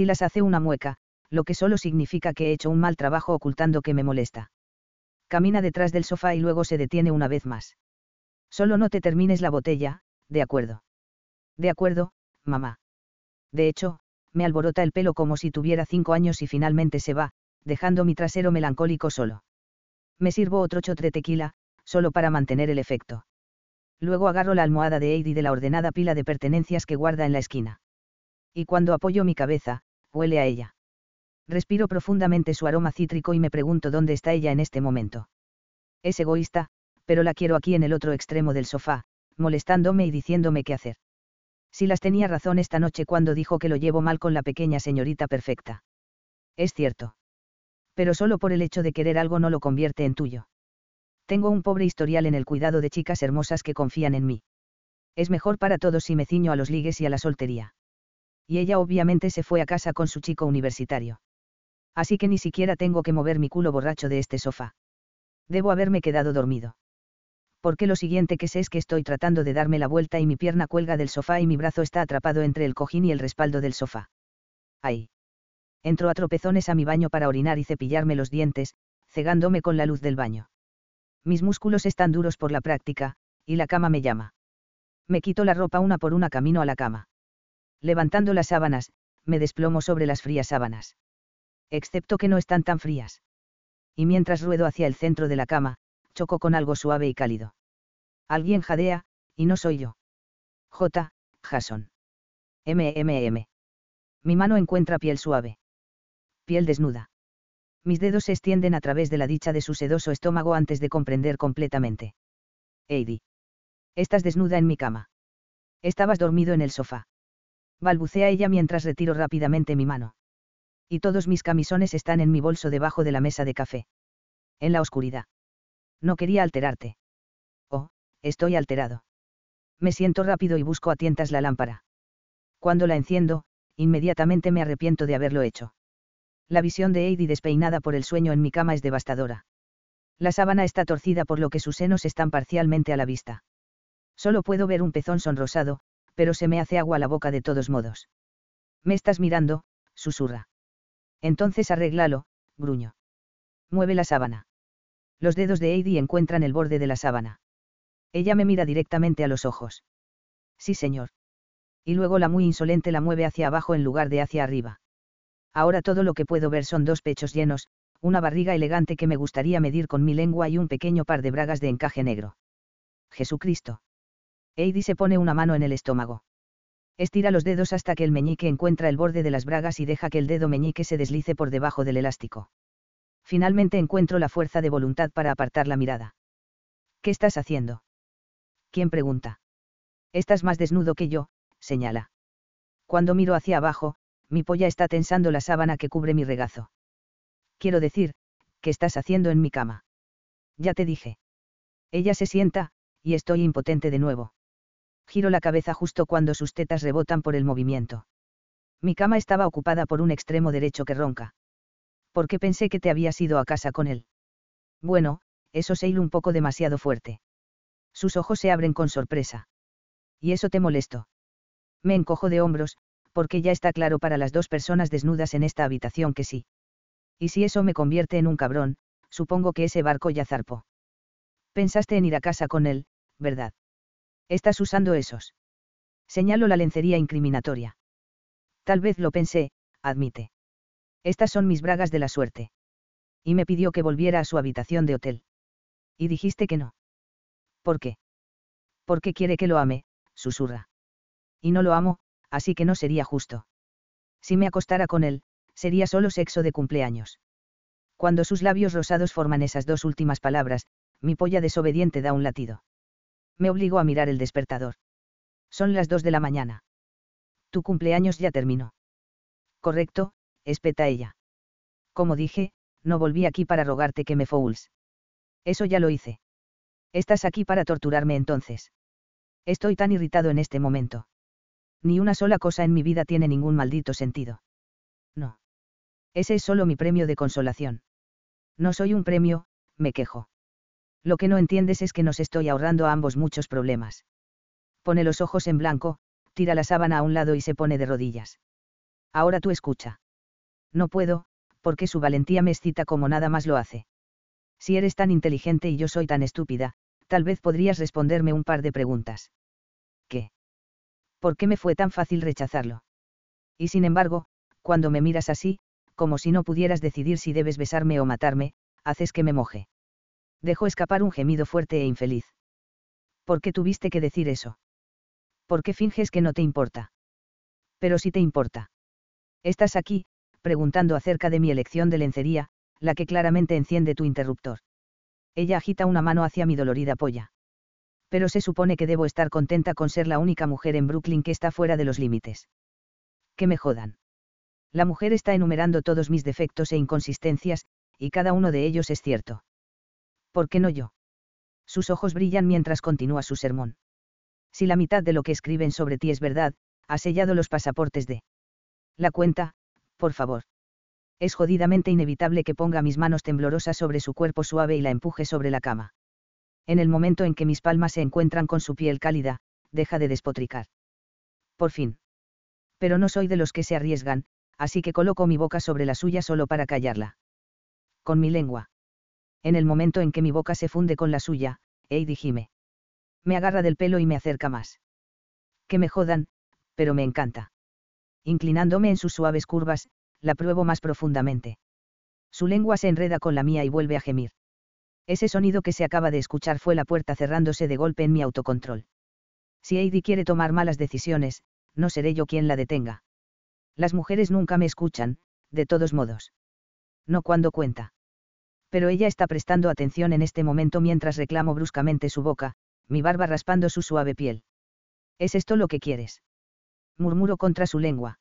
Silas hace una mueca, lo que solo significa que he hecho un mal trabajo ocultando que me molesta. Camina detrás del sofá y luego se detiene una vez más. Solo no te termines la botella, de acuerdo. De acuerdo, mamá. De hecho, me alborota el pelo como si tuviera cinco años y finalmente se va, dejando mi trasero melancólico solo. Me sirvo otro shot de tequila, solo para mantener el efecto. Luego agarro la almohada de Heidi de la ordenada pila de pertenencias que guarda en la esquina. Y cuando apoyo mi cabeza, huele a ella. Respiro profundamente su aroma cítrico y me pregunto dónde está ella en este momento. Es egoísta, pero la quiero aquí en el otro extremo del sofá, molestándome y diciéndome qué hacer. Si las tenía razón esta noche cuando dijo que lo llevo mal con la pequeña señorita perfecta. Es cierto. Pero solo por el hecho de querer algo no lo convierte en tuyo. Tengo un pobre historial en el cuidado de chicas hermosas que confían en mí. Es mejor para todos si me ciño a los ligues y a la soltería. Y ella obviamente se fue a casa con su chico universitario. Así que ni siquiera tengo que mover mi culo borracho de este sofá. Debo haberme quedado dormido. Porque lo siguiente que sé es que estoy tratando de darme la vuelta y mi pierna cuelga del sofá y mi brazo está atrapado entre el cojín y el respaldo del sofá. ¡Ay! Entro a tropezones a mi baño para orinar y cepillarme los dientes, cegándome con la luz del baño. Mis músculos están duros por la práctica, y la cama me llama. Me quito la ropa una por una camino a la cama. Levantando las sábanas, me desplomo sobre las frías sábanas. Excepto que no están tan frías. Y mientras ruedo hacia el centro de la cama, choco con algo suave y cálido. Alguien jadea, y no soy yo. J. Jason. MMM. Mi mano encuentra piel suave. Piel desnuda. Mis dedos se extienden a través de la dicha de su sedoso estómago antes de comprender completamente. Heidi. Estás desnuda en mi cama. Estabas dormido en el sofá. Balbucea ella mientras retiro rápidamente mi mano. Y todos mis camisones están en mi bolso debajo de la mesa de café. En la oscuridad. No quería alterarte. Oh, estoy alterado. Me siento rápido y busco a tientas la lámpara. Cuando la enciendo, inmediatamente me arrepiento de haberlo hecho. La visión de Heidi despeinada por el sueño en mi cama es devastadora. La sábana está torcida por lo que sus senos están parcialmente a la vista. Solo puedo ver un pezón sonrosado, pero se me hace agua la boca de todos modos. Me estás mirando, susurra. Entonces arréglalo, gruño. Mueve la sábana. Los dedos de Heidi encuentran el borde de la sábana. Ella me mira directamente a los ojos. Sí, señor. Y luego la muy insolente la mueve hacia abajo en lugar de hacia arriba. Ahora todo lo que puedo ver son dos pechos llenos, una barriga elegante que me gustaría medir con mi lengua y un pequeño par de bragas de encaje negro. Jesucristo. Heidi se pone una mano en el estómago. Estira los dedos hasta que el meñique encuentra el borde de las bragas y deja que el dedo meñique se deslice por debajo del elástico. Finalmente encuentro la fuerza de voluntad para apartar la mirada. ¿Qué estás haciendo? ¿Quién pregunta? Estás más desnudo que yo, señala. Cuando miro hacia abajo, mi polla está tensando la sábana que cubre mi regazo. Quiero decir, ¿qué estás haciendo en mi cama? Ya te dije. Ella se sienta, y estoy impotente de nuevo. Giro la cabeza justo cuando sus tetas rebotan por el movimiento. Mi cama estaba ocupada por un extremo derecho que ronca porque pensé que te habías ido a casa con él. Bueno, eso se un poco demasiado fuerte. Sus ojos se abren con sorpresa. ¿Y eso te molesto? Me encojo de hombros, porque ya está claro para las dos personas desnudas en esta habitación que sí. Y si eso me convierte en un cabrón, supongo que ese barco ya zarpó. Pensaste en ir a casa con él, ¿verdad? Estás usando esos. Señalo la lencería incriminatoria. Tal vez lo pensé, admite. Estas son mis bragas de la suerte. Y me pidió que volviera a su habitación de hotel. Y dijiste que no. ¿Por qué? Porque quiere que lo ame, susurra. Y no lo amo, así que no sería justo. Si me acostara con él, sería solo sexo de cumpleaños. Cuando sus labios rosados forman esas dos últimas palabras, mi polla desobediente da un latido. Me obligo a mirar el despertador. Son las dos de la mañana. Tu cumpleaños ya terminó. Correcto, espeta ella. Como dije, no volví aquí para rogarte que me fouls. Eso ya lo hice. Estás aquí para torturarme entonces. Estoy tan irritado en este momento. Ni una sola cosa en mi vida tiene ningún maldito sentido. No. Ese es solo mi premio de consolación. No soy un premio, me quejo. Lo que no entiendes es que nos estoy ahorrando a ambos muchos problemas. Pone los ojos en blanco, tira la sábana a un lado y se pone de rodillas. Ahora tú escucha. No puedo, porque su valentía me excita como nada más lo hace. Si eres tan inteligente y yo soy tan estúpida, tal vez podrías responderme un par de preguntas. ¿Qué? ¿Por qué me fue tan fácil rechazarlo? Y sin embargo, cuando me miras así, como si no pudieras decidir si debes besarme o matarme, haces que me moje. Dejo escapar un gemido fuerte e infeliz. ¿Por qué tuviste que decir eso? ¿Por qué finges que no te importa? Pero si te importa. Estás aquí, preguntando acerca de mi elección de lencería, la que claramente enciende tu interruptor. Ella agita una mano hacia mi dolorida polla. Pero se supone que debo estar contenta con ser la única mujer en Brooklyn que está fuera de los límites. Que me jodan. La mujer está enumerando todos mis defectos e inconsistencias, y cada uno de ellos es cierto. ¿Por qué no yo? Sus ojos brillan mientras continúa su sermón. Si la mitad de lo que escriben sobre ti es verdad, ha sellado los pasaportes de... La cuenta, por favor. Es jodidamente inevitable que ponga mis manos temblorosas sobre su cuerpo suave y la empuje sobre la cama. En el momento en que mis palmas se encuentran con su piel cálida, deja de despotricar. Por fin. Pero no soy de los que se arriesgan, así que coloco mi boca sobre la suya solo para callarla. Con mi lengua. En el momento en que mi boca se funde con la suya, Heidi gime. Me agarra del pelo y me acerca más. Que me jodan, pero me encanta. Inclinándome en sus suaves curvas, la pruebo más profundamente. Su lengua se enreda con la mía y vuelve a gemir. Ese sonido que se acaba de escuchar fue la puerta cerrándose de golpe en mi autocontrol. Si Heidi quiere tomar malas decisiones, no seré yo quien la detenga. Las mujeres nunca me escuchan, de todos modos. No cuando cuenta. Pero ella está prestando atención en este momento mientras reclamo bruscamente su boca, mi barba raspando su suave piel. ¿Es esto lo que quieres? Murmuro contra su lengua.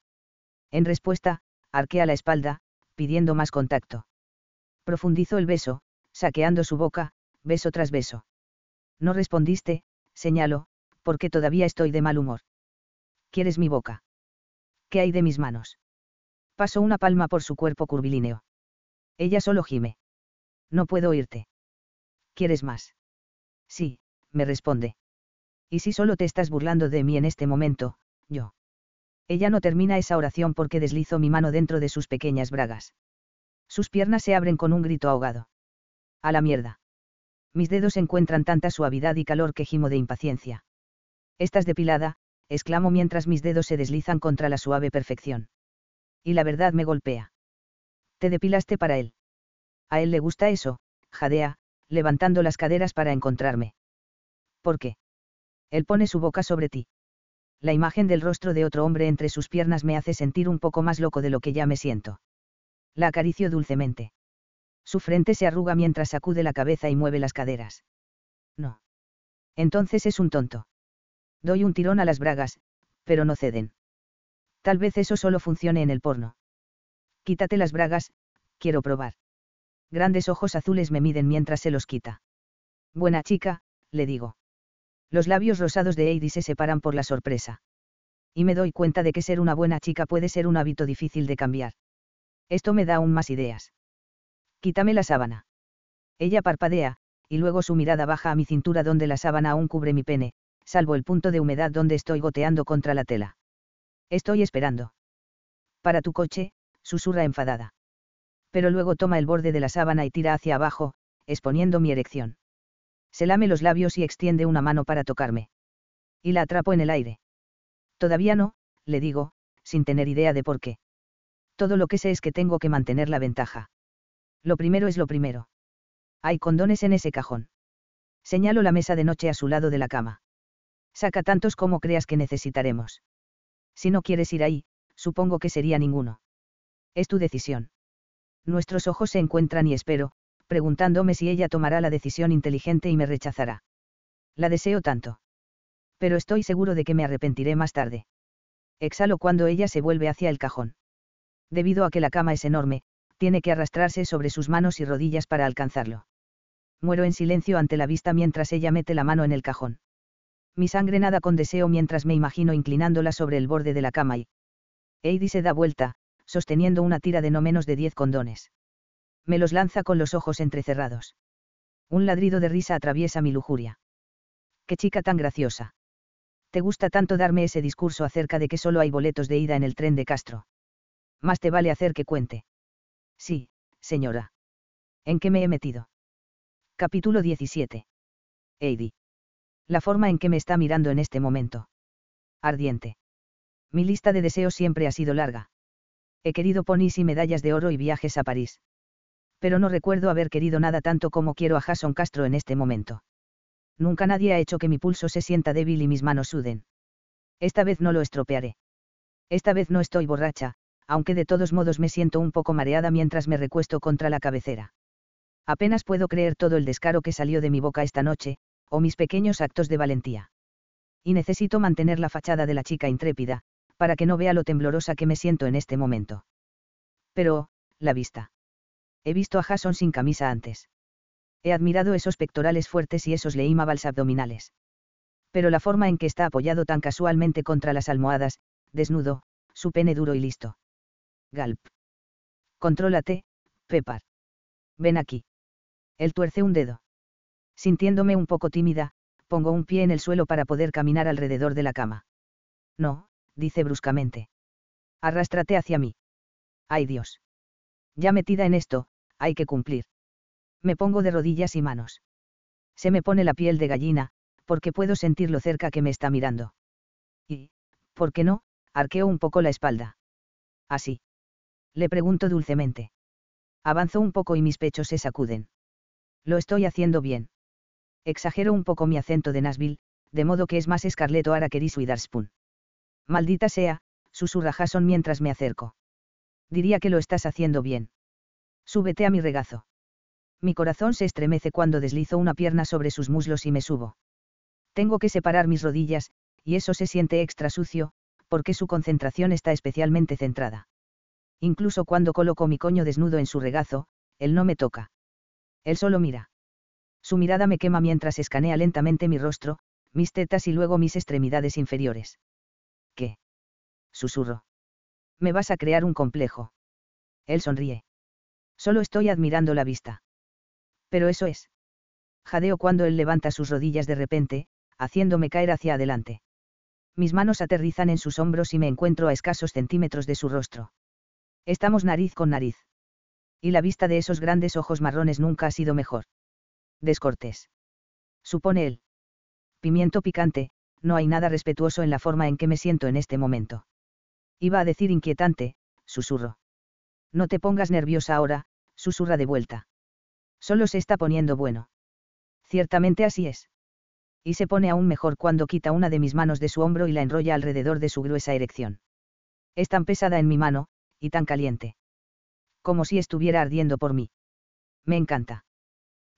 En respuesta, arquea la espalda, pidiendo más contacto. Profundizo el beso, saqueando su boca, beso tras beso. No respondiste, señalo, porque todavía estoy de mal humor. ¿Quieres mi boca? ¿Qué hay de mis manos? Paso una palma por su cuerpo curvilíneo. Ella solo gime. No puedo oírte. ¿Quieres más? Sí, me responde. Y si solo te estás burlando de mí en este momento, yo. Ella no termina esa oración porque deslizo mi mano dentro de sus pequeñas bragas. Sus piernas se abren con un grito ahogado. A la mierda. Mis dedos encuentran tanta suavidad y calor que gimo de impaciencia. Estás depilada, exclamo mientras mis dedos se deslizan contra la suave perfección. Y la verdad me golpea. Te depilaste para él. A él le gusta eso, jadea, levantando las caderas para encontrarme. ¿Por qué? Él pone su boca sobre ti. La imagen del rostro de otro hombre entre sus piernas me hace sentir un poco más loco de lo que ya me siento. La acaricio dulcemente. Su frente se arruga mientras sacude la cabeza y mueve las caderas. No. Entonces es un tonto. Doy un tirón a las bragas, pero no ceden. Tal vez eso solo funcione en el porno. Quítate las bragas, quiero probar grandes ojos azules me miden mientras se los quita. Buena chica, le digo. Los labios rosados de Heidi se separan por la sorpresa. Y me doy cuenta de que ser una buena chica puede ser un hábito difícil de cambiar. Esto me da aún más ideas. Quítame la sábana. Ella parpadea, y luego su mirada baja a mi cintura donde la sábana aún cubre mi pene, salvo el punto de humedad donde estoy goteando contra la tela. Estoy esperando. Para tu coche, susurra enfadada pero luego toma el borde de la sábana y tira hacia abajo, exponiendo mi erección. Se lame los labios y extiende una mano para tocarme. Y la atrapo en el aire. Todavía no, le digo, sin tener idea de por qué. Todo lo que sé es que tengo que mantener la ventaja. Lo primero es lo primero. Hay condones en ese cajón. Señalo la mesa de noche a su lado de la cama. Saca tantos como creas que necesitaremos. Si no quieres ir ahí, supongo que sería ninguno. Es tu decisión. Nuestros ojos se encuentran y espero, preguntándome si ella tomará la decisión inteligente y me rechazará. La deseo tanto. Pero estoy seguro de que me arrepentiré más tarde. Exhalo cuando ella se vuelve hacia el cajón. Debido a que la cama es enorme, tiene que arrastrarse sobre sus manos y rodillas para alcanzarlo. Muero en silencio ante la vista mientras ella mete la mano en el cajón. Mi sangre nada con deseo mientras me imagino inclinándola sobre el borde de la cama y... Heidi se da vuelta, sosteniendo una tira de no menos de diez condones. Me los lanza con los ojos entrecerrados. Un ladrido de risa atraviesa mi lujuria. ¡Qué chica tan graciosa! Te gusta tanto darme ese discurso acerca de que solo hay boletos de ida en el tren de Castro. Más te vale hacer que cuente. Sí, señora. ¿En qué me he metido? Capítulo 17. Heidi. La forma en que me está mirando en este momento. Ardiente. Mi lista de deseos siempre ha sido larga he querido ponis y medallas de oro y viajes a París. Pero no recuerdo haber querido nada tanto como quiero a Jason Castro en este momento. Nunca nadie ha hecho que mi pulso se sienta débil y mis manos suden. Esta vez no lo estropearé. Esta vez no estoy borracha, aunque de todos modos me siento un poco mareada mientras me recuesto contra la cabecera. Apenas puedo creer todo el descaro que salió de mi boca esta noche, o mis pequeños actos de valentía. Y necesito mantener la fachada de la chica intrépida, para que no vea lo temblorosa que me siento en este momento. Pero, la vista. He visto a Jason sin camisa antes. He admirado esos pectorales fuertes y esos leímabals abdominales. Pero la forma en que está apoyado tan casualmente contra las almohadas, desnudo, su pene duro y listo. Galp. Contrólate, Pepar. Ven aquí. Él tuerce un dedo. Sintiéndome un poco tímida, pongo un pie en el suelo para poder caminar alrededor de la cama. No, dice bruscamente. Arrástrate hacia mí. Ay Dios. Ya metida en esto, hay que cumplir. Me pongo de rodillas y manos. Se me pone la piel de gallina, porque puedo sentir lo cerca que me está mirando. Y, ¿por qué no? Arqueo un poco la espalda. Así. Le pregunto dulcemente. Avanzo un poco y mis pechos se sacuden. Lo estoy haciendo bien. Exagero un poco mi acento de Nashville, de modo que es más Scarlett O'Hara que Reese Witherspoon. Maldita sea, susurra Jason mientras me acerco. Diría que lo estás haciendo bien. Súbete a mi regazo. Mi corazón se estremece cuando deslizo una pierna sobre sus muslos y me subo. Tengo que separar mis rodillas, y eso se siente extra sucio, porque su concentración está especialmente centrada. Incluso cuando coloco mi coño desnudo en su regazo, él no me toca. Él solo mira. Su mirada me quema mientras escanea lentamente mi rostro, mis tetas y luego mis extremidades inferiores. ¿Qué? Susurro. Me vas a crear un complejo. Él sonríe. Solo estoy admirando la vista. Pero eso es. Jadeo cuando él levanta sus rodillas de repente, haciéndome caer hacia adelante. Mis manos aterrizan en sus hombros y me encuentro a escasos centímetros de su rostro. Estamos nariz con nariz. Y la vista de esos grandes ojos marrones nunca ha sido mejor. Descortés. Supone él. Pimiento picante, no hay nada respetuoso en la forma en que me siento en este momento. Iba a decir inquietante, susurro. No te pongas nerviosa ahora, susurra de vuelta. Solo se está poniendo bueno. Ciertamente así es. Y se pone aún mejor cuando quita una de mis manos de su hombro y la enrolla alrededor de su gruesa erección. Es tan pesada en mi mano, y tan caliente. Como si estuviera ardiendo por mí. Me encanta.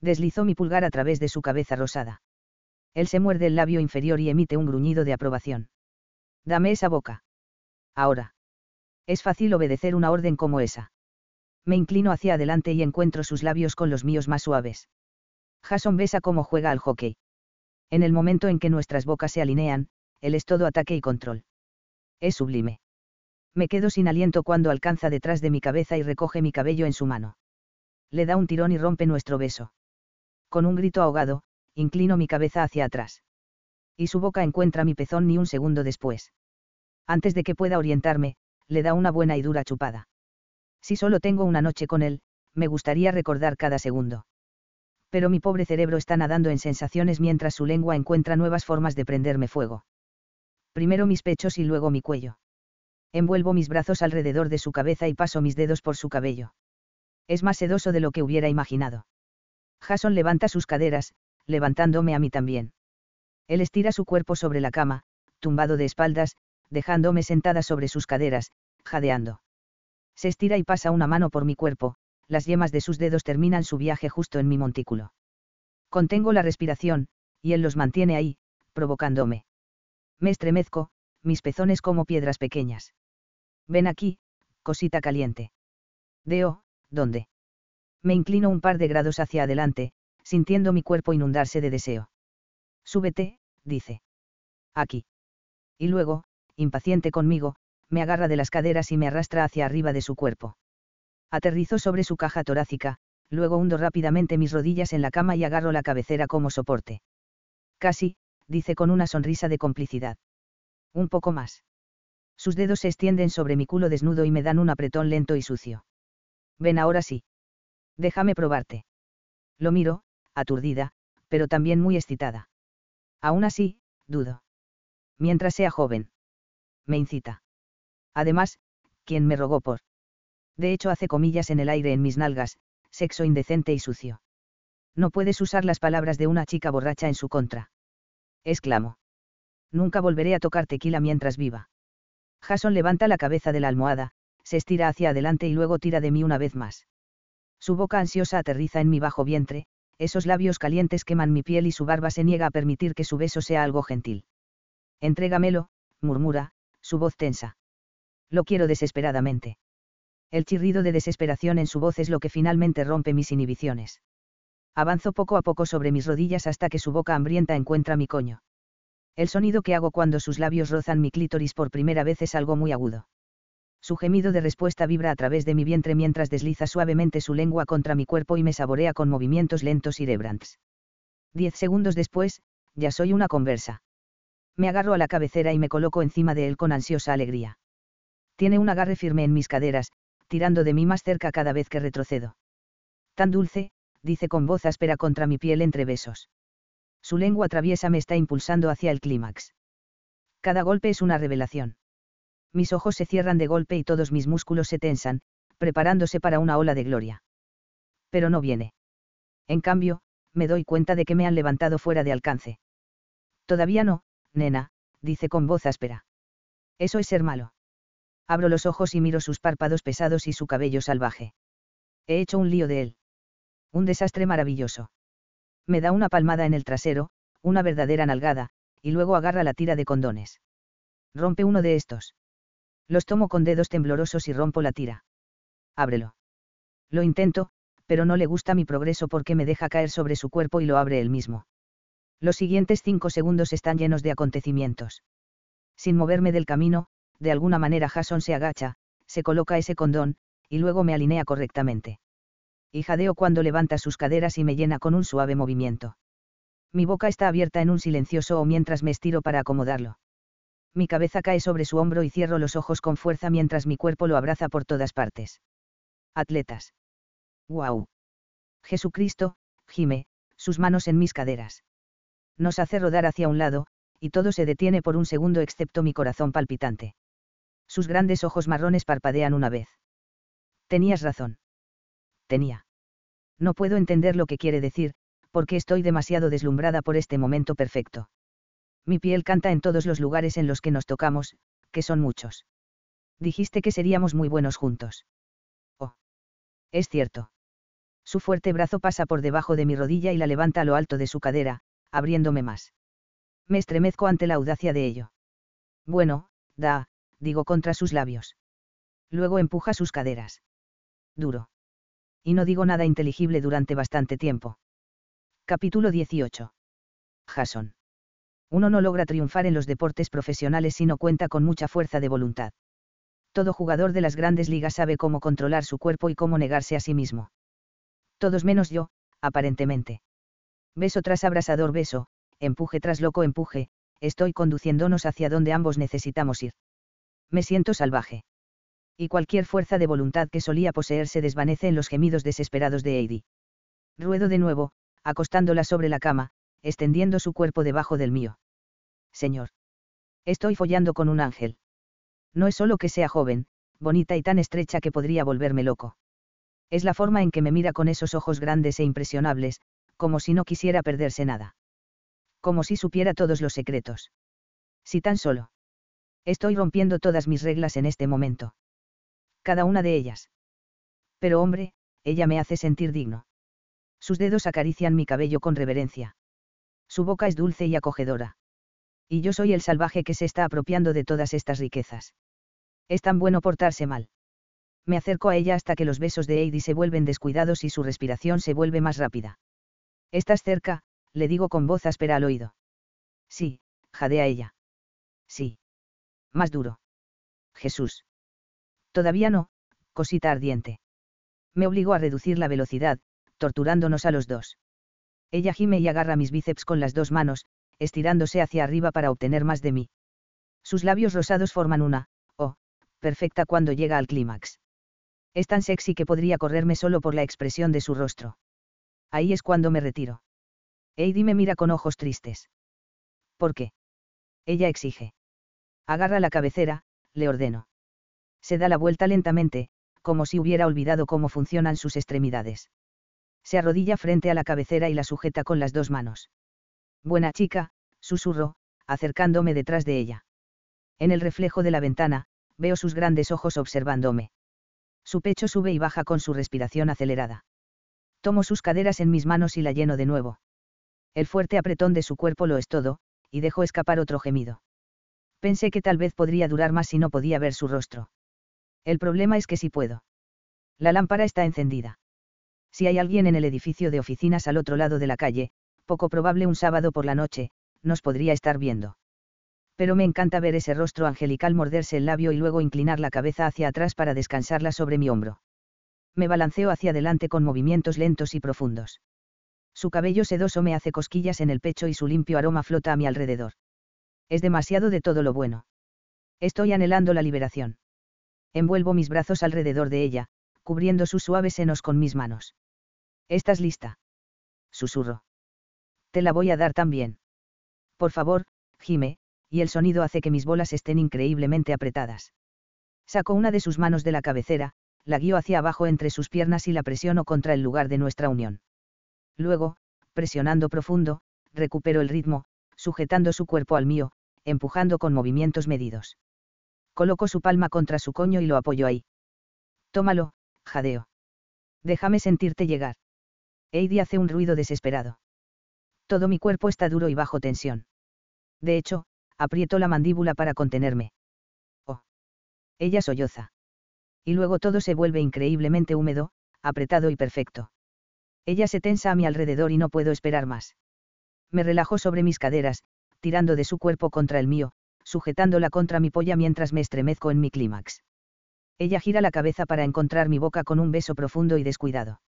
Deslizó mi pulgar a través de su cabeza rosada. Él se muerde el labio inferior y emite un gruñido de aprobación. Dame esa boca. Ahora. Es fácil obedecer una orden como esa. Me inclino hacia adelante y encuentro sus labios con los míos más suaves. Jason besa cómo juega al hockey. En el momento en que nuestras bocas se alinean, él es todo ataque y control. Es sublime. Me quedo sin aliento cuando alcanza detrás de mi cabeza y recoge mi cabello en su mano. Le da un tirón y rompe nuestro beso. Con un grito ahogado, inclino mi cabeza hacia atrás. Y su boca encuentra mi pezón ni un segundo después. Antes de que pueda orientarme, le da una buena y dura chupada. Si solo tengo una noche con él, me gustaría recordar cada segundo. Pero mi pobre cerebro está nadando en sensaciones mientras su lengua encuentra nuevas formas de prenderme fuego. Primero mis pechos y luego mi cuello. Envuelvo mis brazos alrededor de su cabeza y paso mis dedos por su cabello. Es más sedoso de lo que hubiera imaginado. Jason levanta sus caderas, levantándome a mí también. Él estira su cuerpo sobre la cama, tumbado de espaldas, dejándome sentada sobre sus caderas, jadeando. Se estira y pasa una mano por mi cuerpo, las yemas de sus dedos terminan su viaje justo en mi montículo. Contengo la respiración, y él los mantiene ahí, provocándome. Me estremezco, mis pezones como piedras pequeñas. Ven aquí, cosita caliente. Deo, ¿dónde? Me inclino un par de grados hacia adelante, sintiendo mi cuerpo inundarse de deseo. Súbete, dice. Aquí. Y luego, impaciente conmigo, me agarra de las caderas y me arrastra hacia arriba de su cuerpo. Aterrizo sobre su caja torácica, luego hundo rápidamente mis rodillas en la cama y agarro la cabecera como soporte. Casi, dice con una sonrisa de complicidad. Un poco más. Sus dedos se extienden sobre mi culo desnudo y me dan un apretón lento y sucio. Ven ahora sí. Déjame probarte. Lo miro, aturdida, pero también muy excitada. Aún así, dudo. Mientras sea joven. Me incita. Además, quien me rogó por. De hecho hace comillas en el aire en mis nalgas, sexo indecente y sucio. No puedes usar las palabras de una chica borracha en su contra. Exclamo. Nunca volveré a tocar tequila mientras viva. Jason levanta la cabeza de la almohada, se estira hacia adelante y luego tira de mí una vez más. Su boca ansiosa aterriza en mi bajo vientre, esos labios calientes queman mi piel y su barba se niega a permitir que su beso sea algo gentil. Entrégamelo, murmura, su voz tensa. Lo quiero desesperadamente. El chirrido de desesperación en su voz es lo que finalmente rompe mis inhibiciones. Avanzo poco a poco sobre mis rodillas hasta que su boca hambrienta encuentra mi coño. El sonido que hago cuando sus labios rozan mi clítoris por primera vez es algo muy agudo. Su gemido de respuesta vibra a través de mi vientre mientras desliza suavemente su lengua contra mi cuerpo y me saborea con movimientos lentos y rebrands. Diez segundos después, ya soy una conversa. Me agarro a la cabecera y me coloco encima de él con ansiosa alegría. Tiene un agarre firme en mis caderas, tirando de mí más cerca cada vez que retrocedo. Tan dulce, dice con voz áspera contra mi piel entre besos. Su lengua traviesa me está impulsando hacia el clímax. Cada golpe es una revelación. Mis ojos se cierran de golpe y todos mis músculos se tensan, preparándose para una ola de gloria. Pero no viene. En cambio, me doy cuenta de que me han levantado fuera de alcance. Todavía no, nena, dice con voz áspera. Eso es ser malo. Abro los ojos y miro sus párpados pesados y su cabello salvaje. He hecho un lío de él. Un desastre maravilloso. Me da una palmada en el trasero, una verdadera nalgada, y luego agarra la tira de condones. Rompe uno de estos. Los tomo con dedos temblorosos y rompo la tira. Ábrelo. Lo intento, pero no le gusta mi progreso porque me deja caer sobre su cuerpo y lo abre él mismo. Los siguientes cinco segundos están llenos de acontecimientos. Sin moverme del camino, de alguna manera Jason se agacha, se coloca ese condón, y luego me alinea correctamente y jadeo cuando levanta sus caderas y me llena con un suave movimiento. Mi boca está abierta en un silencioso o mientras me estiro para acomodarlo. Mi cabeza cae sobre su hombro y cierro los ojos con fuerza mientras mi cuerpo lo abraza por todas partes. Atletas. ¡Wow! Jesucristo, gime, sus manos en mis caderas. Nos hace rodar hacia un lado, y todo se detiene por un segundo excepto mi corazón palpitante. Sus grandes ojos marrones parpadean una vez. Tenías razón tenía. No puedo entender lo que quiere decir, porque estoy demasiado deslumbrada por este momento perfecto. Mi piel canta en todos los lugares en los que nos tocamos, que son muchos. Dijiste que seríamos muy buenos juntos. Oh. Es cierto. Su fuerte brazo pasa por debajo de mi rodilla y la levanta a lo alto de su cadera, abriéndome más. Me estremezco ante la audacia de ello. Bueno, da, digo contra sus labios. Luego empuja sus caderas. Duro y no digo nada inteligible durante bastante tiempo. Capítulo 18. Jason. Uno no logra triunfar en los deportes profesionales si no cuenta con mucha fuerza de voluntad. Todo jugador de las grandes ligas sabe cómo controlar su cuerpo y cómo negarse a sí mismo. Todos menos yo, aparentemente. Beso tras abrasador beso, empuje tras loco empuje, estoy conduciéndonos hacia donde ambos necesitamos ir. Me siento salvaje y cualquier fuerza de voluntad que solía poseer se desvanece en los gemidos desesperados de Heidi. Ruedo de nuevo, acostándola sobre la cama, extendiendo su cuerpo debajo del mío. Señor. Estoy follando con un ángel. No es solo que sea joven, bonita y tan estrecha que podría volverme loco. Es la forma en que me mira con esos ojos grandes e impresionables, como si no quisiera perderse nada. Como si supiera todos los secretos. Si tan solo. Estoy rompiendo todas mis reglas en este momento cada una de ellas. Pero hombre, ella me hace sentir digno. Sus dedos acarician mi cabello con reverencia. Su boca es dulce y acogedora. Y yo soy el salvaje que se está apropiando de todas estas riquezas. Es tan bueno portarse mal. Me acerco a ella hasta que los besos de Heidi se vuelven descuidados y su respiración se vuelve más rápida. Estás cerca, le digo con voz áspera al oído. Sí, jadea ella. Sí. Más duro. Jesús. Todavía no, cosita ardiente. Me obligó a reducir la velocidad, torturándonos a los dos. Ella gime y agarra mis bíceps con las dos manos, estirándose hacia arriba para obtener más de mí. Sus labios rosados forman una, oh, perfecta cuando llega al clímax. Es tan sexy que podría correrme solo por la expresión de su rostro. Ahí es cuando me retiro. Heidi me mira con ojos tristes. ¿Por qué? Ella exige. Agarra la cabecera, le ordeno se da la vuelta lentamente, como si hubiera olvidado cómo funcionan sus extremidades. Se arrodilla frente a la cabecera y la sujeta con las dos manos. Buena chica, susurro, acercándome detrás de ella. En el reflejo de la ventana, veo sus grandes ojos observándome. Su pecho sube y baja con su respiración acelerada. Tomo sus caderas en mis manos y la lleno de nuevo. El fuerte apretón de su cuerpo lo es todo, y dejo escapar otro gemido. Pensé que tal vez podría durar más si no podía ver su rostro. El problema es que sí puedo. La lámpara está encendida. Si hay alguien en el edificio de oficinas al otro lado de la calle, poco probable un sábado por la noche, nos podría estar viendo. Pero me encanta ver ese rostro angelical morderse el labio y luego inclinar la cabeza hacia atrás para descansarla sobre mi hombro. Me balanceo hacia adelante con movimientos lentos y profundos. Su cabello sedoso me hace cosquillas en el pecho y su limpio aroma flota a mi alrededor. Es demasiado de todo lo bueno. Estoy anhelando la liberación. Envuelvo mis brazos alrededor de ella, cubriendo sus suaves senos con mis manos. ¿Estás lista? Susurro. Te la voy a dar también. Por favor, gime, y el sonido hace que mis bolas estén increíblemente apretadas. Saco una de sus manos de la cabecera, la guío hacia abajo entre sus piernas y la presiono contra el lugar de nuestra unión. Luego, presionando profundo, recupero el ritmo, sujetando su cuerpo al mío, empujando con movimientos medidos. Coloco su palma contra su coño y lo apoyo ahí. Tómalo, jadeo. Déjame sentirte llegar. Heidi hace un ruido desesperado. Todo mi cuerpo está duro y bajo tensión. De hecho, aprieto la mandíbula para contenerme. Oh. Ella solloza. Y luego todo se vuelve increíblemente húmedo, apretado y perfecto. Ella se tensa a mi alrededor y no puedo esperar más. Me relajo sobre mis caderas, tirando de su cuerpo contra el mío, sujetándola contra mi polla mientras me estremezco en mi clímax. Ella gira la cabeza para encontrar mi boca con un beso profundo y descuidado.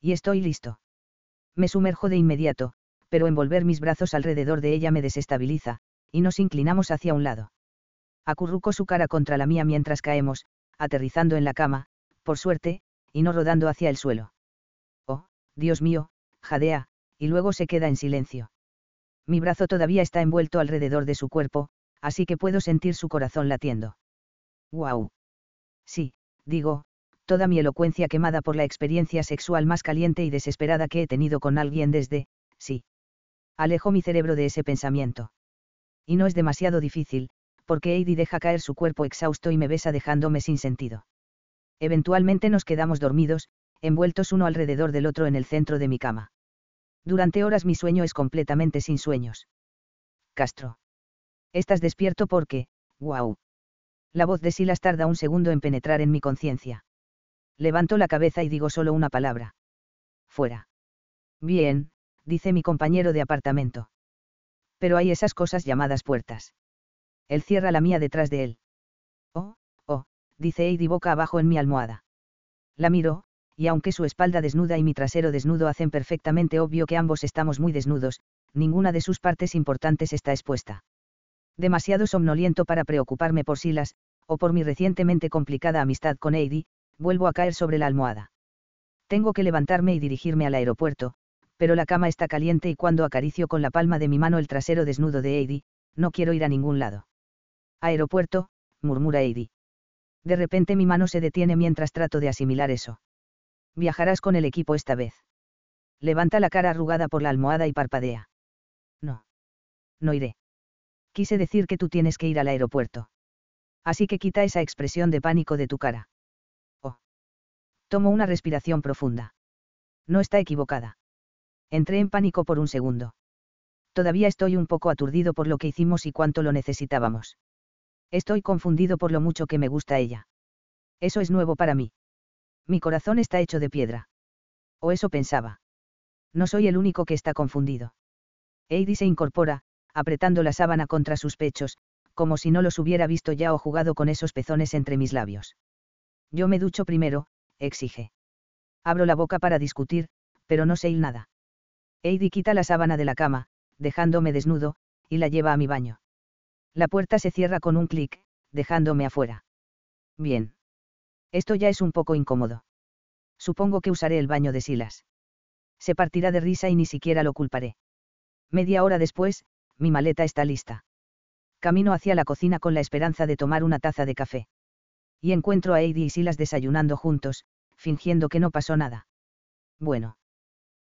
Y estoy listo. Me sumerjo de inmediato, pero envolver mis brazos alrededor de ella me desestabiliza, y nos inclinamos hacia un lado. Acurruco su cara contra la mía mientras caemos, aterrizando en la cama, por suerte, y no rodando hacia el suelo. Oh, Dios mío, jadea, y luego se queda en silencio. Mi brazo todavía está envuelto alrededor de su cuerpo, así que puedo sentir su corazón latiendo. ¡Guau! Sí, digo, toda mi elocuencia quemada por la experiencia sexual más caliente y desesperada que he tenido con alguien desde, sí. Alejo mi cerebro de ese pensamiento. Y no es demasiado difícil, porque Heidi deja caer su cuerpo exhausto y me besa dejándome sin sentido. Eventualmente nos quedamos dormidos, envueltos uno alrededor del otro en el centro de mi cama. Durante horas mi sueño es completamente sin sueños. Castro. Estás despierto porque, wow. La voz de Silas tarda un segundo en penetrar en mi conciencia. Levanto la cabeza y digo solo una palabra. Fuera. Bien, dice mi compañero de apartamento. Pero hay esas cosas llamadas puertas él cierra la mía detrás de él. Oh, oh, dice Heidi boca abajo en mi almohada. La miro, y aunque su espalda desnuda y mi trasero desnudo hacen perfectamente obvio que ambos estamos muy desnudos, ninguna de sus partes importantes está expuesta. Demasiado somnoliento para preocuparme por Silas, o por mi recientemente complicada amistad con Heidi, vuelvo a caer sobre la almohada. Tengo que levantarme y dirigirme al aeropuerto, pero la cama está caliente y cuando acaricio con la palma de mi mano el trasero desnudo de Heidi, no quiero ir a ningún lado. Aeropuerto, murmura Heidi. De repente mi mano se detiene mientras trato de asimilar eso. Viajarás con el equipo esta vez. Levanta la cara arrugada por la almohada y parpadea. No. No iré. Quise decir que tú tienes que ir al aeropuerto. Así que quita esa expresión de pánico de tu cara. Oh. Tomo una respiración profunda. No está equivocada. Entré en pánico por un segundo. Todavía estoy un poco aturdido por lo que hicimos y cuánto lo necesitábamos. Estoy confundido por lo mucho que me gusta ella. Eso es nuevo para mí. Mi corazón está hecho de piedra. O eso pensaba. No soy el único que está confundido. Heidi se incorpora, apretando la sábana contra sus pechos, como si no los hubiera visto ya o jugado con esos pezones entre mis labios. Yo me ducho primero, exige. Abro la boca para discutir, pero no sé nada. Heidi quita la sábana de la cama, dejándome desnudo, y la lleva a mi baño. La puerta se cierra con un clic, dejándome afuera. Bien. Esto ya es un poco incómodo. Supongo que usaré el baño de Silas. Se partirá de risa y ni siquiera lo culparé. Media hora después, mi maleta está lista. Camino hacia la cocina con la esperanza de tomar una taza de café. Y encuentro a Heidi y Silas desayunando juntos, fingiendo que no pasó nada. Bueno.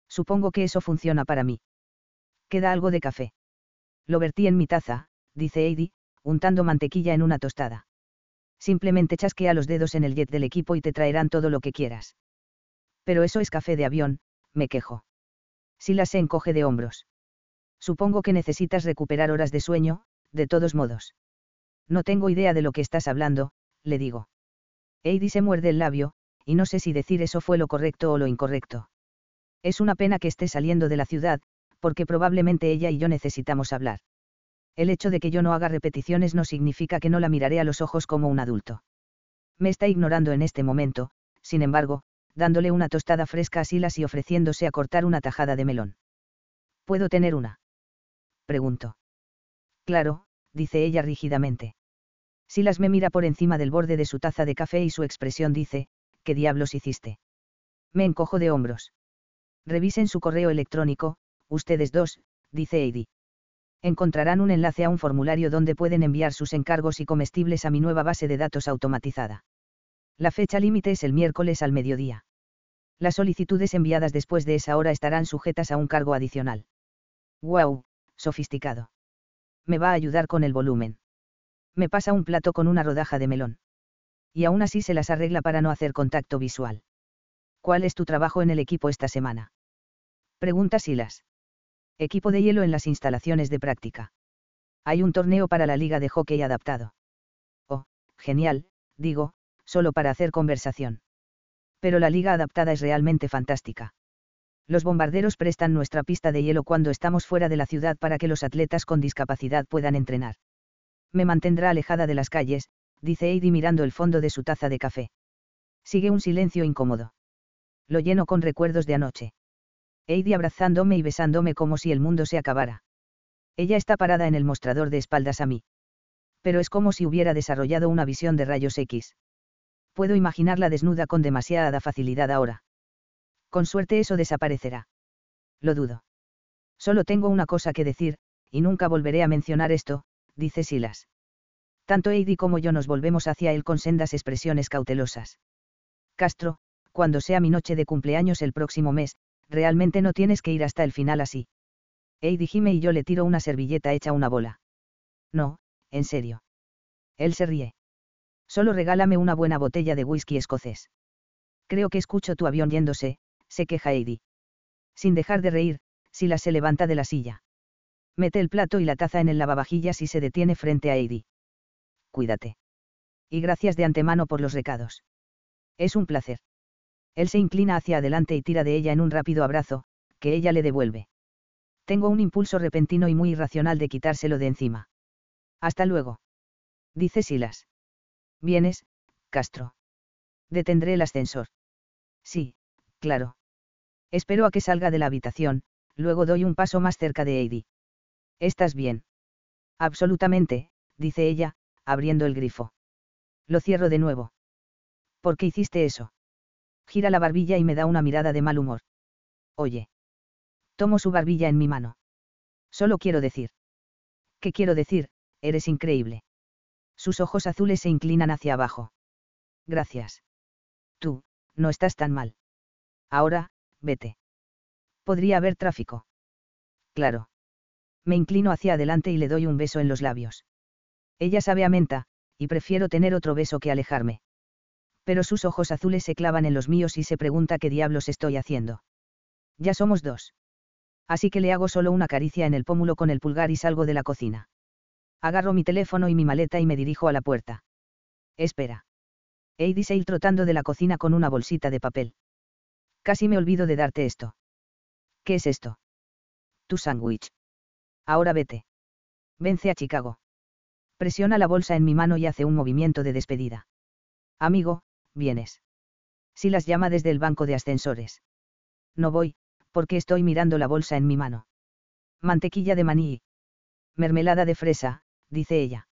Supongo que eso funciona para mí. Queda algo de café. Lo vertí en mi taza, dice Heidi, untando mantequilla en una tostada. Simplemente chasquea los dedos en el jet del equipo y te traerán todo lo que quieras. Pero eso es café de avión, me quejo. Silas se encoge de hombros. Supongo que necesitas recuperar horas de sueño, de todos modos. No tengo idea de lo que estás hablando, le digo. Heidi se muerde el labio, y no sé si decir eso fue lo correcto o lo incorrecto. Es una pena que esté saliendo de la ciudad, porque probablemente ella y yo necesitamos hablar. El hecho de que yo no haga repeticiones no significa que no la miraré a los ojos como un adulto. Me está ignorando en este momento, sin embargo, dándole una tostada fresca a Silas y ofreciéndose a cortar una tajada de melón. ¿Puedo tener una? Pregunto. Claro, dice ella rígidamente. Silas me mira por encima del borde de su taza de café y su expresión dice, ¿qué diablos hiciste? Me encojo de hombros. Revisen su correo electrónico, ustedes dos, dice Heidi encontrarán un enlace a un formulario donde pueden enviar sus encargos y comestibles a mi nueva base de datos automatizada. La fecha límite es el miércoles al mediodía. Las solicitudes enviadas después de esa hora estarán sujetas a un cargo adicional. ¡Wow! Sofisticado. Me va a ayudar con el volumen. Me pasa un plato con una rodaja de melón. Y aún así se las arregla para no hacer contacto visual. ¿Cuál es tu trabajo en el equipo esta semana? Pregunta Silas. Equipo de hielo en las instalaciones de práctica. Hay un torneo para la liga de hockey adaptado. Oh, genial, digo, solo para hacer conversación. Pero la liga adaptada es realmente fantástica. Los bombarderos prestan nuestra pista de hielo cuando estamos fuera de la ciudad para que los atletas con discapacidad puedan entrenar. Me mantendrá alejada de las calles, dice Heidi mirando el fondo de su taza de café. Sigue un silencio incómodo. Lo lleno con recuerdos de anoche. Heidi abrazándome y besándome como si el mundo se acabara. Ella está parada en el mostrador de espaldas a mí. Pero es como si hubiera desarrollado una visión de rayos X. Puedo imaginarla desnuda con demasiada facilidad ahora. Con suerte eso desaparecerá. Lo dudo. Solo tengo una cosa que decir, y nunca volveré a mencionar esto, dice Silas. Tanto Heidi como yo nos volvemos hacia él con sendas expresiones cautelosas. Castro, cuando sea mi noche de cumpleaños el próximo mes, realmente no tienes que ir hasta el final así. Heidi gime y yo le tiro una servilleta hecha una bola. No, en serio. Él se ríe. Solo regálame una buena botella de whisky escocés. Creo que escucho tu avión yéndose, se queja Heidi. Sin dejar de reír, Sila se levanta de la silla. Mete el plato y la taza en el lavavajillas y se detiene frente a Heidi. Cuídate. Y gracias de antemano por los recados. Es un placer. Él se inclina hacia adelante y tira de ella en un rápido abrazo, que ella le devuelve. Tengo un impulso repentino y muy irracional de quitárselo de encima. Hasta luego. Dice Silas. Vienes, Castro. Detendré el ascensor. Sí, claro. Espero a que salga de la habitación, luego doy un paso más cerca de Heidi. ¿Estás bien? Absolutamente, dice ella, abriendo el grifo. Lo cierro de nuevo. ¿Por qué hiciste eso? Gira la barbilla y me da una mirada de mal humor. Oye. Tomo su barbilla en mi mano. Solo quiero decir. ¿Qué quiero decir? Eres increíble. Sus ojos azules se inclinan hacia abajo. Gracias. Tú, no estás tan mal. Ahora, vete. Podría haber tráfico. Claro. Me inclino hacia adelante y le doy un beso en los labios. Ella sabe a menta, y prefiero tener otro beso que alejarme pero sus ojos azules se clavan en los míos y se pregunta qué diablos estoy haciendo. Ya somos dos. Así que le hago solo una caricia en el pómulo con el pulgar y salgo de la cocina. Agarro mi teléfono y mi maleta y me dirijo a la puerta. Espera. Heidi se ir trotando de la cocina con una bolsita de papel. Casi me olvido de darte esto. ¿Qué es esto? Tu sándwich. Ahora vete. Vence a Chicago. Presiona la bolsa en mi mano y hace un movimiento de despedida. Amigo, vienes. Si las llama desde el banco de ascensores. No voy, porque estoy mirando la bolsa en mi mano. Mantequilla de maní. Mermelada de fresa, dice ella.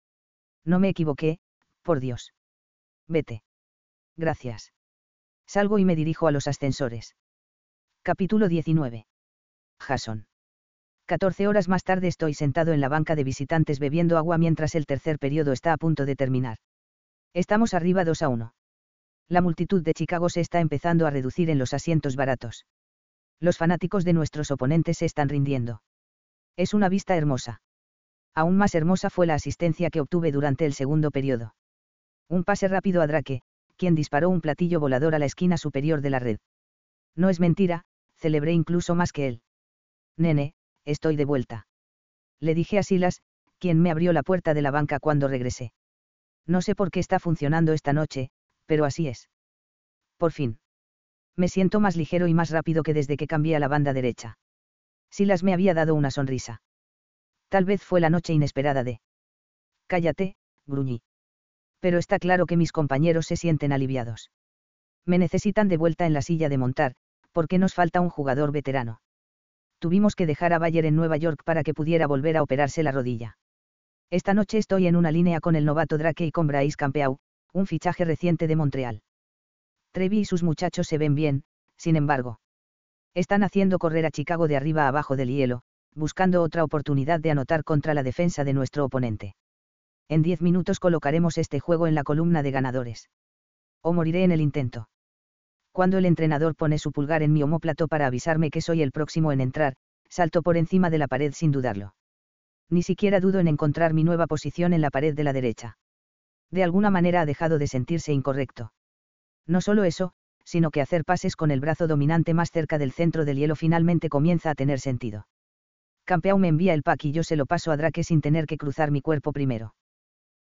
No me equivoqué, por Dios. Vete. Gracias. Salgo y me dirijo a los ascensores. Capítulo 19. Jason. 14 horas más tarde estoy sentado en la banca de visitantes bebiendo agua mientras el tercer periodo está a punto de terminar. Estamos arriba 2 a 1 la multitud de Chicago se está empezando a reducir en los asientos baratos. Los fanáticos de nuestros oponentes se están rindiendo. Es una vista hermosa. Aún más hermosa fue la asistencia que obtuve durante el segundo periodo. Un pase rápido a Drake, quien disparó un platillo volador a la esquina superior de la red. No es mentira, celebré incluso más que él. Nene, estoy de vuelta. Le dije a Silas, quien me abrió la puerta de la banca cuando regresé. No sé por qué está funcionando esta noche, pero así es. Por fin. Me siento más ligero y más rápido que desde que cambié a la banda derecha. Silas me había dado una sonrisa. Tal vez fue la noche inesperada de. Cállate, gruñí. Pero está claro que mis compañeros se sienten aliviados. Me necesitan de vuelta en la silla de montar, porque nos falta un jugador veterano. Tuvimos que dejar a Bayer en Nueva York para que pudiera volver a operarse la rodilla. Esta noche estoy en una línea con el novato Drake y con Bryce Campeau, un fichaje reciente de Montreal. Trevi y sus muchachos se ven bien, sin embargo. Están haciendo correr a Chicago de arriba a abajo del hielo, buscando otra oportunidad de anotar contra la defensa de nuestro oponente. En diez minutos colocaremos este juego en la columna de ganadores. O moriré en el intento. Cuando el entrenador pone su pulgar en mi homóplato para avisarme que soy el próximo en entrar, salto por encima de la pared sin dudarlo. Ni siquiera dudo en encontrar mi nueva posición en la pared de la derecha. De alguna manera ha dejado de sentirse incorrecto. No solo eso, sino que hacer pases con el brazo dominante más cerca del centro del hielo finalmente comienza a tener sentido. Campeau me envía el pack y yo se lo paso a Drake sin tener que cruzar mi cuerpo primero.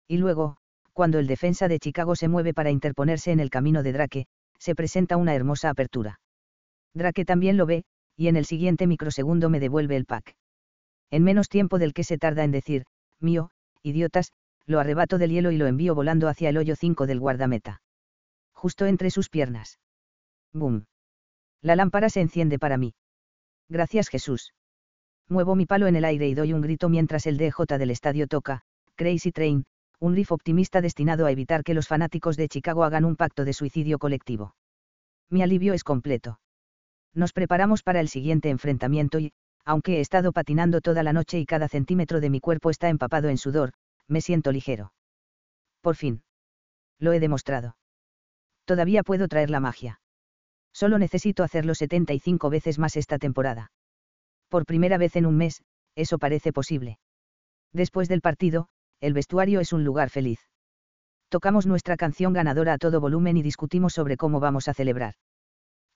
Y luego, cuando el defensa de Chicago se mueve para interponerse en el camino de Drake, se presenta una hermosa apertura. Drake también lo ve, y en el siguiente microsegundo me devuelve el pack. En menos tiempo del que se tarda en decir, mío, idiotas, lo arrebato del hielo y lo envío volando hacia el hoyo 5 del guardameta. Justo entre sus piernas. ¡Bum! La lámpara se enciende para mí. Gracias Jesús. Muevo mi palo en el aire y doy un grito mientras el DJ del estadio toca, Crazy Train, un riff optimista destinado a evitar que los fanáticos de Chicago hagan un pacto de suicidio colectivo. Mi alivio es completo. Nos preparamos para el siguiente enfrentamiento y, aunque he estado patinando toda la noche y cada centímetro de mi cuerpo está empapado en sudor, me siento ligero. Por fin. Lo he demostrado. Todavía puedo traer la magia. Solo necesito hacerlo 75 veces más esta temporada. Por primera vez en un mes, eso parece posible. Después del partido, el vestuario es un lugar feliz. Tocamos nuestra canción ganadora a todo volumen y discutimos sobre cómo vamos a celebrar.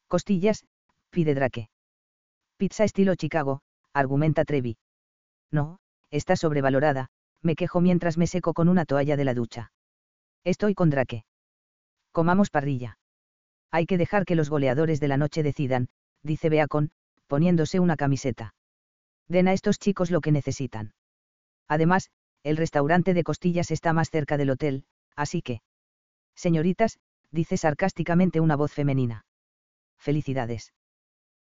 Costillas, pide Drake. Pizza estilo Chicago, argumenta Trevi. No, está sobrevalorada, me quejo mientras me seco con una toalla de la ducha. Estoy con Drake. Comamos parrilla. Hay que dejar que los goleadores de la noche decidan, dice Beacon, poniéndose una camiseta. Den a estos chicos lo que necesitan. Además, el restaurante de costillas está más cerca del hotel, así que... Señoritas, dice sarcásticamente una voz femenina. Felicidades.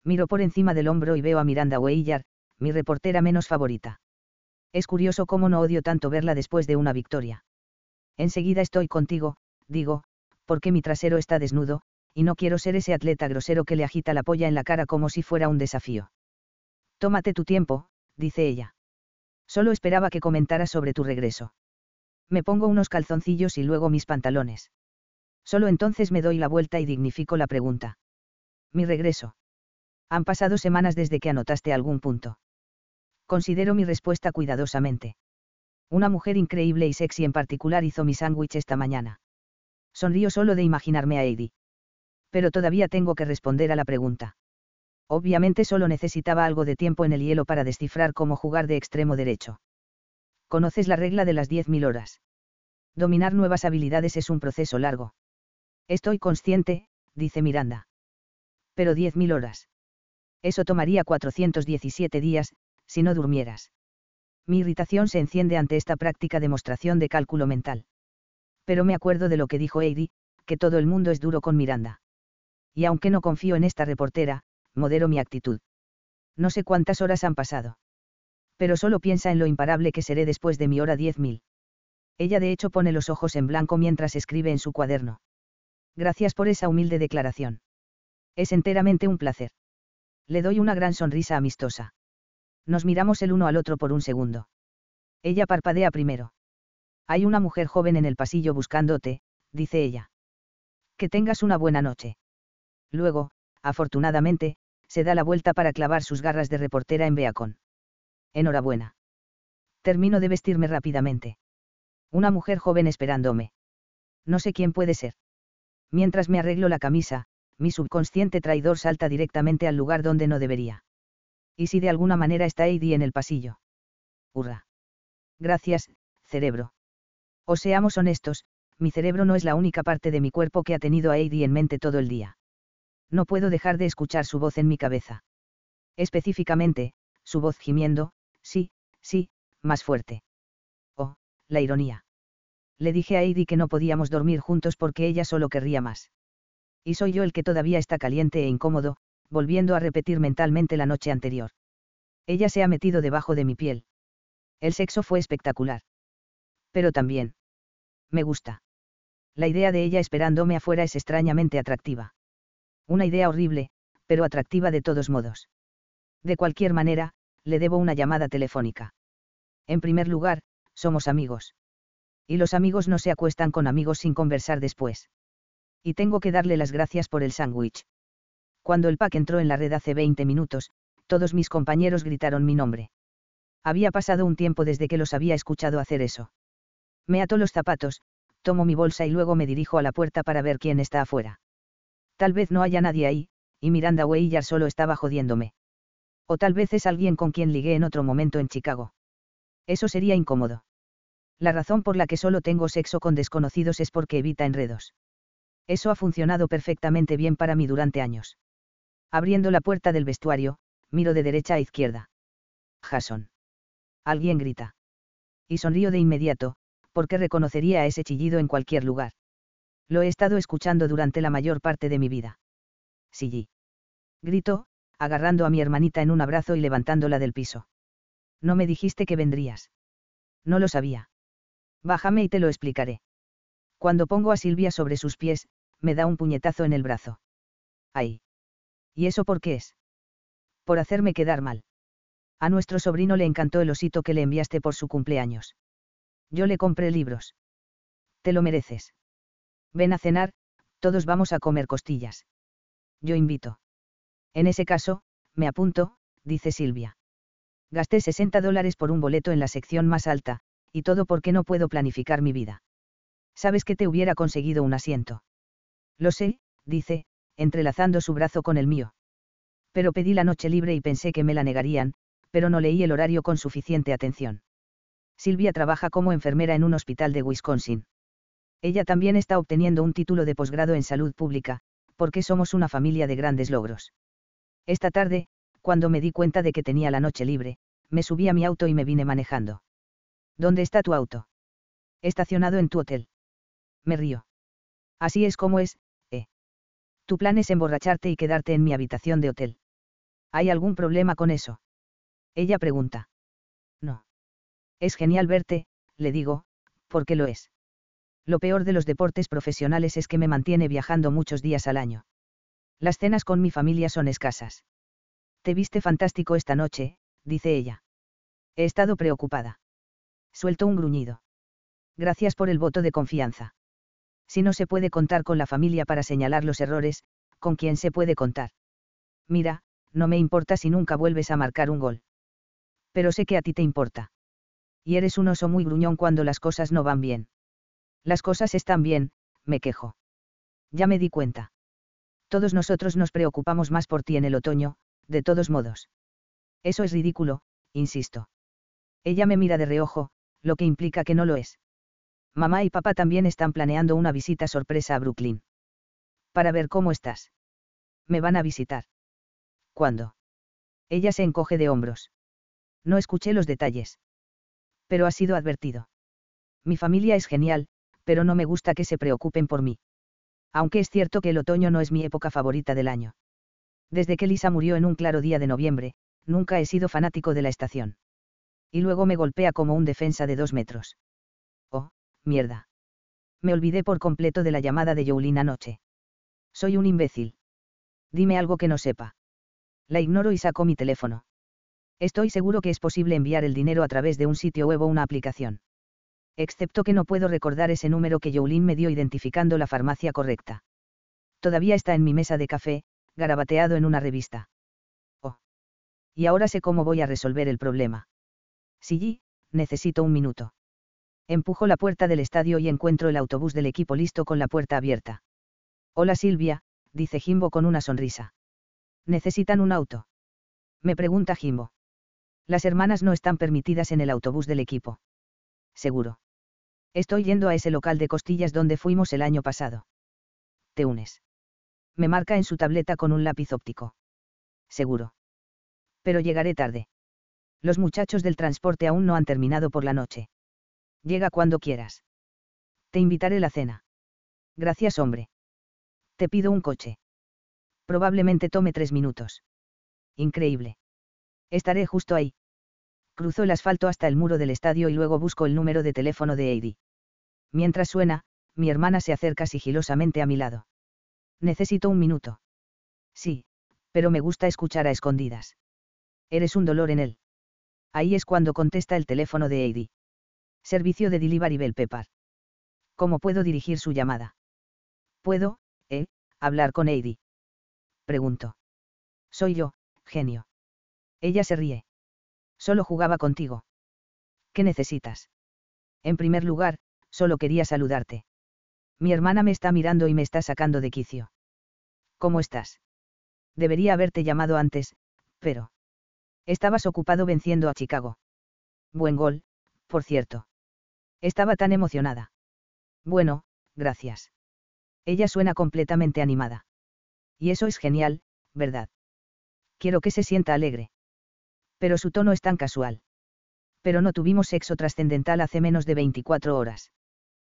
Miro por encima del hombro y veo a Miranda Weillar, mi reportera menos favorita. Es curioso cómo no odio tanto verla después de una victoria. Enseguida estoy contigo, digo, porque mi trasero está desnudo, y no quiero ser ese atleta grosero que le agita la polla en la cara como si fuera un desafío. Tómate tu tiempo, dice ella. Solo esperaba que comentara sobre tu regreso. Me pongo unos calzoncillos y luego mis pantalones. Solo entonces me doy la vuelta y dignifico la pregunta. Mi regreso. Han pasado semanas desde que anotaste algún punto. Considero mi respuesta cuidadosamente. Una mujer increíble y sexy en particular hizo mi sándwich esta mañana. Sonrío solo de imaginarme a Heidi. Pero todavía tengo que responder a la pregunta. Obviamente solo necesitaba algo de tiempo en el hielo para descifrar cómo jugar de extremo derecho. Conoces la regla de las 10.000 horas. Dominar nuevas habilidades es un proceso largo. Estoy consciente, dice Miranda. Pero 10.000 horas. Eso tomaría 417 días, si no durmieras. Mi irritación se enciende ante esta práctica demostración de cálculo mental. Pero me acuerdo de lo que dijo Heidi, que todo el mundo es duro con Miranda. Y aunque no confío en esta reportera, modero mi actitud. No sé cuántas horas han pasado. Pero solo piensa en lo imparable que seré después de mi hora 10.000. Ella de hecho pone los ojos en blanco mientras escribe en su cuaderno. Gracias por esa humilde declaración. Es enteramente un placer. Le doy una gran sonrisa amistosa. Nos miramos el uno al otro por un segundo. Ella parpadea primero. Hay una mujer joven en el pasillo buscándote, dice ella. Que tengas una buena noche. Luego, afortunadamente, se da la vuelta para clavar sus garras de reportera en Beacon. Enhorabuena. Termino de vestirme rápidamente. Una mujer joven esperándome. No sé quién puede ser. Mientras me arreglo la camisa, Mi subconsciente traidor salta directamente al lugar donde no debería. ¿Y si de alguna manera está Heidi en el pasillo? Hurra. Gracias, cerebro. O seamos honestos, mi cerebro no es la única parte de mi cuerpo que ha tenido a Heidi en mente todo el día. No puedo dejar de escuchar su voz en mi cabeza. Específicamente, su voz gimiendo, sí, sí, más fuerte. Oh, la ironía. Le dije a Heidi que no podíamos dormir juntos porque ella solo querría más. Y soy yo el que todavía está caliente e incómodo, volviendo a repetir mentalmente la noche anterior. Ella se ha metido debajo de mi piel. El sexo fue espectacular. Pero también. Me gusta. La idea de ella esperándome afuera es extrañamente atractiva. Una idea horrible, pero atractiva de todos modos. De cualquier manera, le debo una llamada telefónica. En primer lugar, somos amigos. Y los amigos no se acuestan con amigos sin conversar después. Y tengo que darle las gracias por el sándwich. Cuando el pack entró en la red hace 20 minutos, todos mis compañeros gritaron mi nombre. Había pasado un tiempo desde que los había escuchado hacer eso. Me ato los zapatos, tomo mi bolsa y luego me dirijo a la puerta para ver quién está afuera. Tal vez no haya nadie ahí, y Miranda Weillar solo estaba jodiéndome. O tal vez es alguien con quien ligué en otro momento en Chicago. Eso sería incómodo. La razón por la que solo tengo sexo con desconocidos es porque evita enredos. Eso ha funcionado perfectamente bien para mí durante años. Abriendo la puerta del vestuario, miro de derecha a izquierda. Jason. Alguien grita. Y sonrío de inmediato, porque reconocería a ese chillido en cualquier lugar. Lo he estado escuchando durante la mayor parte de mi vida. Sí. Gritó, agarrando a mi hermanita en un abrazo y levantándola del piso. No me dijiste que vendrías. No lo sabía. Bájame y te lo explicaré. Cuando pongo a Silvia sobre sus pies, me da un puñetazo en el brazo. ¡Ay! ¿Y eso por qué es? Por hacerme quedar mal. A nuestro sobrino le encantó el osito que le enviaste por su cumpleaños. Yo le compré libros. Te lo mereces. Ven a cenar, todos vamos a comer costillas. Yo invito. En ese caso, me apunto, dice Silvia. Gasté 60 dólares por un boleto en la sección más alta, y todo porque no puedo planificar mi vida. Sabes que te hubiera conseguido un asiento. Lo sé, dice, entrelazando su brazo con el mío. Pero pedí la noche libre y pensé que me la negarían, pero no leí el horario con suficiente atención. Silvia trabaja como enfermera en un hospital de Wisconsin. Ella también está obteniendo un título de posgrado en salud pública, porque somos una familia de grandes logros. Esta tarde, cuando me di cuenta de que tenía la noche libre, me subí a mi auto y me vine manejando. ¿Dónde está tu auto? Estacionado en tu hotel. Me río. Así es como es. Tu plan es emborracharte y quedarte en mi habitación de hotel. ¿Hay algún problema con eso? Ella pregunta. No. Es genial verte, le digo, porque lo es. Lo peor de los deportes profesionales es que me mantiene viajando muchos días al año. Las cenas con mi familia son escasas. Te viste fantástico esta noche, dice ella. He estado preocupada. Suelto un gruñido. Gracias por el voto de confianza. Si no se puede contar con la familia para señalar los errores, ¿con quién se puede contar? Mira, no me importa si nunca vuelves a marcar un gol. Pero sé que a ti te importa. Y eres un oso muy gruñón cuando las cosas no van bien. Las cosas están bien, me quejo. Ya me di cuenta. Todos nosotros nos preocupamos más por ti en el otoño, de todos modos. Eso es ridículo, insisto. Ella me mira de reojo, lo que implica que no lo es. Mamá y papá también están planeando una visita sorpresa a Brooklyn. Para ver cómo estás. Me van a visitar. ¿Cuándo? Ella se encoge de hombros. No escuché los detalles. Pero ha sido advertido. Mi familia es genial, pero no me gusta que se preocupen por mí. Aunque es cierto que el otoño no es mi época favorita del año. Desde que Lisa murió en un claro día de noviembre, nunca he sido fanático de la estación. Y luego me golpea como un defensa de dos metros. Mierda. Me olvidé por completo de la llamada de Jolene anoche. Soy un imbécil. Dime algo que no sepa. La ignoro y saco mi teléfono. Estoy seguro que es posible enviar el dinero a través de un sitio web o una aplicación excepto que no puedo recordar ese número que Jolene me dio identificando la farmacia correcta. Todavía está en mi mesa de café, garabateado en una revista. Oh. Y ahora sé cómo voy a resolver el problema. Sí, necesito un minuto. Empujo la puerta del estadio y encuentro el autobús del equipo listo con la puerta abierta. Hola Silvia, dice Jimbo con una sonrisa. ¿Necesitan un auto? Me pregunta Jimbo. Las hermanas no están permitidas en el autobús del equipo. Seguro. Estoy yendo a ese local de costillas donde fuimos el año pasado. ¿Te unes? Me marca en su tableta con un lápiz óptico. Seguro. Pero llegaré tarde. Los muchachos del transporte aún no han terminado por la noche. Llega cuando quieras. Te invitaré la cena. Gracias, hombre. Te pido un coche. Probablemente tome tres minutos. Increíble. Estaré justo ahí. Cruzo el asfalto hasta el muro del estadio y luego busco el número de teléfono de Heidi. Mientras suena, mi hermana se acerca sigilosamente a mi lado. Necesito un minuto. Sí, pero me gusta escuchar a escondidas. Eres un dolor en él. Ahí es cuando contesta el teléfono de Heidi. Servicio de Delivery Bell Pepper. ¿Cómo puedo dirigir su llamada? ¿Puedo, eh, hablar con Heidi? Pregunto. Soy yo, genio. Ella se ríe. Solo jugaba contigo. ¿Qué necesitas? En primer lugar, solo quería saludarte. Mi hermana me está mirando y me está sacando de quicio. ¿Cómo estás? Debería haberte llamado antes, pero... Estabas ocupado venciendo a Chicago. Buen gol, por cierto. Estaba tan emocionada. Bueno, gracias. Ella suena completamente animada. Y eso es genial, ¿verdad? Quiero que se sienta alegre. Pero su tono es tan casual. Pero no tuvimos sexo trascendental hace menos de 24 horas.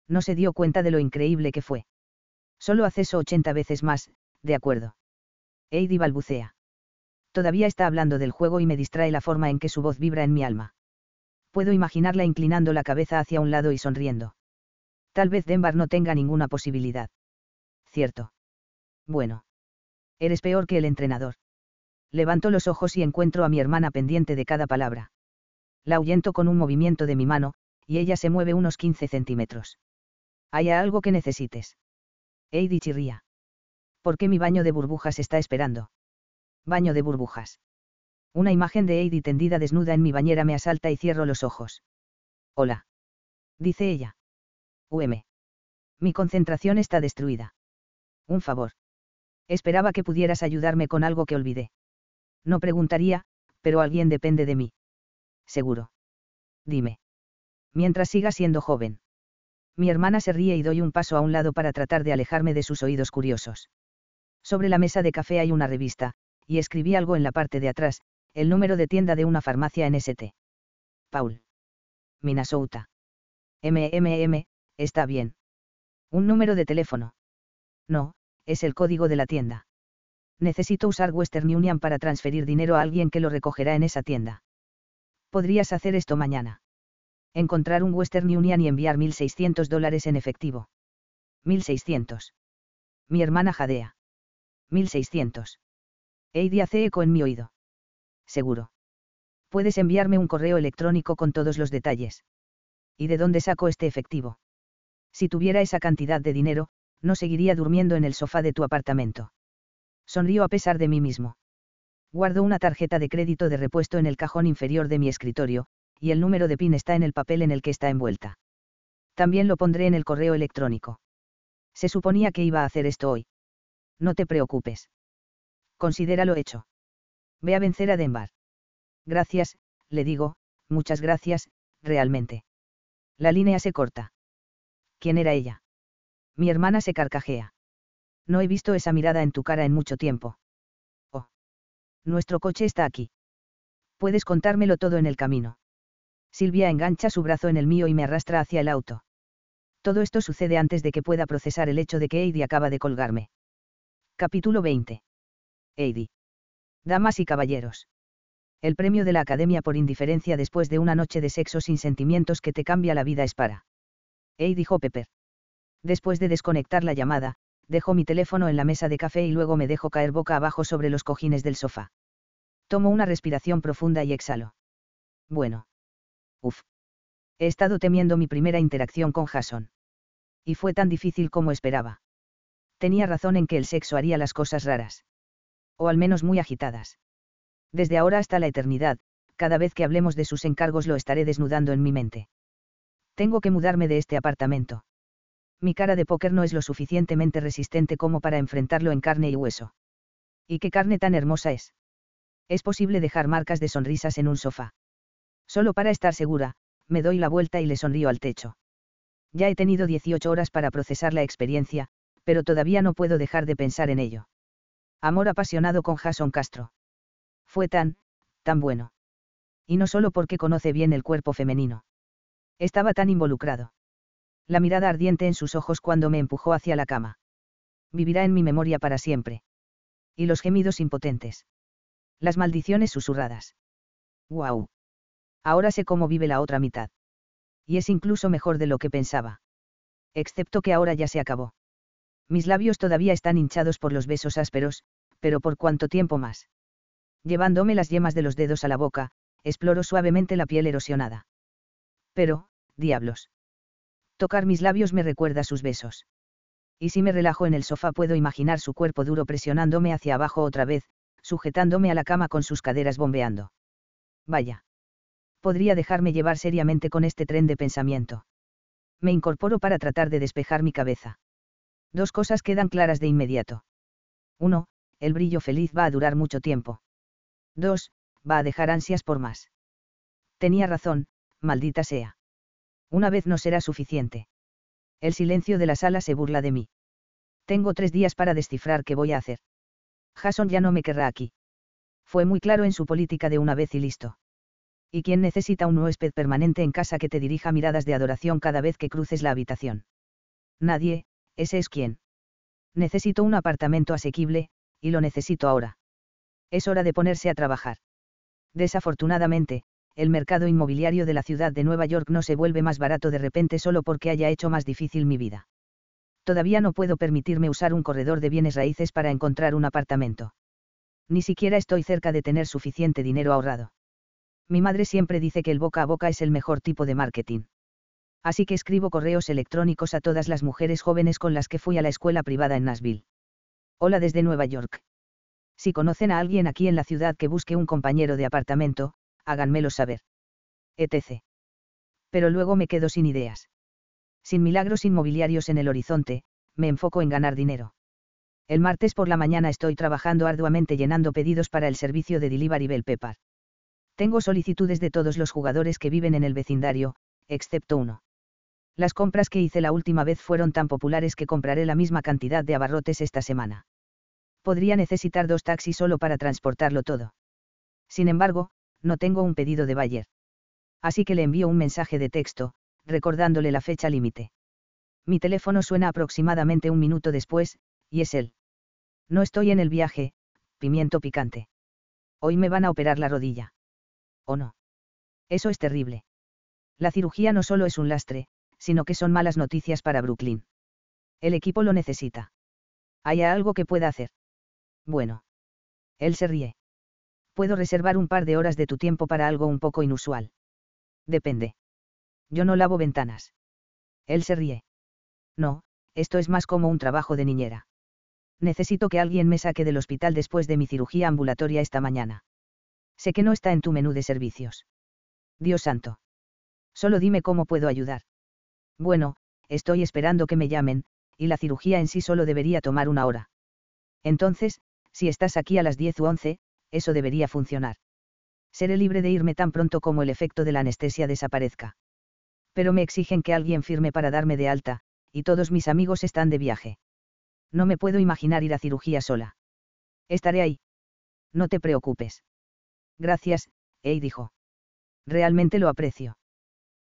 No se dio cuenta de lo increíble que fue. Solo hace eso 80 veces más, de acuerdo. Heidi balbucea. Todavía está hablando del juego y me distrae la forma en que su voz vibra en mi alma. Puedo imaginarla inclinando la cabeza hacia un lado y sonriendo. Tal vez Denver no tenga ninguna posibilidad. Cierto. Bueno. Eres peor que el entrenador. Levanto los ojos y encuentro a mi hermana pendiente de cada palabra. La ahuyento con un movimiento de mi mano, y ella se mueve unos 15 centímetros. ¿Hay algo que necesites? Heidi chirría. ¿Por qué mi baño de burbujas está esperando? Baño de burbujas. Una imagen de Heidi tendida desnuda en mi bañera me asalta y cierro los ojos. Hola. Dice ella. UM. Mi concentración está destruida. Un favor. Esperaba que pudieras ayudarme con algo que olvidé. No preguntaría, pero alguien depende de mí. Seguro. Dime. Mientras siga siendo joven. Mi hermana se ríe y doy un paso a un lado para tratar de alejarme de sus oídos curiosos. Sobre la mesa de café hay una revista, y escribí algo en la parte de atrás, el número de tienda de una farmacia en St. Paul. Minnesota. MMM, está bien. Un número de teléfono. No, es el código de la tienda. Necesito usar Western Union para transferir dinero a alguien que lo recogerá en esa tienda. Podrías hacer esto mañana. Encontrar un Western Union y enviar 1.600 dólares en efectivo. 1.600. Mi hermana jadea. 1.600. Heidi hace eco en mi oído. Seguro. Puedes enviarme un correo electrónico con todos los detalles. ¿Y de dónde saco este efectivo? Si tuviera esa cantidad de dinero, no seguiría durmiendo en el sofá de tu apartamento. Sonrío a pesar de mí mismo. Guardo una tarjeta de crédito de repuesto en el cajón inferior de mi escritorio, y el número de PIN está en el papel en el que está envuelta. También lo pondré en el correo electrónico. Se suponía que iba a hacer esto hoy. No te preocupes. Considéralo hecho. Ve a vencer a Denver. Gracias, le digo, muchas gracias, realmente. La línea se corta. ¿Quién era ella? Mi hermana se carcajea. No he visto esa mirada en tu cara en mucho tiempo. Oh. Nuestro coche está aquí. Puedes contármelo todo en el camino. Silvia engancha su brazo en el mío y me arrastra hacia el auto. Todo esto sucede antes de que pueda procesar el hecho de que Heidi acaba de colgarme. Capítulo 20. Heidi. Damas y caballeros. El premio de la Academia por indiferencia después de una noche de sexo sin sentimientos que te cambia la vida es para. Heidi Pepper. Después de desconectar la llamada, dejo mi teléfono en la mesa de café y luego me dejo caer boca abajo sobre los cojines del sofá. Tomo una respiración profunda y exhalo. Bueno. Uf. He estado temiendo mi primera interacción con Jason. Y fue tan difícil como esperaba. Tenía razón en que el sexo haría las cosas raras o al menos muy agitadas. Desde ahora hasta la eternidad, cada vez que hablemos de sus encargos lo estaré desnudando en mi mente. Tengo que mudarme de este apartamento. Mi cara de póker no es lo suficientemente resistente como para enfrentarlo en carne y hueso. ¿Y qué carne tan hermosa es? Es posible dejar marcas de sonrisas en un sofá. Solo para estar segura, me doy la vuelta y le sonrío al techo. Ya he tenido 18 horas para procesar la experiencia, pero todavía no puedo dejar de pensar en ello. Amor apasionado con Jason Castro. Fue tan, tan bueno. Y no solo porque conoce bien el cuerpo femenino. Estaba tan involucrado. La mirada ardiente en sus ojos cuando me empujó hacia la cama. Vivirá en mi memoria para siempre. Y los gemidos impotentes. Las maldiciones susurradas. ¡Guau! Ahora sé cómo vive la otra mitad. Y es incluso mejor de lo que pensaba. Excepto que ahora ya se acabó. Mis labios todavía están hinchados por los besos ásperos, pero ¿por cuánto tiempo más? Llevándome las yemas de los dedos a la boca, exploro suavemente la piel erosionada. Pero, diablos. Tocar mis labios me recuerda sus besos. Y si me relajo en el sofá puedo imaginar su cuerpo duro presionándome hacia abajo otra vez, sujetándome a la cama con sus caderas bombeando. Vaya. Podría dejarme llevar seriamente con este tren de pensamiento. Me incorporo para tratar de despejar mi cabeza. Dos cosas quedan claras de inmediato. Uno, el brillo feliz va a durar mucho tiempo. Dos, va a dejar ansias por más. Tenía razón, maldita sea. Una vez no será suficiente. El silencio de la sala se burla de mí. Tengo tres días para descifrar qué voy a hacer. Jason ya no me querrá aquí. Fue muy claro en su política de una vez y listo. ¿Y quién necesita un huésped permanente en casa que te dirija miradas de adoración cada vez que cruces la habitación? Nadie, ese es quién. Necesito un apartamento asequible, y lo necesito ahora. Es hora de ponerse a trabajar. Desafortunadamente, el mercado inmobiliario de la ciudad de Nueva York no se vuelve más barato de repente solo porque haya hecho más difícil mi vida. Todavía no puedo permitirme usar un corredor de bienes raíces para encontrar un apartamento. Ni siquiera estoy cerca de tener suficiente dinero ahorrado. Mi madre siempre dice que el boca a boca es el mejor tipo de marketing así que escribo correos electrónicos a todas las mujeres jóvenes con las que fui a la escuela privada en Nashville. Hola desde Nueva York. Si conocen a alguien aquí en la ciudad que busque un compañero de apartamento, háganmelo saber. etc. Pero luego me quedo sin ideas. Sin milagros inmobiliarios en el horizonte, me enfoco en ganar dinero. El martes por la mañana estoy trabajando arduamente llenando pedidos para el servicio de Delivery Bell Pepper. Tengo solicitudes de todos los jugadores que viven en el vecindario, excepto uno. Las compras que hice la última vez fueron tan populares que compraré la misma cantidad de abarrotes esta semana. Podría necesitar dos taxis solo para transportarlo todo. Sin embargo, no tengo un pedido de Bayer. Así que le envío un mensaje de texto, recordándole la fecha límite. Mi teléfono suena aproximadamente un minuto después, y es él. No estoy en el viaje, pimiento picante. Hoy me van a operar la rodilla. ¿O no? Eso es terrible. La cirugía no solo es un lastre, sino que son malas noticias para Brooklyn. El equipo lo necesita. ¿Hay algo que pueda hacer? Bueno. Él se ríe. Puedo reservar un par de horas de tu tiempo para algo un poco inusual. Depende. Yo no lavo ventanas. Él se ríe. No, esto es más como un trabajo de niñera. Necesito que alguien me saque del hospital después de mi cirugía ambulatoria esta mañana. Sé que no está en tu menú de servicios. Dios santo. Solo dime cómo puedo ayudar. Bueno, estoy esperando que me llamen, y la cirugía en sí solo debería tomar una hora. Entonces, si estás aquí a las 10 u 11, eso debería funcionar. Seré libre de irme tan pronto como el efecto de la anestesia desaparezca. Pero me exigen que alguien firme para darme de alta, y todos mis amigos están de viaje. No me puedo imaginar ir a cirugía sola. Estaré ahí. No te preocupes. Gracias, Ey dijo. Realmente lo aprecio.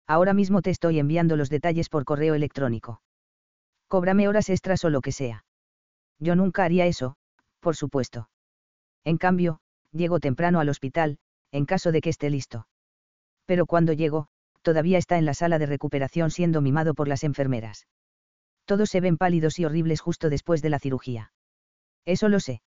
Ahora mismo te estoy enviando los detalles por correo electrónico. Cóbrame horas extras o lo que sea. Yo nunca haría eso, por supuesto. En cambio, llego temprano al hospital, en caso de que esté listo. Pero cuando llego, todavía está en la sala de recuperación siendo mimado por las enfermeras. Todos se ven pálidos y horribles justo después de la cirugía. Eso lo sé.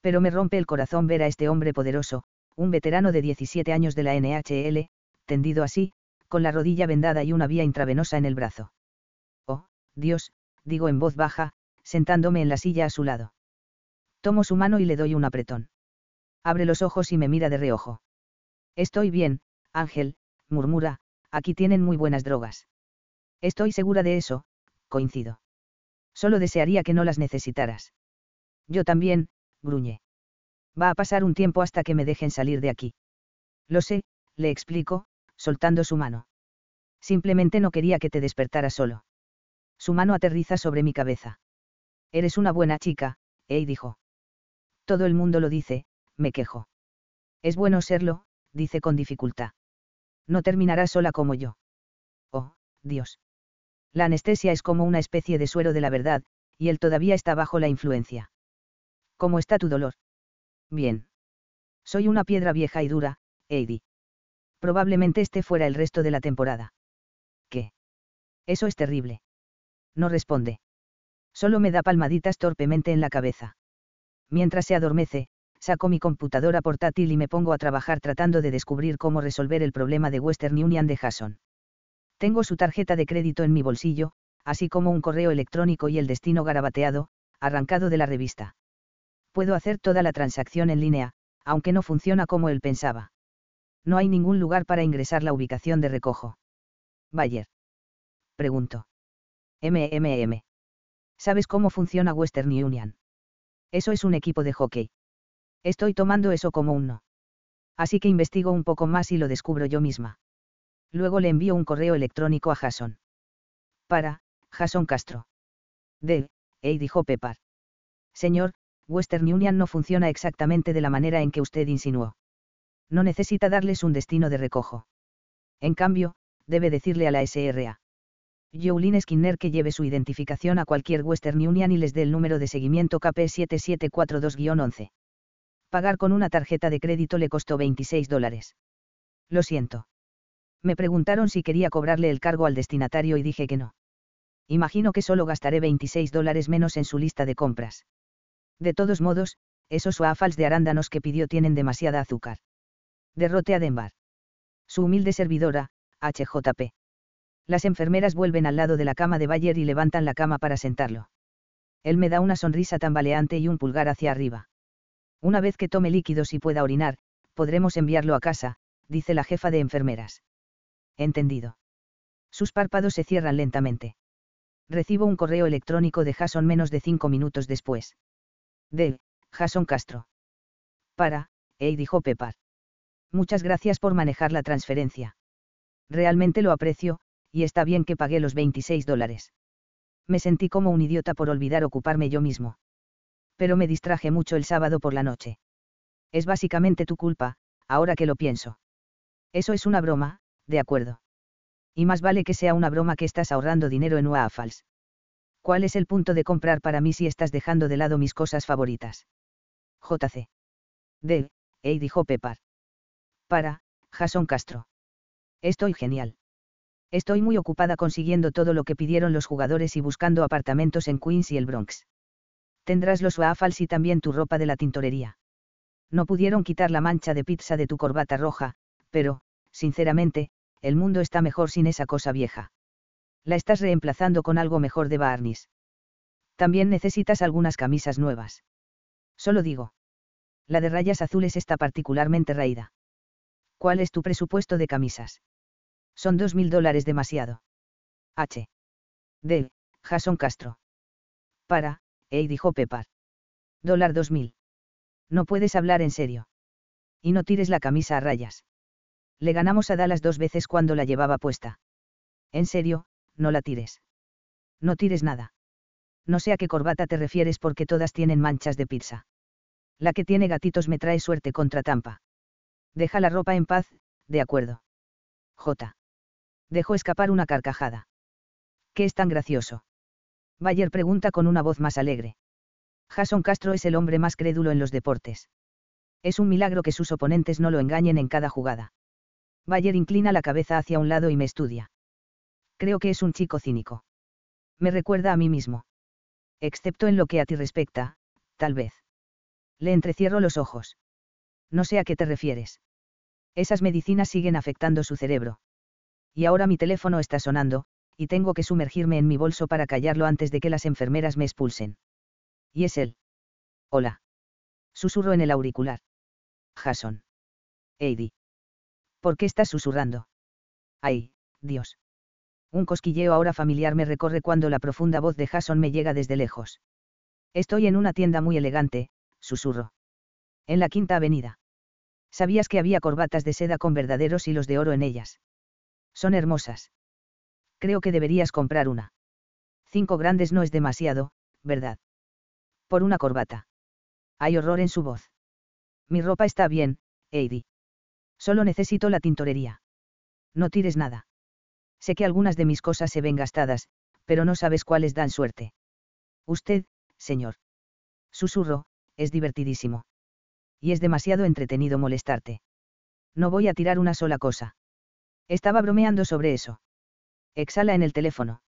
Pero me rompe el corazón ver a este hombre poderoso, un veterano de 17 años de la NHL, tendido así, con la rodilla vendada y una vía intravenosa en el brazo. Oh, Dios, digo en voz baja, sentándome en la silla a su lado. Tomo su mano y le doy un apretón. Abre los ojos y me mira de reojo. Estoy bien, Ángel, murmura, aquí tienen muy buenas drogas. Estoy segura de eso, coincido. Solo desearía que no las necesitaras. Yo también, gruñe. Va a pasar un tiempo hasta que me dejen salir de aquí. Lo sé, le explico, soltando su mano. Simplemente no quería que te despertara solo. Su mano aterriza sobre mi cabeza. Eres una buena chica, Ey dijo. Todo el mundo lo dice, me quejo. Es bueno serlo, dice con dificultad. No terminarás sola como yo. Oh, Dios. La anestesia es como una especie de suero de la verdad, y él todavía está bajo la influencia. ¿Cómo está tu dolor? Bien. Soy una piedra vieja y dura, Heidi. Probablemente esté fuera el resto de la temporada. ¿Qué? Eso es terrible. No responde. Solo me da palmaditas torpemente en la cabeza. Mientras se adormece, saco mi computadora portátil y me pongo a trabajar tratando de descubrir cómo resolver el problema de Western Union de Jason. Tengo su tarjeta de crédito en mi bolsillo, así como un correo electrónico y el destino garabateado, arrancado de la revista. Puedo hacer toda la transacción en línea, aunque no funciona como él pensaba. No hay ningún lugar para ingresar la ubicación de recojo. Bayer. Pregunto. MMM. ¿Sabes cómo funciona Western Union? Eso es un equipo de hockey. Estoy tomando eso como un no. Así que investigo un poco más y lo descubro yo misma. Luego le envío un correo electrónico a Jason. Para, Jason Castro. De, hey dijo Pepar. Señor, Western Union no funciona exactamente de la manera en que usted insinuó. No necesita darles un destino de recojo. En cambio, debe decirle a la SRA. Jolene Skinner que lleve su identificación a cualquier Western Union y les dé el número de seguimiento KP7742-11. Pagar con una tarjeta de crédito le costó 26 dólares. Lo siento. Me preguntaron si quería cobrarle el cargo al destinatario y dije que no. Imagino que solo gastaré 26 dólares menos en su lista de compras. De todos modos, esos waffles de arándanos que pidió tienen demasiada azúcar. Derrote a Denver. Su humilde servidora, HJP. Las enfermeras vuelven al lado de la cama de Bayer y levantan la cama para sentarlo. Él me da una sonrisa tambaleante y un pulgar hacia arriba. Una vez que tome líquidos y pueda orinar, podremos enviarlo a casa, dice la jefa de enfermeras. Entendido. Sus párpados se cierran lentamente. Recibo un correo electrónico de Jason menos de cinco minutos después. De, Jason Castro. Para, Ey dijo Pepar. Muchas gracias por manejar la transferencia. Realmente lo aprecio, y está bien que pagué los 26 dólares. Me sentí como un idiota por olvidar ocuparme yo mismo. Pero me distraje mucho el sábado por la noche. Es básicamente tu culpa, ahora que lo pienso. Eso es una broma, de acuerdo. Y más vale que sea una broma que estás ahorrando dinero en waffles. ¿Cuál es el punto de comprar para mí si estás dejando de lado mis cosas favoritas? JC. D. E dijo Pepar. Para, Jason Castro. Estoy genial. Estoy muy ocupada consiguiendo todo lo que pidieron los jugadores y buscando apartamentos en Queens y el Bronx. Tendrás los waffles y también tu ropa de la tintorería. No pudieron quitar la mancha de pizza de tu corbata roja, pero, sinceramente, el mundo está mejor sin esa cosa vieja. La estás reemplazando con algo mejor de Barnis. También necesitas algunas camisas nuevas. Solo digo. La de rayas azules está particularmente raída. ¿Cuál es tu presupuesto de camisas? Son dos mil dólares demasiado. H. D. Jason Castro. Para, Ey dijo Pepar. Dólar dos mil. No puedes hablar en serio. Y no tires la camisa a rayas. Le ganamos a Dallas dos veces cuando la llevaba puesta. En serio, no la tires. No tires nada. No sé a qué corbata te refieres porque todas tienen manchas de pizza. La que tiene gatitos me trae suerte contra Tampa. Deja la ropa en paz, de acuerdo. J. Dejó escapar una carcajada. ¿Qué es tan gracioso? Bayer pregunta con una voz más alegre. Jason Castro es el hombre más crédulo en los deportes. Es un milagro que sus oponentes no lo engañen en cada jugada. Bayer inclina la cabeza hacia un lado y me estudia. Creo que es un chico cínico. Me recuerda a mí mismo. Excepto en lo que a ti respecta, tal vez. Le entrecierro los ojos. No sé a qué te refieres. Esas medicinas siguen afectando su cerebro y ahora mi teléfono está sonando, y tengo que sumergirme en mi bolso para callarlo antes de que las enfermeras me expulsen. Y es él. Hola. Susurro en el auricular. Jason. Heidi. ¿Por qué estás susurrando? Ay, Dios. Un cosquilleo ahora familiar me recorre cuando la profunda voz de Jason me llega desde lejos. Estoy en una tienda muy elegante, susurro. En la quinta avenida. ¿Sabías que había corbatas de seda con verdaderos hilos de oro en ellas? Son hermosas. Creo que deberías comprar una. Cinco grandes no es demasiado, ¿verdad? Por una corbata. Hay horror en su voz. Mi ropa está bien, Heidi. Solo necesito la tintorería. No tires nada. Sé que algunas de mis cosas se ven gastadas, pero no sabes cuáles dan suerte. Usted, señor. Susurro, es divertidísimo. Y es demasiado entretenido molestarte. No voy a tirar una sola cosa. Estaba bromeando sobre eso. Exhala en el teléfono.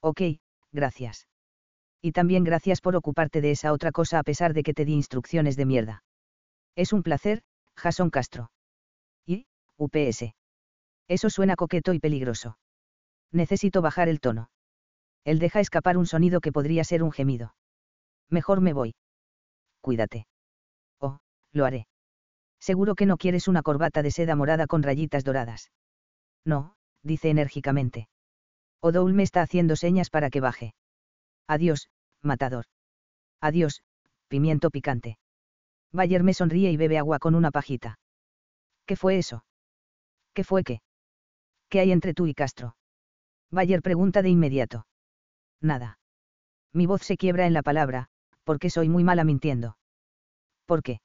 Ok, gracias. Y también gracias por ocuparte de esa otra cosa a pesar de que te di instrucciones de mierda. Es un placer, Jason Castro. Y, UPS. Eso suena coqueto y peligroso. Necesito bajar el tono. Él deja escapar un sonido que podría ser un gemido. Mejor me voy. Cuídate. Lo haré. Seguro que no quieres una corbata de seda morada con rayitas doradas. No, dice enérgicamente. Odoul me está haciendo señas para que baje. Adiós, matador. Adiós, pimiento picante. Bayer me sonríe y bebe agua con una pajita. ¿Qué fue eso? ¿Qué fue qué? ¿Qué hay entre tú y Castro? Bayer pregunta de inmediato. Nada. Mi voz se quiebra en la palabra, porque soy muy mala mintiendo. ¿Por qué?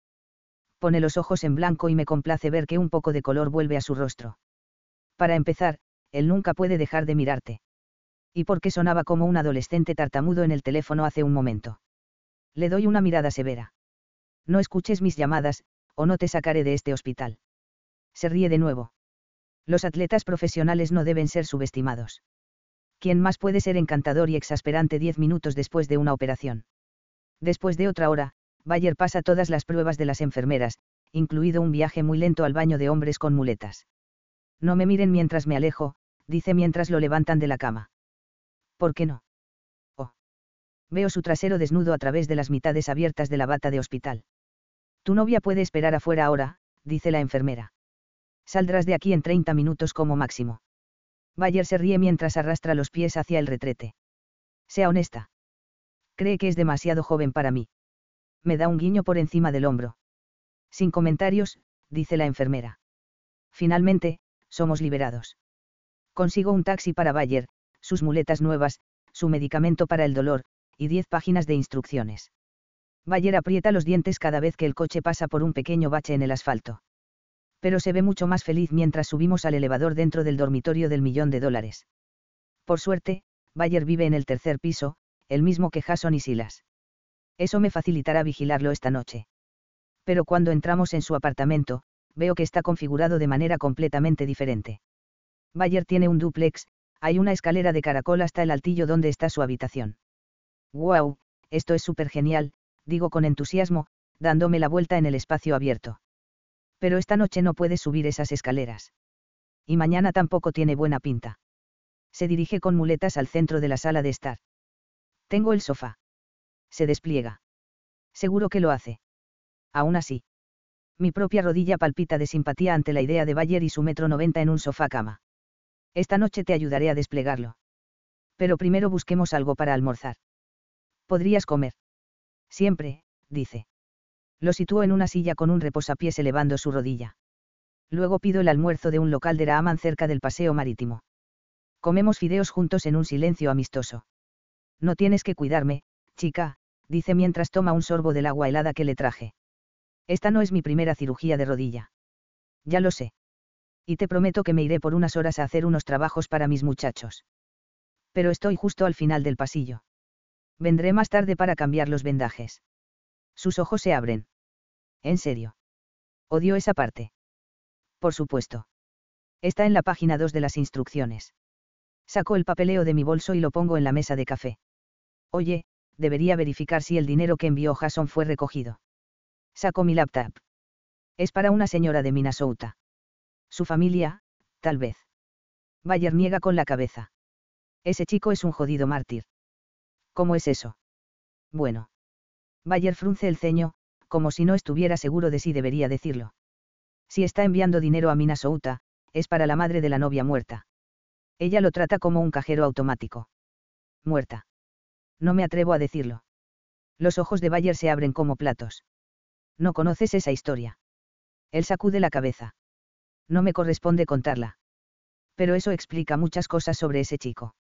Pone los ojos en blanco y me complace ver que un poco de color vuelve a su rostro. Para empezar, él nunca puede dejar de mirarte. Y porque sonaba como un adolescente tartamudo en el teléfono hace un momento. Le doy una mirada severa. No escuches mis llamadas, o no te sacaré de este hospital. Se ríe de nuevo. Los atletas profesionales no deben ser subestimados. ¿Quién más puede ser encantador y exasperante diez minutos después de una operación? Después de otra hora, Bayer pasa todas las pruebas de las enfermeras, incluido un viaje muy lento al baño de hombres con muletas. No me miren mientras me alejo, dice mientras lo levantan de la cama. ¿Por qué no? Oh. Veo su trasero desnudo a través de las mitades abiertas de la bata de hospital. Tu novia puede esperar afuera ahora, dice la enfermera. Saldrás de aquí en 30 minutos como máximo. Bayer se ríe mientras arrastra los pies hacia el retrete. Sea honesta. Cree que es demasiado joven para mí. Me da un guiño por encima del hombro. Sin comentarios, dice la enfermera. Finalmente, somos liberados. Consigo un taxi para Bayer, sus muletas nuevas, su medicamento para el dolor, y diez páginas de instrucciones. Bayer aprieta los dientes cada vez que el coche pasa por un pequeño bache en el asfalto. Pero se ve mucho más feliz mientras subimos al elevador dentro del dormitorio del millón de dólares. Por suerte, Bayer vive en el tercer piso, el mismo que Jason y Silas. Eso me facilitará vigilarlo esta noche. Pero cuando entramos en su apartamento, veo que está configurado de manera completamente diferente. Bayer tiene un duplex, hay una escalera de caracol hasta el altillo donde está su habitación. ¡Wow! Esto es súper genial, digo con entusiasmo, dándome la vuelta en el espacio abierto. Pero esta noche no puedes subir esas escaleras. Y mañana tampoco tiene buena pinta. Se dirige con muletas al centro de la sala de estar. Tengo el sofá. Se despliega. Seguro que lo hace. Aún así. Mi propia rodilla palpita de simpatía ante la idea de Bayer y su metro noventa en un sofá cama. Esta noche te ayudaré a desplegarlo. Pero primero busquemos algo para almorzar. Podrías comer. Siempre, dice. Lo sitúo en una silla con un reposapiés elevando su rodilla. Luego pido el almuerzo de un local de Raaman cerca del paseo marítimo. Comemos fideos juntos en un silencio amistoso. No tienes que cuidarme, chica, dice mientras toma un sorbo del agua helada que le traje. Esta no es mi primera cirugía de rodilla. Ya lo sé. Y te prometo que me iré por unas horas a hacer unos trabajos para mis muchachos. Pero estoy justo al final del pasillo. Vendré más tarde para cambiar los vendajes. Sus ojos se abren. ¿En serio? Odio esa parte. Por supuesto. Está en la página 2 de las instrucciones. Saco el papeleo de mi bolso y lo pongo en la mesa de café. Oye, debería verificar si el dinero que envió Jason fue recogido. Saco mi laptop. Es para una señora de Minnesota. Su familia, tal vez. Bayer niega con la cabeza. Ese chico es un jodido mártir. ¿Cómo es eso? Bueno. Bayer frunce el ceño, como si no estuviera seguro de si debería decirlo. Si está enviando dinero a Minnesota, es para la madre de la novia muerta. Ella lo trata como un cajero automático. Muerta. No me atrevo a decirlo. Los ojos de Bayer se abren como platos. No conoces esa historia. Él sacude la cabeza. No me corresponde contarla. Pero eso explica muchas cosas sobre ese chico.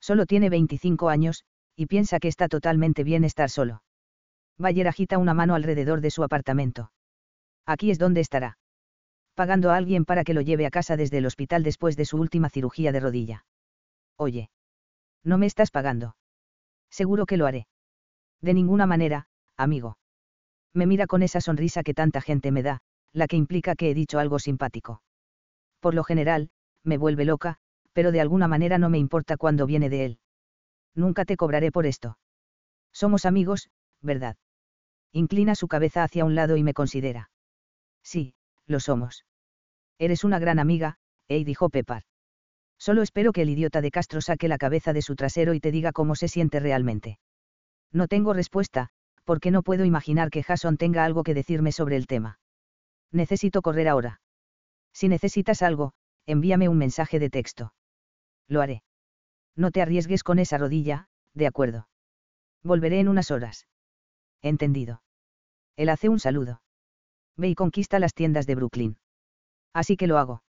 Solo tiene 25 años, y piensa que está totalmente bien estar solo. Bayer agita una mano alrededor de su apartamento. Aquí es donde estará. Pagando a alguien para que lo lleve a casa desde el hospital después de su última cirugía de rodilla. Oye. No me estás pagando. Seguro que lo haré. De ninguna manera, amigo. Me mira con esa sonrisa que tanta gente me da, la que implica que he dicho algo simpático. Por lo general, me vuelve loca, pero de alguna manera no me importa cuando viene de él. Nunca te cobraré por esto. Somos amigos, ¿verdad? Inclina su cabeza hacia un lado y me considera. Sí, lo somos. Eres una gran amiga, Ey dijo Pepar. Solo espero que el idiota de Castro saque la cabeza de su trasero y te diga cómo se siente realmente. No tengo respuesta, porque no puedo imaginar que Jason tenga algo que decirme sobre el tema. Necesito correr ahora. Si necesitas algo, envíame un mensaje de texto. Lo haré. No te arriesgues con esa rodilla, de acuerdo. Volveré en unas horas. Entendido. Él hace un saludo. Ve y conquista las tiendas de Brooklyn. Así que lo hago.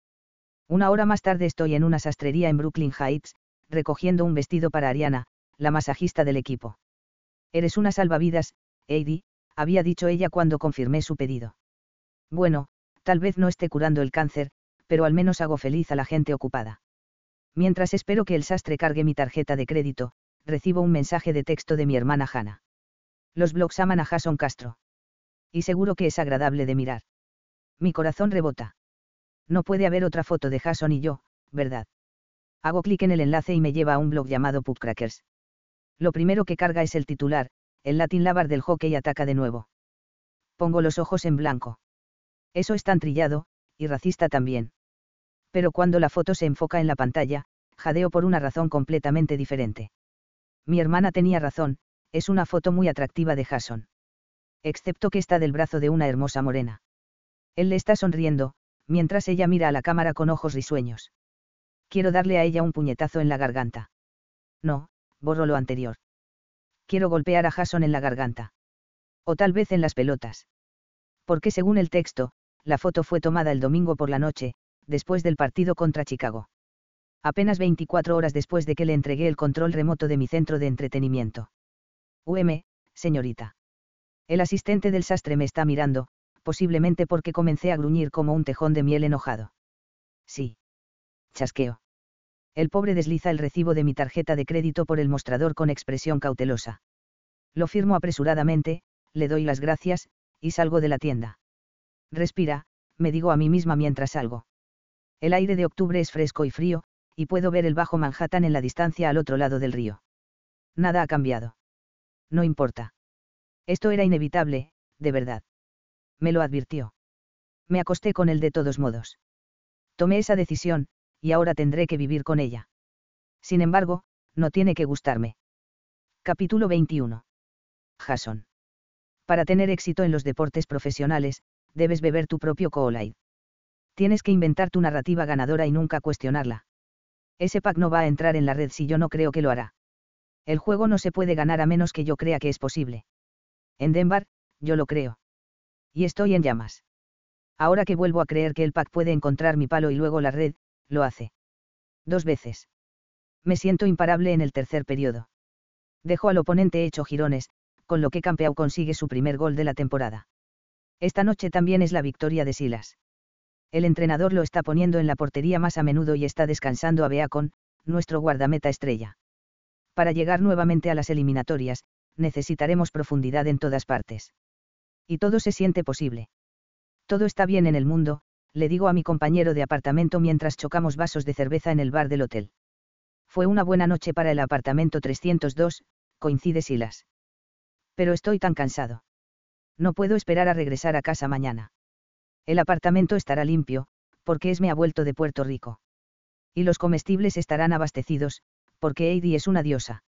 Una hora más tarde estoy en una sastrería en Brooklyn Heights, recogiendo un vestido para Ariana, la masajista del equipo. Eres una salvavidas, Heidi, había dicho ella cuando confirmé su pedido. Bueno, tal vez no esté curando el cáncer, pero al menos hago feliz a la gente ocupada. Mientras espero que el sastre cargue mi tarjeta de crédito, recibo un mensaje de texto de mi hermana Hannah. Los blogs aman a Jason Castro. Y seguro que es agradable de mirar. Mi corazón rebota. No puede haber otra foto de Jason y yo, ¿verdad? Hago clic en el enlace y me lleva a un blog llamado Pubcrackers. Lo primero que carga es el titular, el Latin Lavar del hockey ataca de nuevo. Pongo los ojos en blanco. Eso es tan trillado, y racista también. Pero cuando la foto se enfoca en la pantalla, jadeo por una razón completamente diferente. Mi hermana tenía razón, es una foto muy atractiva de Jason. Excepto que está del brazo de una hermosa morena. Él le está sonriendo, mientras ella mira a la cámara con ojos risueños. Quiero darle a ella un puñetazo en la garganta. No, borro lo anterior. Quiero golpear a Jason en la garganta. O tal vez en las pelotas. Porque según el texto, la foto fue tomada el domingo por la noche, después del partido contra Chicago. Apenas 24 horas después de que le entregué el control remoto de mi centro de entretenimiento. UM, señorita. El asistente del sastre me está mirando, posiblemente porque comencé a gruñir como un tejón de miel enojado. Sí. Chasqueo. El pobre desliza el recibo de mi tarjeta de crédito por el mostrador con expresión cautelosa. Lo firmo apresuradamente, le doy las gracias, y salgo de la tienda. Respira, me digo a mí misma mientras salgo. El aire de octubre es fresco y frío, y puedo ver el bajo Manhattan en la distancia al otro lado del río. Nada ha cambiado. No importa. Esto era inevitable, de verdad. Me lo advirtió. Me acosté con él de todos modos. Tomé esa decisión, y ahora tendré que vivir con ella. Sin embargo, no tiene que gustarme. Capítulo 21. Jason. Para tener éxito en los deportes profesionales, debes beber tu propio Kool-Aid. Tienes que inventar tu narrativa ganadora y nunca cuestionarla. Ese pack no va a entrar en la red si yo no creo que lo hará. El juego no se puede ganar a menos que yo crea que es posible. En Denver, yo lo creo. Y estoy en llamas. Ahora que vuelvo a creer que el pack puede encontrar mi palo y luego la red, lo hace. Dos veces. Me siento imparable en el tercer periodo. Dejo al oponente hecho girones, con lo que Campeau consigue su primer gol de la temporada. Esta noche también es la victoria de Silas. El entrenador lo está poniendo en la portería más a menudo y está descansando a Beacon, nuestro guardameta estrella. Para llegar nuevamente a las eliminatorias, necesitaremos profundidad en todas partes. Y todo se siente posible. Todo está bien en el mundo, le digo a mi compañero de apartamento mientras chocamos vasos de cerveza en el bar del hotel. Fue una buena noche para el apartamento 302, coincide Silas. Pero estoy tan cansado. No puedo esperar a regresar a casa mañana. El apartamento estará limpio, porque Esme ha vuelto de Puerto Rico. Y los comestibles estarán abastecidos, porque Heidi es una diosa.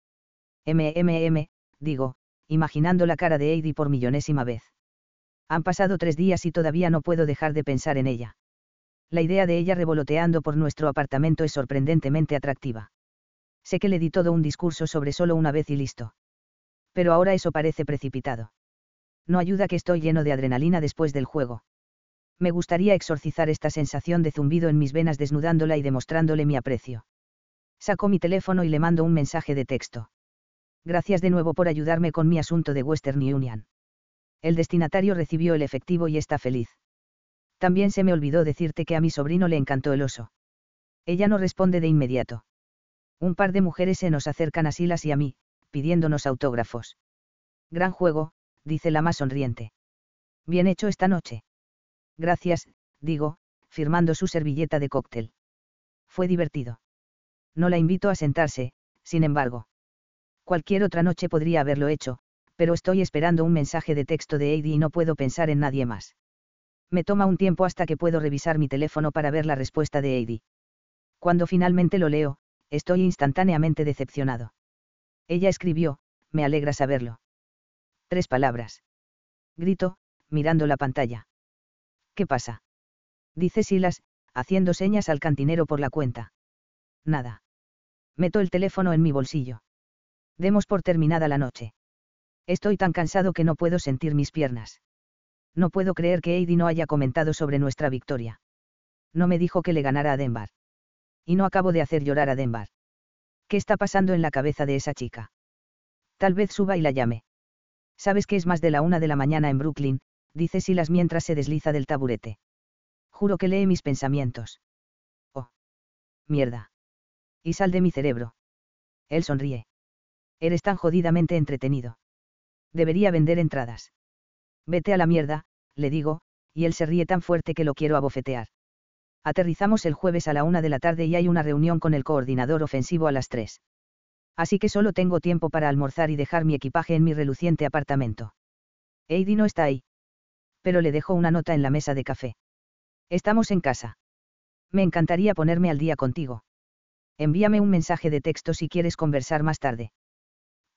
MMM, digo, imaginando la cara de Heidi por millonésima vez. Han pasado tres días y todavía no puedo dejar de pensar en ella. La idea de ella revoloteando por nuestro apartamento es sorprendentemente atractiva. Sé que le di todo un discurso sobre solo una vez y listo. Pero ahora eso parece precipitado. No ayuda que estoy lleno de adrenalina después del juego. Me gustaría exorcizar esta sensación de zumbido en mis venas desnudándola y demostrándole mi aprecio. Saco mi teléfono y le mando un mensaje de texto. Gracias de nuevo por ayudarme con mi asunto de Western Union. El destinatario recibió el efectivo y está feliz. También se me olvidó decirte que a mi sobrino le encantó el oso. Ella no responde de inmediato. Un par de mujeres se nos acercan a Silas y a mí, pidiéndonos autógrafos. Gran juego, dice la más sonriente. Bien hecho esta noche. Gracias, digo, firmando su servilleta de cóctel. Fue divertido. No la invito a sentarse, sin embargo. Cualquier otra noche podría haberlo hecho, pero estoy esperando un mensaje de texto de Heidi y no puedo pensar en nadie más. Me toma un tiempo hasta que puedo revisar mi teléfono para ver la respuesta de Heidi. Cuando finalmente lo leo, estoy instantáneamente decepcionado. Ella escribió, me alegra saberlo. Tres palabras. Grito, mirando la pantalla. ¿Qué pasa? Dice Silas, haciendo señas al cantinero por la cuenta. Nada. Meto el teléfono en mi bolsillo. Demos por terminada la noche. Estoy tan cansado que no puedo sentir mis piernas. No puedo creer que Heidi no haya comentado sobre nuestra victoria. No me dijo que le ganara a Denver. Y no acabo de hacer llorar a Denver. ¿Qué está pasando en la cabeza de esa chica? Tal vez suba y la llame. Sabes que es más de la una de la mañana en Brooklyn, dice Silas mientras se desliza del taburete. Juro que lee mis pensamientos. Oh. Mierda. Y sal de mi cerebro. Él sonríe. Eres tan jodidamente entretenido. Debería vender entradas. Vete a la mierda, le digo, y él se ríe tan fuerte que lo quiero abofetear. Aterrizamos el jueves a la una de la tarde y hay una reunión con el coordinador ofensivo a las tres. Así que solo tengo tiempo para almorzar y dejar mi equipaje en mi reluciente apartamento. Heidi no está ahí. Pero le dejo una nota en la mesa de café. Estamos en casa. Me encantaría ponerme al día contigo. Envíame un mensaje de texto si quieres conversar más tarde.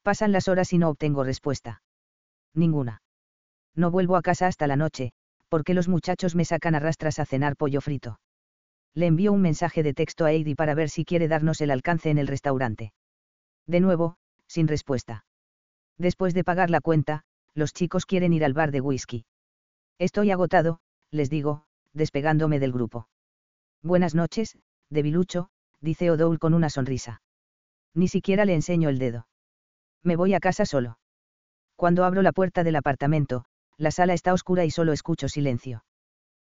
Pasan las horas y no obtengo respuesta. Ninguna. No vuelvo a casa hasta la noche, porque los muchachos me sacan a rastras a cenar pollo frito. Le envío un mensaje de texto a Heidi para ver si quiere darnos el alcance en el restaurante. De nuevo, sin respuesta. Después de pagar la cuenta, los chicos quieren ir al bar de whisky. Estoy agotado, les digo, despegándome del grupo. Buenas noches, debilucho, dice O'Dowd con una sonrisa. Ni siquiera le enseño el dedo. Me voy a casa solo. Cuando abro la puerta del apartamento, la sala está oscura y solo escucho silencio.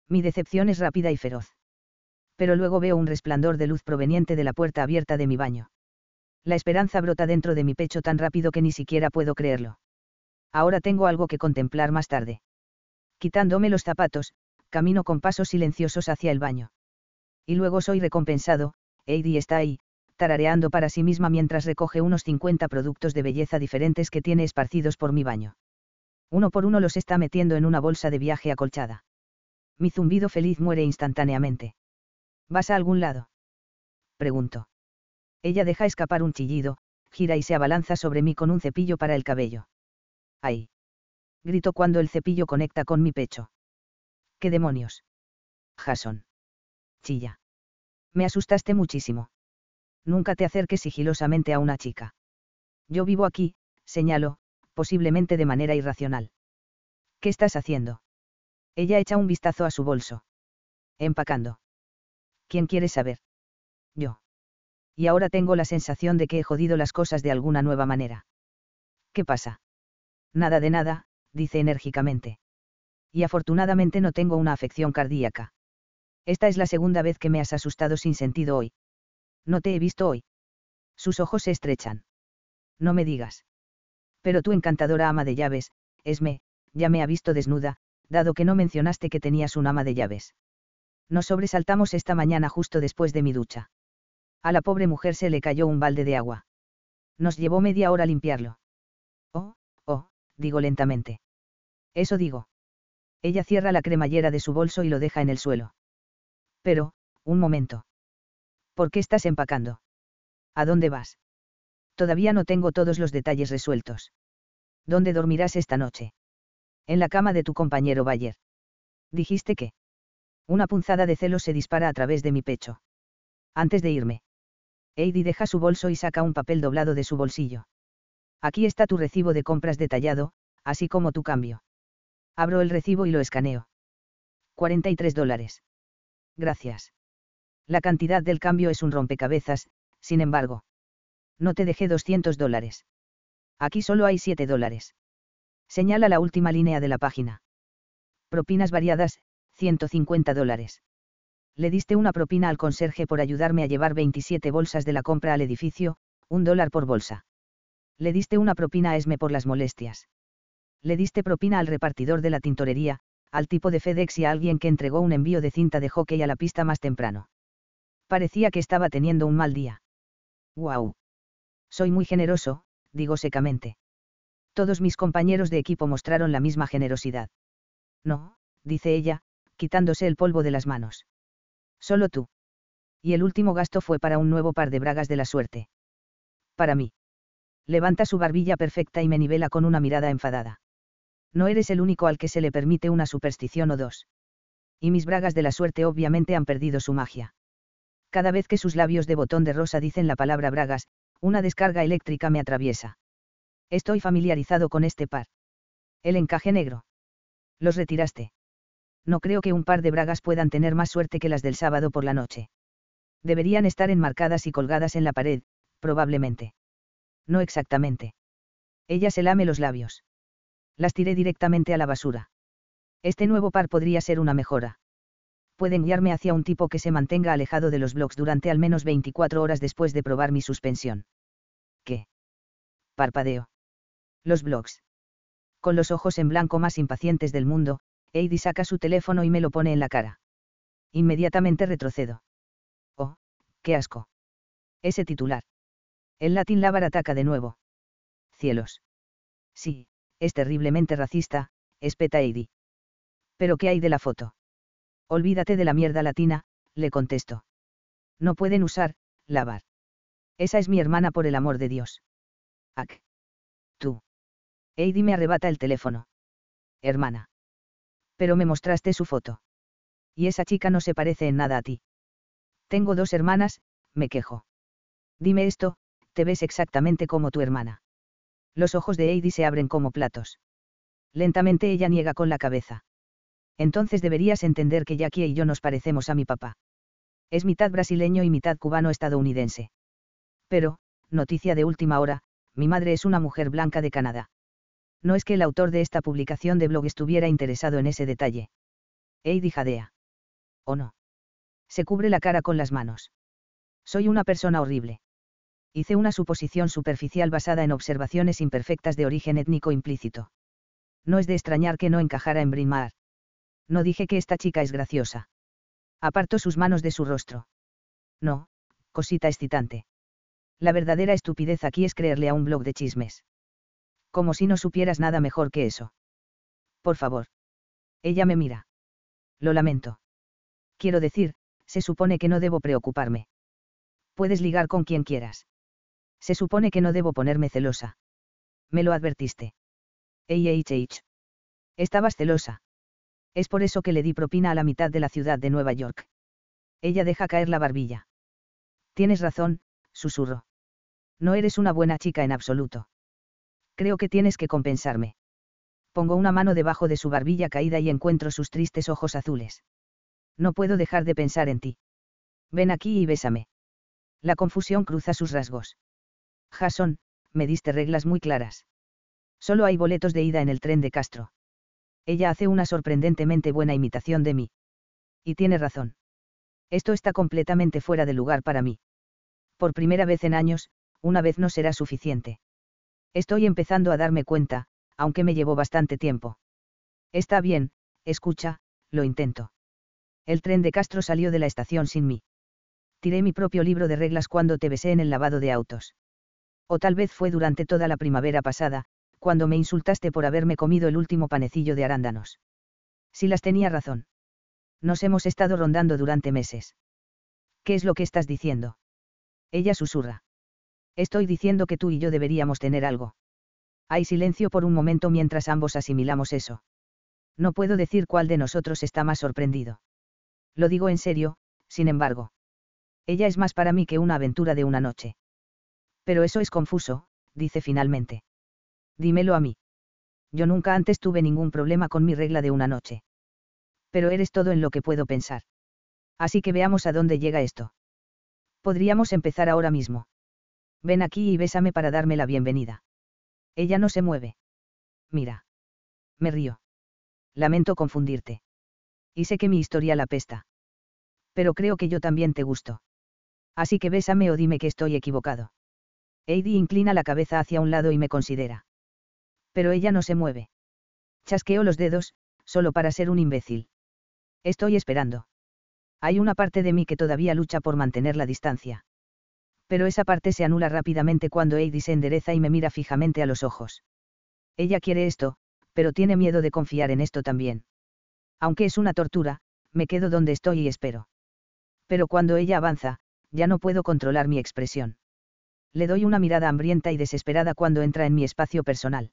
Mi decepción es rápida y feroz. Pero luego veo un resplandor de luz proveniente de la puerta abierta de mi baño. La esperanza brota dentro de mi pecho tan rápido que ni siquiera puedo creerlo. Ahora tengo algo que contemplar más tarde. Quitándome los zapatos, camino con pasos silenciosos hacia el baño. Y luego soy recompensado, Heidi está ahí, tarareando para sí misma mientras recoge unos 50 productos de belleza diferentes que tiene esparcidos por mi baño. Uno por uno los está metiendo en una bolsa de viaje acolchada. Mi zumbido feliz muere instantáneamente. ¿Vas a algún lado? Pregunto. Ella deja escapar un chillido, gira y se abalanza sobre mí con un cepillo para el cabello. ¡Ay! Grito cuando el cepillo conecta con mi pecho. ¿Qué demonios? Jason. Chilla. Me asustaste muchísimo. Nunca te acerques sigilosamente a una chica. Yo vivo aquí, señalo, posiblemente de manera irracional. ¿Qué estás haciendo? Ella echa un vistazo a su bolso. Empacando. ¿Quién quiere saber? Yo. Y ahora tengo la sensación de que he jodido las cosas de alguna nueva manera. ¿Qué pasa? Nada de nada, dice enérgicamente. Y afortunadamente no tengo una afección cardíaca. Esta es la segunda vez que me has asustado sin sentido hoy. No te he visto hoy. Sus ojos se estrechan. No me digas. Pero tu encantadora ama de llaves, Esme, ya me ha visto desnuda, dado que no mencionaste que tenías un ama de llaves. Nos sobresaltamos esta mañana justo después de mi ducha. A la pobre mujer se le cayó un balde de agua. Nos llevó media hora limpiarlo. Oh, oh, digo lentamente. Eso digo. Ella cierra la cremallera de su bolso y lo deja en el suelo. Pero, un momento. ¿Por qué estás empacando? ¿A dónde vas? Todavía no tengo todos los detalles resueltos. ¿Dónde dormirás esta noche? En la cama de tu compañero Bayer. Dijiste que. Una punzada de celos se dispara a través de mi pecho. Antes de irme. Heidi deja su bolso y saca un papel doblado de su bolsillo. Aquí está tu recibo de compras detallado, así como tu cambio. Abro el recibo y lo escaneo. 43 dólares. Gracias. La cantidad del cambio es un rompecabezas, sin embargo. No te dejé 200 dólares. Aquí solo hay 7 dólares. Señala la última línea de la página. Propinas variadas, 150 dólares. Le diste una propina al conserje por ayudarme a llevar 27 bolsas de la compra al edificio, un dólar por bolsa. Le diste una propina a Esme por las molestias. Le diste propina al repartidor de la tintorería, al tipo de FedEx y a alguien que entregó un envío de cinta de hockey a la pista más temprano. Parecía que estaba teniendo un mal día. ¡Guau! Soy muy generoso, digo secamente. Todos mis compañeros de equipo mostraron la misma generosidad. No, dice ella, quitándose el polvo de las manos. Solo tú. Y el último gasto fue para un nuevo par de bragas de la suerte. Para mí. Levanta su barbilla perfecta y me nivela con una mirada enfadada. No eres el único al que se le permite una superstición o dos. Y mis bragas de la suerte obviamente han perdido su magia. Cada vez que sus labios de botón de rosa dicen la palabra bragas, una descarga eléctrica me atraviesa. Estoy familiarizado con este par. El encaje negro. Los retiraste no creo que un par de bragas puedan tener más suerte que las del sábado por la noche. Deberían estar enmarcadas y colgadas en la pared, probablemente. No exactamente. Ella se lame los labios. Las tiré directamente a la basura. Este nuevo par podría ser una mejora. Pueden guiarme hacia un tipo que se mantenga alejado de los blogs durante al menos 24 horas después de probar mi suspensión. ¿Qué? Parpadeo. Los blogs. Con los ojos en blanco más impacientes del mundo, Heidi saca su teléfono y me lo pone en la cara. Inmediatamente retrocedo. Oh, qué asco. Ese titular. El Latin Lavar ataca de nuevo. Cielos. Sí, es terriblemente racista, espeta Heidi. ¿Pero qué hay de la foto? Olvídate de la mierda latina, le contesto. No pueden usar, lavar. Esa es mi hermana por el amor de Dios. Ac. Tú. Heidi me arrebata el teléfono. Hermana pero me mostraste su foto. Y esa chica no se parece en nada a ti. Tengo dos hermanas, me quejo. Dime esto, te ves exactamente como tu hermana. Los ojos de Heidi se abren como platos. Lentamente ella niega con la cabeza. Entonces deberías entender que Jackie y yo nos parecemos a mi papá. Es mitad brasileño y mitad cubano estadounidense. Pero, noticia de última hora, mi madre es una mujer blanca de Canadá no es que el autor de esta publicación de blog estuviera interesado en ese detalle. Heidi jadea. ¿O no? Se cubre la cara con las manos. Soy una persona horrible. Hice una suposición superficial basada en observaciones imperfectas de origen étnico implícito. No es de extrañar que no encajara en Bryn No dije que esta chica es graciosa. Apartó sus manos de su rostro. No, cosita excitante. La verdadera estupidez aquí es creerle a un blog de chismes como si no supieras nada mejor que eso. Por favor. Ella me mira. Lo lamento. Quiero decir, se supone que no debo preocuparme. Puedes ligar con quien quieras. Se supone que no debo ponerme celosa. Me lo advertiste. H. Estabas celosa. Es por eso que le di propina a la mitad de la ciudad de Nueva York. Ella deja caer la barbilla. Tienes razón, susurro. No eres una buena chica en absoluto. Creo que tienes que compensarme. Pongo una mano debajo de su barbilla caída y encuentro sus tristes ojos azules. No puedo dejar de pensar en ti. Ven aquí y bésame. La confusión cruza sus rasgos. Jason, me diste reglas muy claras. Solo hay boletos de ida en el tren de Castro. Ella hace una sorprendentemente buena imitación de mí. Y tiene razón. Esto está completamente fuera de lugar para mí. Por primera vez en años, una vez no será suficiente. Estoy empezando a darme cuenta, aunque me llevó bastante tiempo. Está bien, escucha, lo intento. El tren de Castro salió de la estación sin mí. Tiré mi propio libro de reglas cuando te besé en el lavado de autos. O tal vez fue durante toda la primavera pasada, cuando me insultaste por haberme comido el último panecillo de arándanos. Si las tenía razón. Nos hemos estado rondando durante meses. ¿Qué es lo que estás diciendo? Ella susurra. Estoy diciendo que tú y yo deberíamos tener algo. Hay silencio por un momento mientras ambos asimilamos eso. No puedo decir cuál de nosotros está más sorprendido. Lo digo en serio, sin embargo. Ella es más para mí que una aventura de una noche. Pero eso es confuso, dice finalmente. Dímelo a mí. Yo nunca antes tuve ningún problema con mi regla de una noche. Pero eres todo en lo que puedo pensar. Así que veamos a dónde llega esto. Podríamos empezar ahora mismo. Ven aquí y bésame para darme la bienvenida. Ella no se mueve. Mira. Me río. Lamento confundirte. Y sé que mi historia la pesta. Pero creo que yo también te gusto. Así que bésame o dime que estoy equivocado. Heidi inclina la cabeza hacia un lado y me considera. Pero ella no se mueve. Chasqueo los dedos, solo para ser un imbécil. Estoy esperando. Hay una parte de mí que todavía lucha por mantener la distancia. Pero esa parte se anula rápidamente cuando Heidi se endereza y me mira fijamente a los ojos. Ella quiere esto, pero tiene miedo de confiar en esto también. Aunque es una tortura, me quedo donde estoy y espero. Pero cuando ella avanza, ya no puedo controlar mi expresión. Le doy una mirada hambrienta y desesperada cuando entra en mi espacio personal.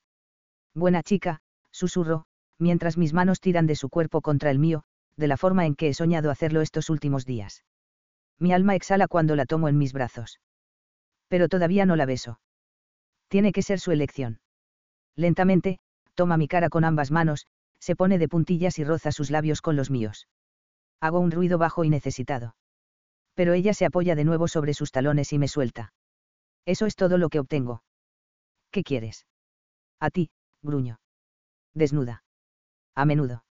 Buena chica, susurro, mientras mis manos tiran de su cuerpo contra el mío, de la forma en que he soñado hacerlo estos últimos días. Mi alma exhala cuando la tomo en mis brazos. Pero todavía no la beso. Tiene que ser su elección. Lentamente, toma mi cara con ambas manos, se pone de puntillas y roza sus labios con los míos. Hago un ruido bajo y necesitado. Pero ella se apoya de nuevo sobre sus talones y me suelta. Eso es todo lo que obtengo. ¿Qué quieres? A ti, gruño. Desnuda. A menudo.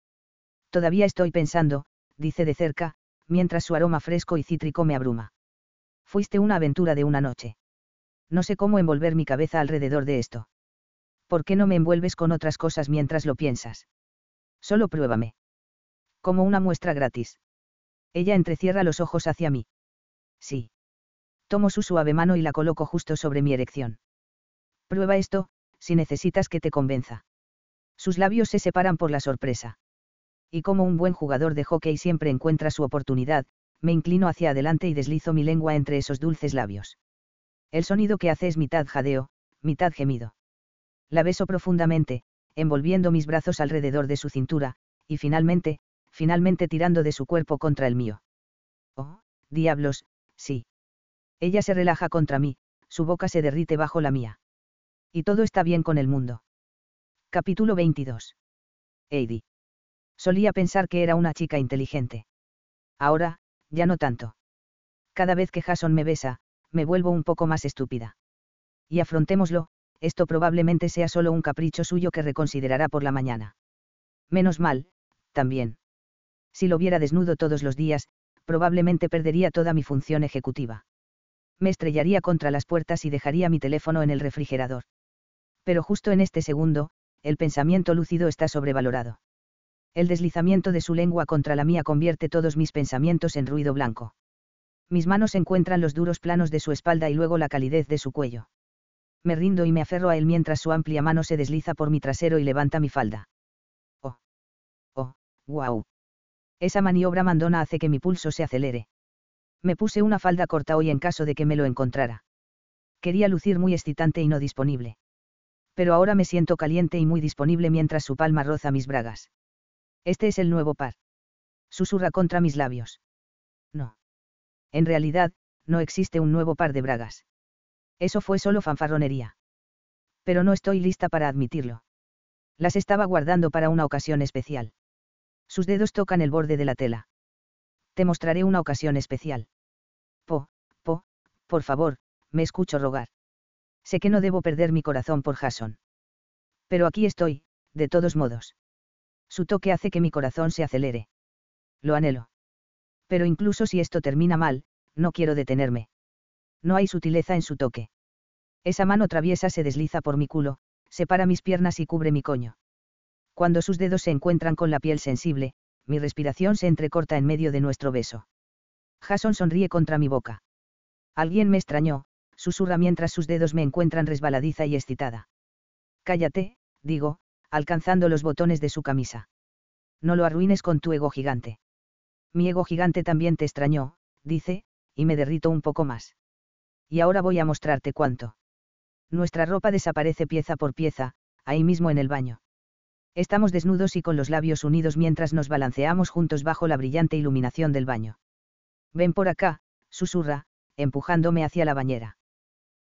Todavía estoy pensando, dice de cerca, mientras su aroma fresco y cítrico me abruma. Fuiste una aventura de una noche. No sé cómo envolver mi cabeza alrededor de esto. ¿Por qué no me envuelves con otras cosas mientras lo piensas? Solo pruébame. Como una muestra gratis. Ella entrecierra los ojos hacia mí. Sí. Tomo su suave mano y la coloco justo sobre mi erección. Prueba esto, si necesitas que te convenza. Sus labios se separan por la sorpresa. Y como un buen jugador de hockey siempre encuentra su oportunidad, me inclino hacia adelante y deslizo mi lengua entre esos dulces labios. El sonido que hace es mitad jadeo, mitad gemido. La beso profundamente, envolviendo mis brazos alrededor de su cintura, y finalmente, finalmente tirando de su cuerpo contra el mío. Oh, diablos, sí. Ella se relaja contra mí, su boca se derrite bajo la mía. Y todo está bien con el mundo. Capítulo 22. Heidi. Solía pensar que era una chica inteligente. Ahora, ya no tanto. Cada vez que Jason me besa, me vuelvo un poco más estúpida. Y afrontémoslo, esto probablemente sea solo un capricho suyo que reconsiderará por la mañana. Menos mal, también. Si lo viera desnudo todos los días, probablemente perdería toda mi función ejecutiva me estrellaría contra las puertas y dejaría mi teléfono en el refrigerador. Pero justo en este segundo, el pensamiento lúcido está sobrevalorado. El deslizamiento de su lengua contra la mía convierte todos mis pensamientos en ruido blanco. Mis manos encuentran los duros planos de su espalda y luego la calidez de su cuello. Me rindo y me aferro a él mientras su amplia mano se desliza por mi trasero y levanta mi falda. Oh. Oh, wow. Esa maniobra mandona hace que mi pulso se acelere. Me puse una falda corta hoy en caso de que me lo encontrara. Quería lucir muy excitante y no disponible. Pero ahora me siento caliente y muy disponible mientras su palma roza mis bragas. Este es el nuevo par. Susurra contra mis labios. No. En realidad, no existe un nuevo par de bragas. Eso fue solo fanfarronería. Pero no estoy lista para admitirlo. Las estaba guardando para una ocasión especial. Sus dedos tocan el borde de la tela te mostraré una ocasión especial. Po, po, por favor, me escucho rogar. Sé que no debo perder mi corazón por Jason. Pero aquí estoy, de todos modos. Su toque hace que mi corazón se acelere. Lo anhelo. Pero incluso si esto termina mal, no quiero detenerme. No hay sutileza en su toque. Esa mano traviesa se desliza por mi culo, separa mis piernas y cubre mi coño. Cuando sus dedos se encuentran con la piel sensible, mi respiración se entrecorta en medio de nuestro beso. Jason sonríe contra mi boca. Alguien me extrañó, susurra mientras sus dedos me encuentran resbaladiza y excitada. Cállate, digo, alcanzando los botones de su camisa. No lo arruines con tu ego gigante. Mi ego gigante también te extrañó, dice, y me derrito un poco más. Y ahora voy a mostrarte cuánto. Nuestra ropa desaparece pieza por pieza, ahí mismo en el baño. Estamos desnudos y con los labios unidos mientras nos balanceamos juntos bajo la brillante iluminación del baño. Ven por acá, susurra, empujándome hacia la bañera.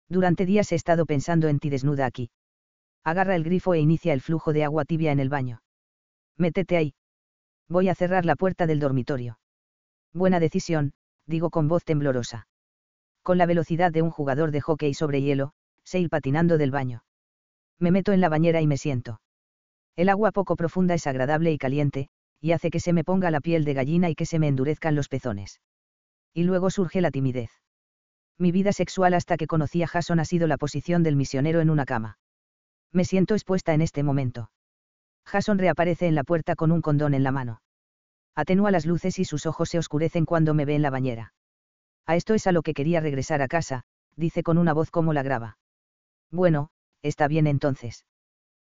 Durante días he estado pensando en ti desnuda aquí. Agarra el grifo e inicia el flujo de agua tibia en el baño. Métete ahí. Voy a cerrar la puerta del dormitorio. Buena decisión, digo con voz temblorosa. Con la velocidad de un jugador de hockey sobre hielo, se ir patinando del baño. Me meto en la bañera y me siento. El agua poco profunda es agradable y caliente, y hace que se me ponga la piel de gallina y que se me endurezcan los pezones. Y luego surge la timidez. Mi vida sexual hasta que conocí a Jason ha sido la posición del misionero en una cama. Me siento expuesta en este momento. Jason reaparece en la puerta con un condón en la mano. Atenúa las luces y sus ojos se oscurecen cuando me ve en la bañera. A esto es a lo que quería regresar a casa, dice con una voz como la grava. Bueno, está bien entonces.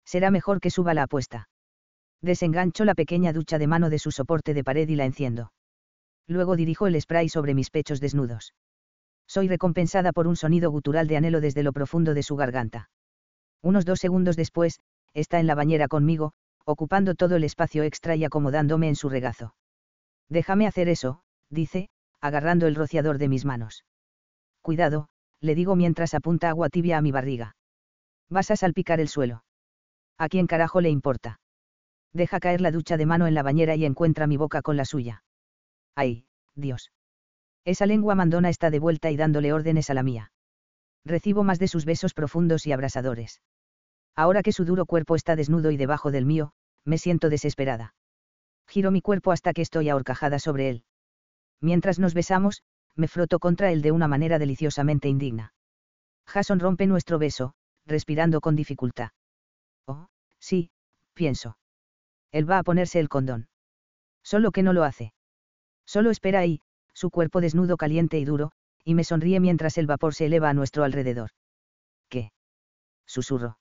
Será mejor que suba la apuesta. Desengancho la pequeña ducha de mano de su soporte de pared y la enciendo. Luego dirijo el spray sobre mis pechos desnudos. Soy recompensada por un sonido gutural de anhelo desde lo profundo de su garganta. Unos dos segundos después, está en la bañera conmigo, ocupando todo el espacio extra y acomodándome en su regazo. Déjame hacer eso, dice, agarrando el rociador de mis manos. Cuidado, le digo mientras apunta agua tibia a mi barriga. Vas a salpicar el suelo. ¿A quién carajo le importa? Deja caer la ducha de mano en la bañera y encuentra mi boca con la suya. ¡Ay, Dios! Esa lengua mandona está de vuelta y dándole órdenes a la mía. Recibo más de sus besos profundos y abrasadores. Ahora que su duro cuerpo está desnudo y debajo del mío, me siento desesperada. Giro mi cuerpo hasta que estoy ahorcajada sobre él. Mientras nos besamos, me froto contra él de una manera deliciosamente indigna. Jason rompe nuestro beso, respirando con dificultad. Oh, sí, pienso. Él va a ponerse el condón. Solo que no lo hace. Solo espera ahí, su cuerpo desnudo caliente y duro, y me sonríe mientras el vapor se eleva a nuestro alrededor. ¿Qué? Susurro.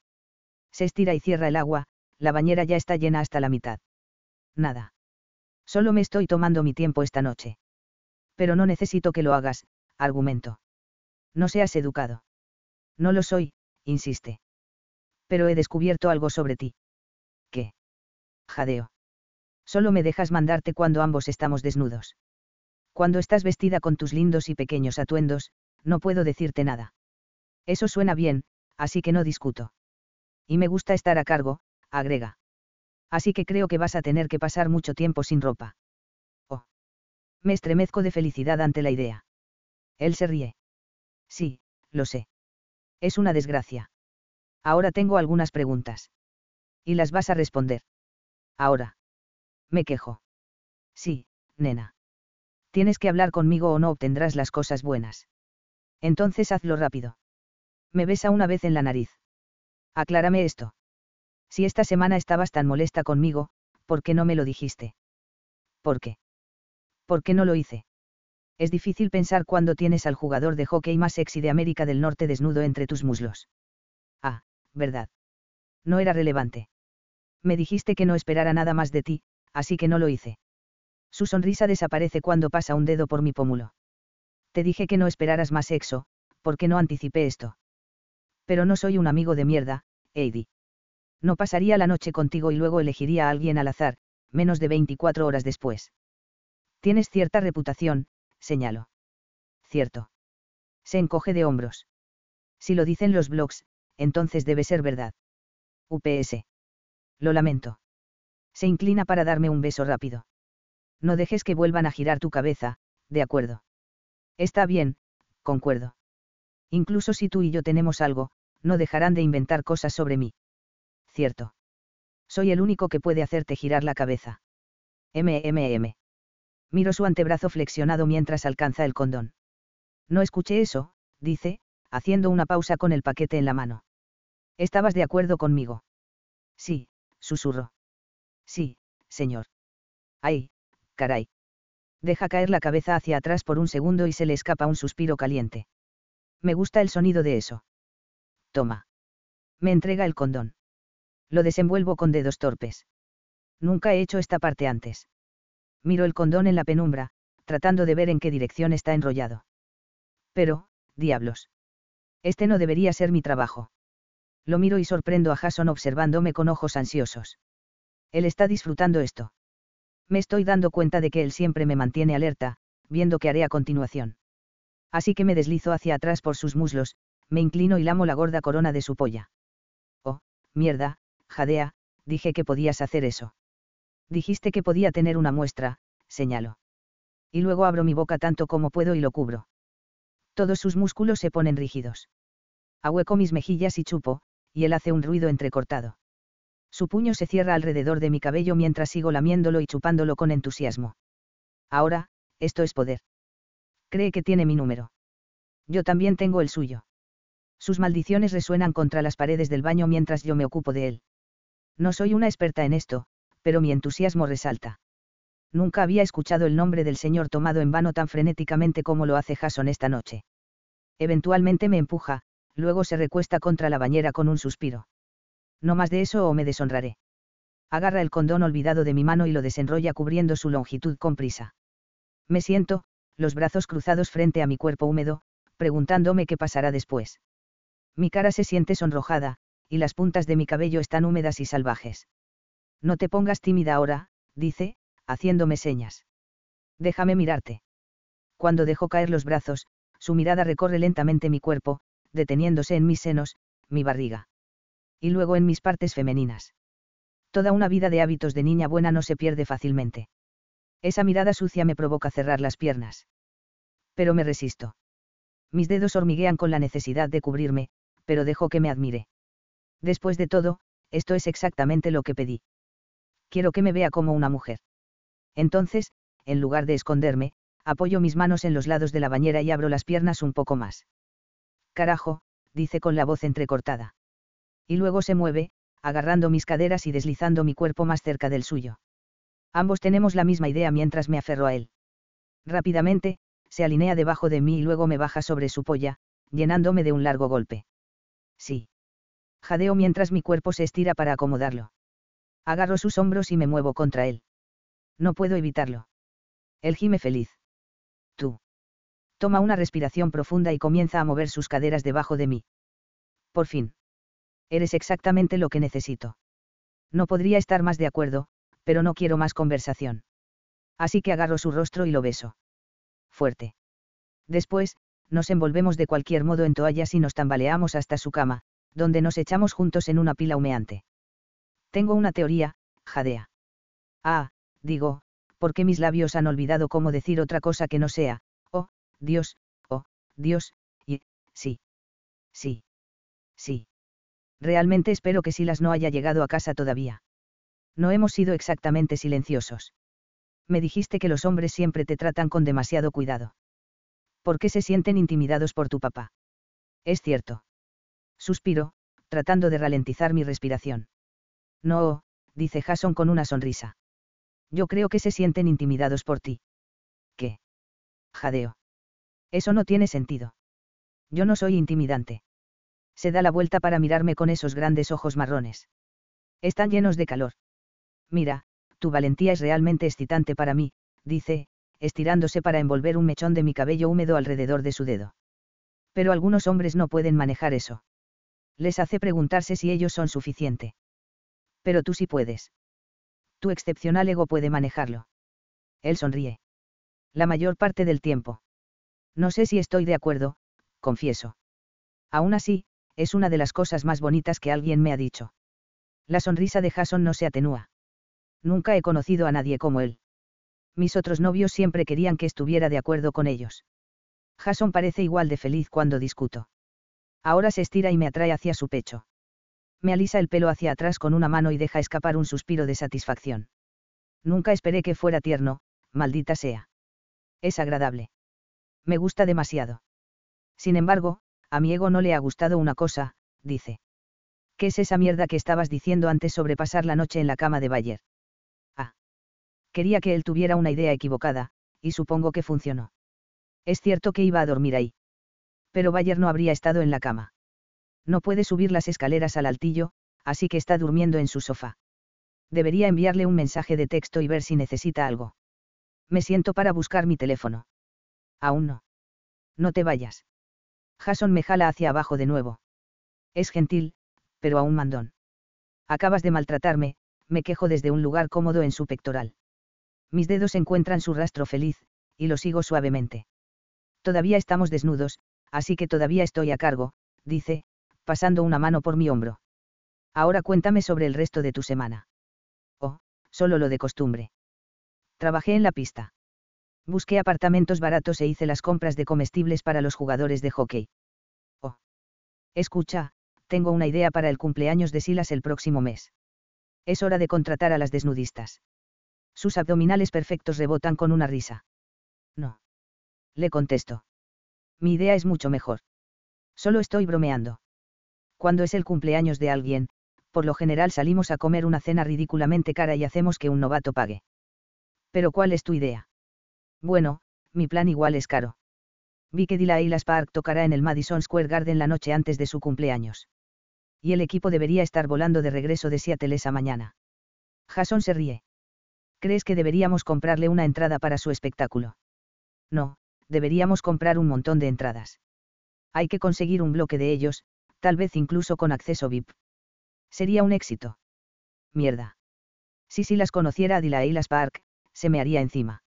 Se estira y cierra el agua, la bañera ya está llena hasta la mitad. Nada. Solo me estoy tomando mi tiempo esta noche. Pero no necesito que lo hagas, argumento. No seas educado. No lo soy, insiste. Pero he descubierto algo sobre ti. ¿Qué? Jadeo. Solo me dejas mandarte cuando ambos estamos desnudos. Cuando estás vestida con tus lindos y pequeños atuendos, no puedo decirte nada. Eso suena bien, así que no discuto. Y me gusta estar a cargo, agrega. Así que creo que vas a tener que pasar mucho tiempo sin ropa. Oh. Me estremezco de felicidad ante la idea. Él se ríe. Sí, lo sé. Es una desgracia. Ahora tengo algunas preguntas. Y las vas a responder. Ahora. Me quejo. Sí, nena. Tienes que hablar conmigo o no obtendrás las cosas buenas. Entonces hazlo rápido. Me besa una vez en la nariz. Aclárame esto. Si esta semana estabas tan molesta conmigo, ¿por qué no me lo dijiste? ¿Por qué? ¿Por qué no lo hice? Es difícil pensar cuando tienes al jugador de hockey más sexy de América del Norte desnudo entre tus muslos. Ah, verdad. No era relevante. Me dijiste que no esperara nada más de ti, así que no lo hice. Su sonrisa desaparece cuando pasa un dedo por mi pómulo. Te dije que no esperaras más sexo, porque no anticipé esto. Pero no soy un amigo de mierda, Heidi. No pasaría la noche contigo y luego elegiría a alguien al azar, menos de 24 horas después. Tienes cierta reputación, señalo. Cierto. Se encoge de hombros. Si lo dicen los blogs, entonces debe ser verdad. UPS. Lo lamento. Se inclina para darme un beso rápido. No dejes que vuelvan a girar tu cabeza, de acuerdo. Está bien, concuerdo. Incluso si tú y yo tenemos algo, no dejarán de inventar cosas sobre mí. Cierto. Soy el único que puede hacerte girar la cabeza. MMM. Miro su antebrazo flexionado mientras alcanza el condón. No escuché eso, dice, haciendo una pausa con el paquete en la mano. ¿Estabas de acuerdo conmigo? Sí, susurro. Sí, señor. Ay, caray. Deja caer la cabeza hacia atrás por un segundo y se le escapa un suspiro caliente. Me gusta el sonido de eso. Toma. Me entrega el condón. Lo desenvuelvo con dedos torpes. Nunca he hecho esta parte antes. Miro el condón en la penumbra, tratando de ver en qué dirección está enrollado. Pero, diablos. Este no debería ser mi trabajo. Lo miro y sorprendo a Jason observándome con ojos ansiosos. Él está disfrutando esto. Me estoy dando cuenta de que él siempre me mantiene alerta, viendo qué haré a continuación. Así que me deslizo hacia atrás por sus muslos, me inclino y lamo la gorda corona de su polla. Oh, mierda, jadea, dije que podías hacer eso. Dijiste que podía tener una muestra, señalo. Y luego abro mi boca tanto como puedo y lo cubro. Todos sus músculos se ponen rígidos. Ahueco mis mejillas y chupo, y él hace un ruido entrecortado. Su puño se cierra alrededor de mi cabello mientras sigo lamiéndolo y chupándolo con entusiasmo. Ahora, esto es poder. Cree que tiene mi número. Yo también tengo el suyo. Sus maldiciones resuenan contra las paredes del baño mientras yo me ocupo de él. No soy una experta en esto, pero mi entusiasmo resalta. Nunca había escuchado el nombre del Señor tomado en vano tan frenéticamente como lo hace Jason esta noche. Eventualmente me empuja, luego se recuesta contra la bañera con un suspiro. No más de eso o me deshonraré. Agarra el condón olvidado de mi mano y lo desenrolla cubriendo su longitud con prisa. Me siento, los brazos cruzados frente a mi cuerpo húmedo, preguntándome qué pasará después. Mi cara se siente sonrojada, y las puntas de mi cabello están húmedas y salvajes. No te pongas tímida ahora, dice, haciéndome señas. Déjame mirarte. Cuando dejo caer los brazos, su mirada recorre lentamente mi cuerpo, deteniéndose en mis senos, mi barriga. Y luego en mis partes femeninas. Toda una vida de hábitos de niña buena no se pierde fácilmente. Esa mirada sucia me provoca cerrar las piernas. Pero me resisto. Mis dedos hormiguean con la necesidad de cubrirme, pero dejo que me admire. Después de todo, esto es exactamente lo que pedí. Quiero que me vea como una mujer. Entonces, en lugar de esconderme, apoyo mis manos en los lados de la bañera y abro las piernas un poco más. Carajo, dice con la voz entrecortada. Y luego se mueve, agarrando mis caderas y deslizando mi cuerpo más cerca del suyo. Ambos tenemos la misma idea mientras me aferro a él. Rápidamente, se alinea debajo de mí y luego me baja sobre su polla, llenándome de un largo golpe. Sí. Jadeo mientras mi cuerpo se estira para acomodarlo. Agarro sus hombros y me muevo contra él. No puedo evitarlo. Él gime feliz. Tú. Toma una respiración profunda y comienza a mover sus caderas debajo de mí. Por fin. Eres exactamente lo que necesito. No podría estar más de acuerdo, pero no quiero más conversación. Así que agarro su rostro y lo beso. Fuerte. Después, nos envolvemos de cualquier modo en toallas y nos tambaleamos hasta su cama, donde nos echamos juntos en una pila humeante. Tengo una teoría, jadea. Ah, digo, porque mis labios han olvidado cómo decir otra cosa que no sea, oh, Dios, oh, Dios, y, sí. Sí. Sí. Realmente espero que Silas no haya llegado a casa todavía. No hemos sido exactamente silenciosos. Me dijiste que los hombres siempre te tratan con demasiado cuidado. ¿Por qué se sienten intimidados por tu papá? Es cierto. Suspiro, tratando de ralentizar mi respiración. No, dice Jason con una sonrisa. Yo creo que se sienten intimidados por ti. ¿Qué? Jadeo. Eso no tiene sentido. Yo no soy intimidante. Se da la vuelta para mirarme con esos grandes ojos marrones. Están llenos de calor. Mira, tu valentía es realmente excitante para mí, dice, estirándose para envolver un mechón de mi cabello húmedo alrededor de su dedo. Pero algunos hombres no pueden manejar eso. Les hace preguntarse si ellos son suficiente. Pero tú sí puedes. Tu excepcional ego puede manejarlo. Él sonríe. La mayor parte del tiempo. No sé si estoy de acuerdo, confieso. Aún así, es una de las cosas más bonitas que alguien me ha dicho. La sonrisa de Jason no se atenúa. Nunca he conocido a nadie como él. Mis otros novios siempre querían que estuviera de acuerdo con ellos. Jason parece igual de feliz cuando discuto. Ahora se estira y me atrae hacia su pecho me alisa el pelo hacia atrás con una mano y deja escapar un suspiro de satisfacción. Nunca esperé que fuera tierno, maldita sea. Es agradable. Me gusta demasiado. Sin embargo, a mi ego no le ha gustado una cosa, dice. ¿Qué es esa mierda que estabas diciendo antes sobre pasar la noche en la cama de Bayer? Ah. Quería que él tuviera una idea equivocada, y supongo que funcionó. Es cierto que iba a dormir ahí. Pero Bayer no habría estado en la cama. No puede subir las escaleras al altillo, así que está durmiendo en su sofá. Debería enviarle un mensaje de texto y ver si necesita algo. Me siento para buscar mi teléfono. Aún no. No te vayas. Jason me jala hacia abajo de nuevo. Es gentil, pero aún mandón. Acabas de maltratarme, me quejo desde un lugar cómodo en su pectoral. Mis dedos encuentran su rastro feliz, y lo sigo suavemente. Todavía estamos desnudos, así que todavía estoy a cargo, dice, pasando una mano por mi hombro. Ahora cuéntame sobre el resto de tu semana. Oh, solo lo de costumbre. Trabajé en la pista. Busqué apartamentos baratos e hice las compras de comestibles para los jugadores de hockey. Oh. Escucha, tengo una idea para el cumpleaños de Silas el próximo mes. Es hora de contratar a las desnudistas. Sus abdominales perfectos rebotan con una risa. No. Le contesto. Mi idea es mucho mejor. Solo estoy bromeando. Cuando es el cumpleaños de alguien, por lo general salimos a comer una cena ridículamente cara y hacemos que un novato pague. Pero ¿cuál es tu idea? Bueno, mi plan igual es caro. Vi que Dylan Park tocará en el Madison Square Garden la noche antes de su cumpleaños. Y el equipo debería estar volando de regreso de Seattle esa mañana. Jason se ríe. ¿Crees que deberíamos comprarle una entrada para su espectáculo? No, deberíamos comprar un montón de entradas. Hay que conseguir un bloque de ellos, tal vez incluso con acceso VIP. Sería un éxito. Mierda. Si si las conociera a Dylan Park, se me haría encima.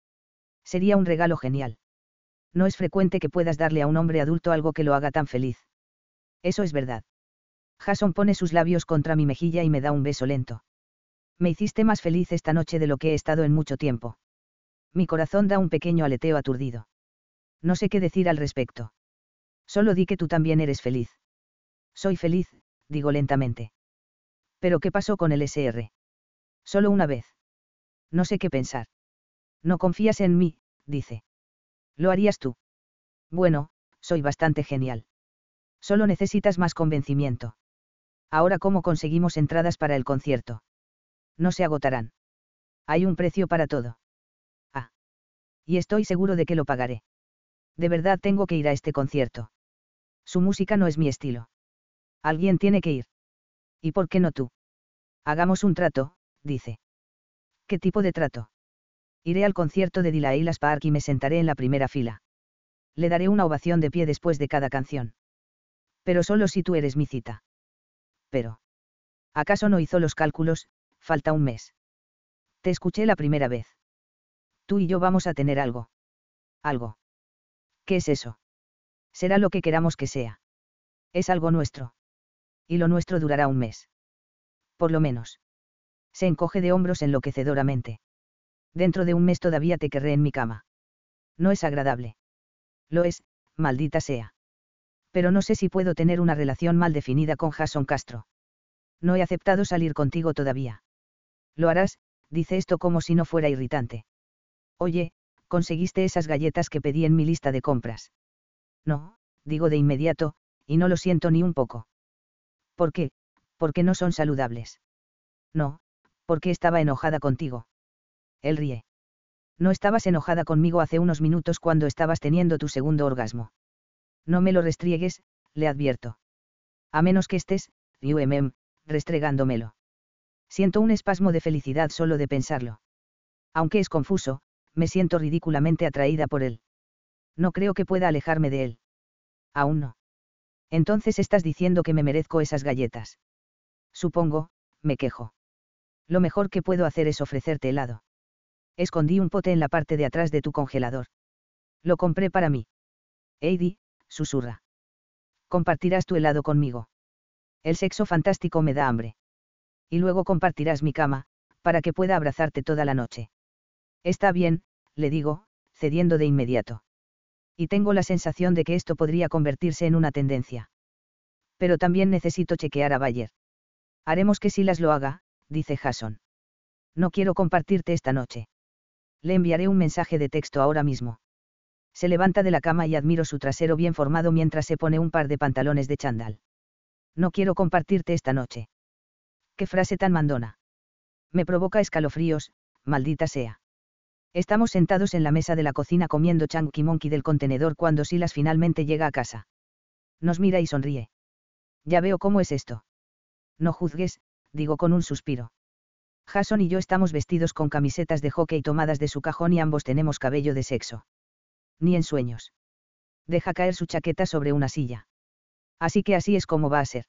Sería un regalo genial. No es frecuente que puedas darle a un hombre adulto algo que lo haga tan feliz. Eso es verdad. Jason pone sus labios contra mi mejilla y me da un beso lento. Me hiciste más feliz esta noche de lo que he estado en mucho tiempo. Mi corazón da un pequeño aleteo aturdido. No sé qué decir al respecto. Solo di que tú también eres feliz. Soy feliz, digo lentamente. ¿Pero qué pasó con el SR? Solo una vez. No sé qué pensar. No confías en mí, dice. Lo harías tú. Bueno, soy bastante genial. Solo necesitas más convencimiento. Ahora, ¿cómo conseguimos entradas para el concierto? No se agotarán. Hay un precio para todo. Ah. Y estoy seguro de que lo pagaré. De verdad tengo que ir a este concierto. Su música no es mi estilo. Alguien tiene que ir. ¿Y por qué no tú? Hagamos un trato, dice. ¿Qué tipo de trato? Iré al concierto de Dilailas Park y me sentaré en la primera fila. Le daré una ovación de pie después de cada canción. Pero solo si tú eres mi cita. Pero. ¿Acaso no hizo los cálculos? Falta un mes. Te escuché la primera vez. Tú y yo vamos a tener algo. Algo. ¿Qué es eso? Será lo que queramos que sea. Es algo nuestro. Y lo nuestro durará un mes. Por lo menos. Se encoge de hombros enloquecedoramente. Dentro de un mes todavía te querré en mi cama. No es agradable. Lo es, maldita sea. Pero no sé si puedo tener una relación mal definida con Jason Castro. No he aceptado salir contigo todavía. Lo harás, dice esto como si no fuera irritante. Oye, conseguiste esas galletas que pedí en mi lista de compras. No, digo de inmediato, y no lo siento ni un poco. ¿Por qué? Porque no son saludables. No, porque estaba enojada contigo. Él ríe. No estabas enojada conmigo hace unos minutos cuando estabas teniendo tu segundo orgasmo. No me lo restriegues, le advierto. A menos que estés, UMM, restregándomelo. Siento un espasmo de felicidad solo de pensarlo. Aunque es confuso, me siento ridículamente atraída por él. No creo que pueda alejarme de él. Aún no. Entonces estás diciendo que me merezco esas galletas. Supongo, me quejo. Lo mejor que puedo hacer es ofrecerte helado escondí un pote en la parte de atrás de tu congelador. Lo compré para mí. Heidi, susurra. Compartirás tu helado conmigo. El sexo fantástico me da hambre. Y luego compartirás mi cama, para que pueda abrazarte toda la noche. Está bien, le digo, cediendo de inmediato. Y tengo la sensación de que esto podría convertirse en una tendencia. Pero también necesito chequear a Bayer. Haremos que Silas lo haga, dice Jason. No quiero compartirte esta noche. Le enviaré un mensaje de texto ahora mismo. Se levanta de la cama y admiro su trasero bien formado mientras se pone un par de pantalones de chandal. No quiero compartirte esta noche. Qué frase tan mandona. Me provoca escalofríos, maldita sea. Estamos sentados en la mesa de la cocina comiendo chunky monkey del contenedor cuando Silas finalmente llega a casa. Nos mira y sonríe. Ya veo cómo es esto. No juzgues, digo con un suspiro. Jason y yo estamos vestidos con camisetas de hockey tomadas de su cajón y ambos tenemos cabello de sexo. Ni en sueños. Deja caer su chaqueta sobre una silla. Así que así es como va a ser.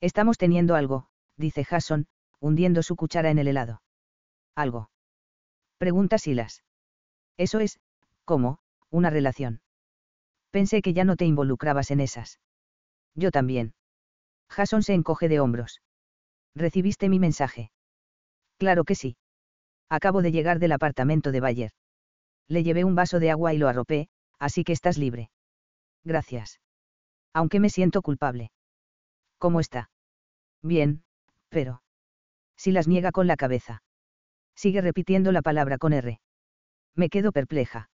Estamos teniendo algo, dice Jason, hundiendo su cuchara en el helado. ¿Algo? Pregunta Silas. Eso es, ¿cómo? Una relación. Pensé que ya no te involucrabas en esas. Yo también. Jason se encoge de hombros. ¿Recibiste mi mensaje? Claro que sí. Acabo de llegar del apartamento de Bayer. Le llevé un vaso de agua y lo arropé, así que estás libre. Gracias. Aunque me siento culpable. ¿Cómo está? Bien, pero. Si las niega con la cabeza. Sigue repitiendo la palabra con R. Me quedo perpleja.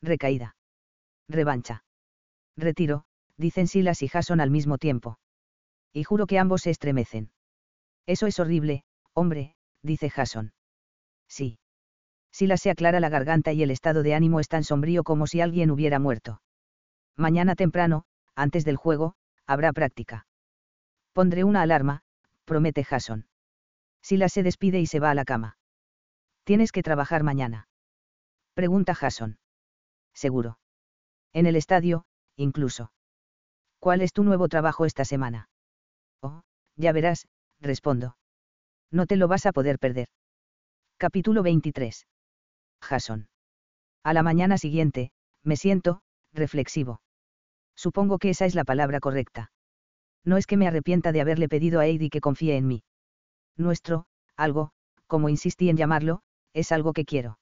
Recaída. Revancha. Retiro, dicen Silas y Jason al mismo tiempo. Y juro que ambos se estremecen. Eso es horrible, hombre, dice Jason. Sí. Silas se aclara la garganta y el estado de ánimo es tan sombrío como si alguien hubiera muerto. Mañana temprano, antes del juego, habrá práctica. Pondré una alarma, promete Jason. Silas se despide y se va a la cama. ¿Tienes que trabajar mañana? Pregunta Jason. Seguro. En el estadio, incluso. ¿Cuál es tu nuevo trabajo esta semana? Oh, ya verás, respondo. No te lo vas a poder perder. Capítulo 23. Jason. A la mañana siguiente, me siento, reflexivo. Supongo que esa es la palabra correcta. No es que me arrepienta de haberle pedido a Eddie que confíe en mí. Nuestro, algo, como insistí en llamarlo, es algo que quiero.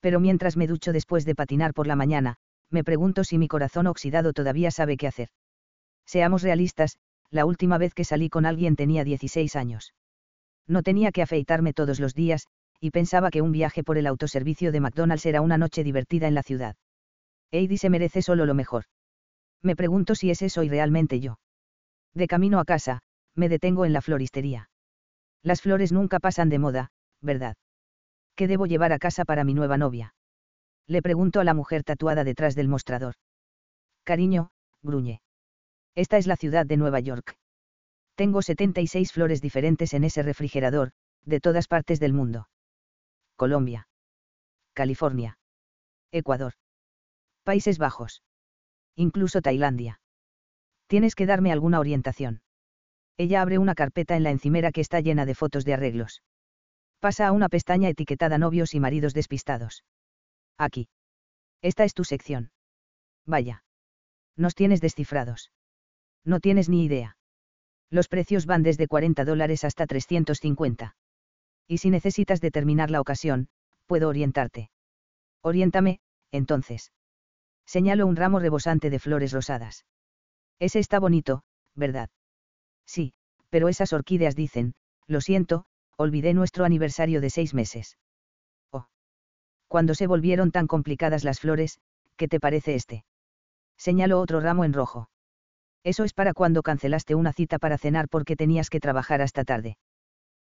Pero mientras me ducho después de patinar por la mañana, me pregunto si mi corazón oxidado todavía sabe qué hacer. Seamos realistas, la última vez que salí con alguien tenía 16 años. No tenía que afeitarme todos los días, y pensaba que un viaje por el autoservicio de McDonald's era una noche divertida en la ciudad. Heidi se merece solo lo mejor. Me pregunto si es eso y realmente yo. De camino a casa, me detengo en la floristería. Las flores nunca pasan de moda, ¿verdad? ¿Qué debo llevar a casa para mi nueva novia? Le pregunto a la mujer tatuada detrás del mostrador. Cariño, gruñe. Esta es la ciudad de Nueva York. Tengo 76 flores diferentes en ese refrigerador, de todas partes del mundo. Colombia. California. Ecuador. Países Bajos. Incluso Tailandia. Tienes que darme alguna orientación. Ella abre una carpeta en la encimera que está llena de fotos de arreglos. Pasa a una pestaña etiquetada novios y maridos despistados. Aquí. Esta es tu sección. Vaya. Nos tienes descifrados. No tienes ni idea. Los precios van desde 40 dólares hasta 350. Y si necesitas determinar la ocasión, puedo orientarte. Oriéntame, entonces. Señalo un ramo rebosante de flores rosadas. Ese está bonito, ¿verdad? Sí, pero esas orquídeas dicen, lo siento, olvidé nuestro aniversario de seis meses. Oh. Cuando se volvieron tan complicadas las flores, ¿qué te parece este? Señalo otro ramo en rojo. Eso es para cuando cancelaste una cita para cenar porque tenías que trabajar hasta tarde.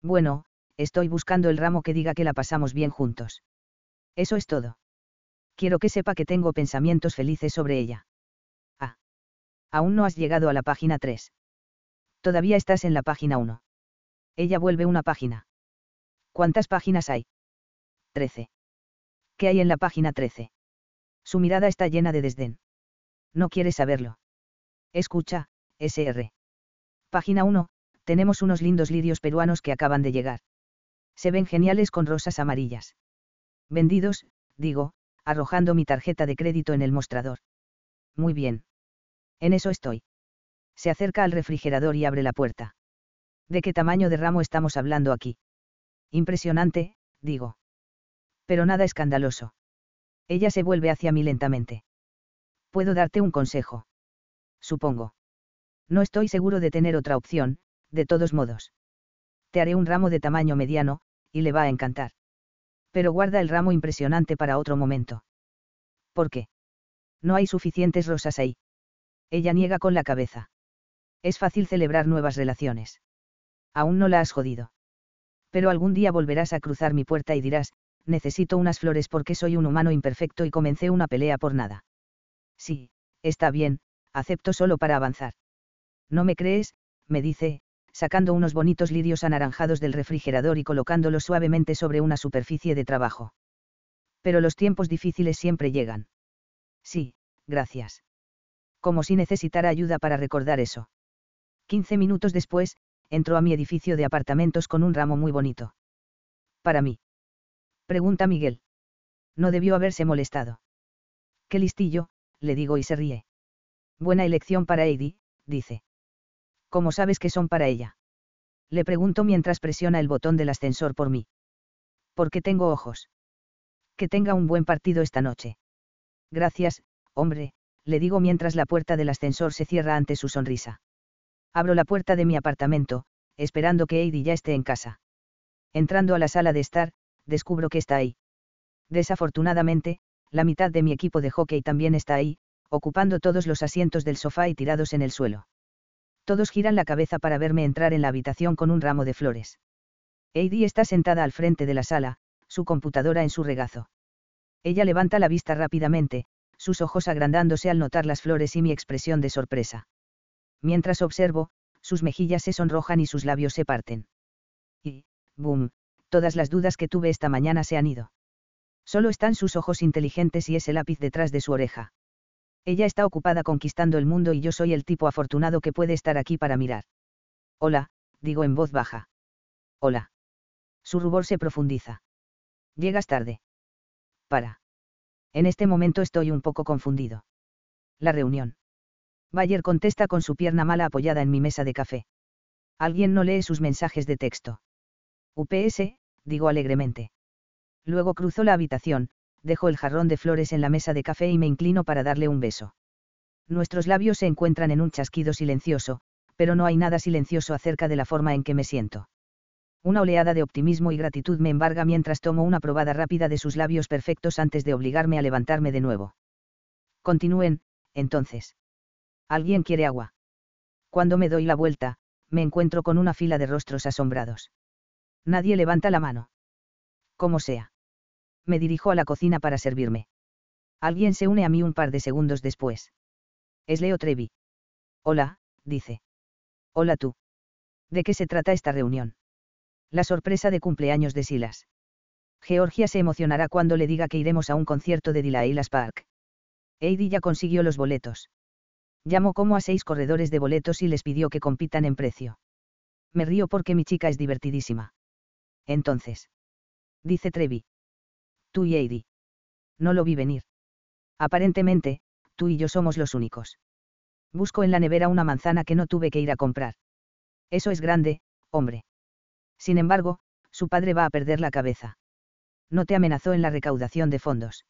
Bueno, estoy buscando el ramo que diga que la pasamos bien juntos. Eso es todo. Quiero que sepa que tengo pensamientos felices sobre ella. Ah. Aún no has llegado a la página 3. Todavía estás en la página 1. Ella vuelve una página. ¿Cuántas páginas hay? 13. ¿Qué hay en la página 13? Su mirada está llena de desdén. No quiere saberlo. Escucha, SR. Página 1, tenemos unos lindos lirios peruanos que acaban de llegar. Se ven geniales con rosas amarillas. Vendidos, digo, arrojando mi tarjeta de crédito en el mostrador. Muy bien. En eso estoy. Se acerca al refrigerador y abre la puerta. ¿De qué tamaño de ramo estamos hablando aquí? Impresionante, digo. Pero nada escandaloso. Ella se vuelve hacia mí lentamente. Puedo darte un consejo. Supongo. No estoy seguro de tener otra opción, de todos modos. Te haré un ramo de tamaño mediano, y le va a encantar. Pero guarda el ramo impresionante para otro momento. ¿Por qué? No hay suficientes rosas ahí. Ella niega con la cabeza. Es fácil celebrar nuevas relaciones aún no la has jodido. Pero algún día volverás a cruzar mi puerta y dirás, necesito unas flores porque soy un humano imperfecto y comencé una pelea por nada. Sí, está bien, acepto solo para avanzar. ¿No me crees? me dice, sacando unos bonitos lirios anaranjados del refrigerador y colocándolos suavemente sobre una superficie de trabajo. Pero los tiempos difíciles siempre llegan. Sí, gracias. Como si necesitara ayuda para recordar eso. Quince minutos después, entró a mi edificio de apartamentos con un ramo muy bonito. Para mí. Pregunta Miguel. No debió haberse molestado. Qué listillo, le digo y se ríe. Buena elección para Heidi, dice. ¿Cómo sabes que son para ella? Le pregunto mientras presiona el botón del ascensor por mí. Porque tengo ojos. Que tenga un buen partido esta noche. Gracias, hombre, le digo mientras la puerta del ascensor se cierra ante su sonrisa. Abro la puerta de mi apartamento, esperando que Heidi ya esté en casa. Entrando a la sala de estar, descubro que está ahí. Desafortunadamente, la mitad de mi equipo de hockey también está ahí, ocupando todos los asientos del sofá y tirados en el suelo. Todos giran la cabeza para verme entrar en la habitación con un ramo de flores. Heidi está sentada al frente de la sala, su computadora en su regazo. Ella levanta la vista rápidamente, sus ojos agrandándose al notar las flores y mi expresión de sorpresa. Mientras observo, sus mejillas se sonrojan y sus labios se parten. Y, boom, todas las dudas que tuve esta mañana se han ido. Solo están sus ojos inteligentes y ese lápiz detrás de su oreja. Ella está ocupada conquistando el mundo y yo soy el tipo afortunado que puede estar aquí para mirar. Hola, digo en voz baja. Hola. Su rubor se profundiza. Llegas tarde. Para. En este momento estoy un poco confundido. La reunión. Bayer contesta con su pierna mala apoyada en mi mesa de café. Alguien no lee sus mensajes de texto. UPS, digo alegremente. Luego cruzo la habitación, dejo el jarrón de flores en la mesa de café y me inclino para darle un beso. Nuestros labios se encuentran en un chasquido silencioso, pero no hay nada silencioso acerca de la forma en que me siento. Una oleada de optimismo y gratitud me embarga mientras tomo una probada rápida de sus labios perfectos antes de obligarme a levantarme de nuevo. Continúen, entonces. ¿Alguien quiere agua? Cuando me doy la vuelta, me encuentro con una fila de rostros asombrados. Nadie levanta la mano. Como sea. Me dirijo a la cocina para servirme. Alguien se une a mí un par de segundos después. Es Leo Trevi. Hola, dice. Hola tú. ¿De qué se trata esta reunión? La sorpresa de cumpleaños de Silas. Georgia se emocionará cuando le diga que iremos a un concierto de Dilailas Park. Heidi ya consiguió los boletos. Llamó como a seis corredores de boletos y les pidió que compitan en precio. Me río porque mi chica es divertidísima. Entonces. Dice Trevi. Tú y Heidi. No lo vi venir. Aparentemente, tú y yo somos los únicos. Busco en la nevera una manzana que no tuve que ir a comprar. Eso es grande, hombre. Sin embargo, su padre va a perder la cabeza. No te amenazó en la recaudación de fondos.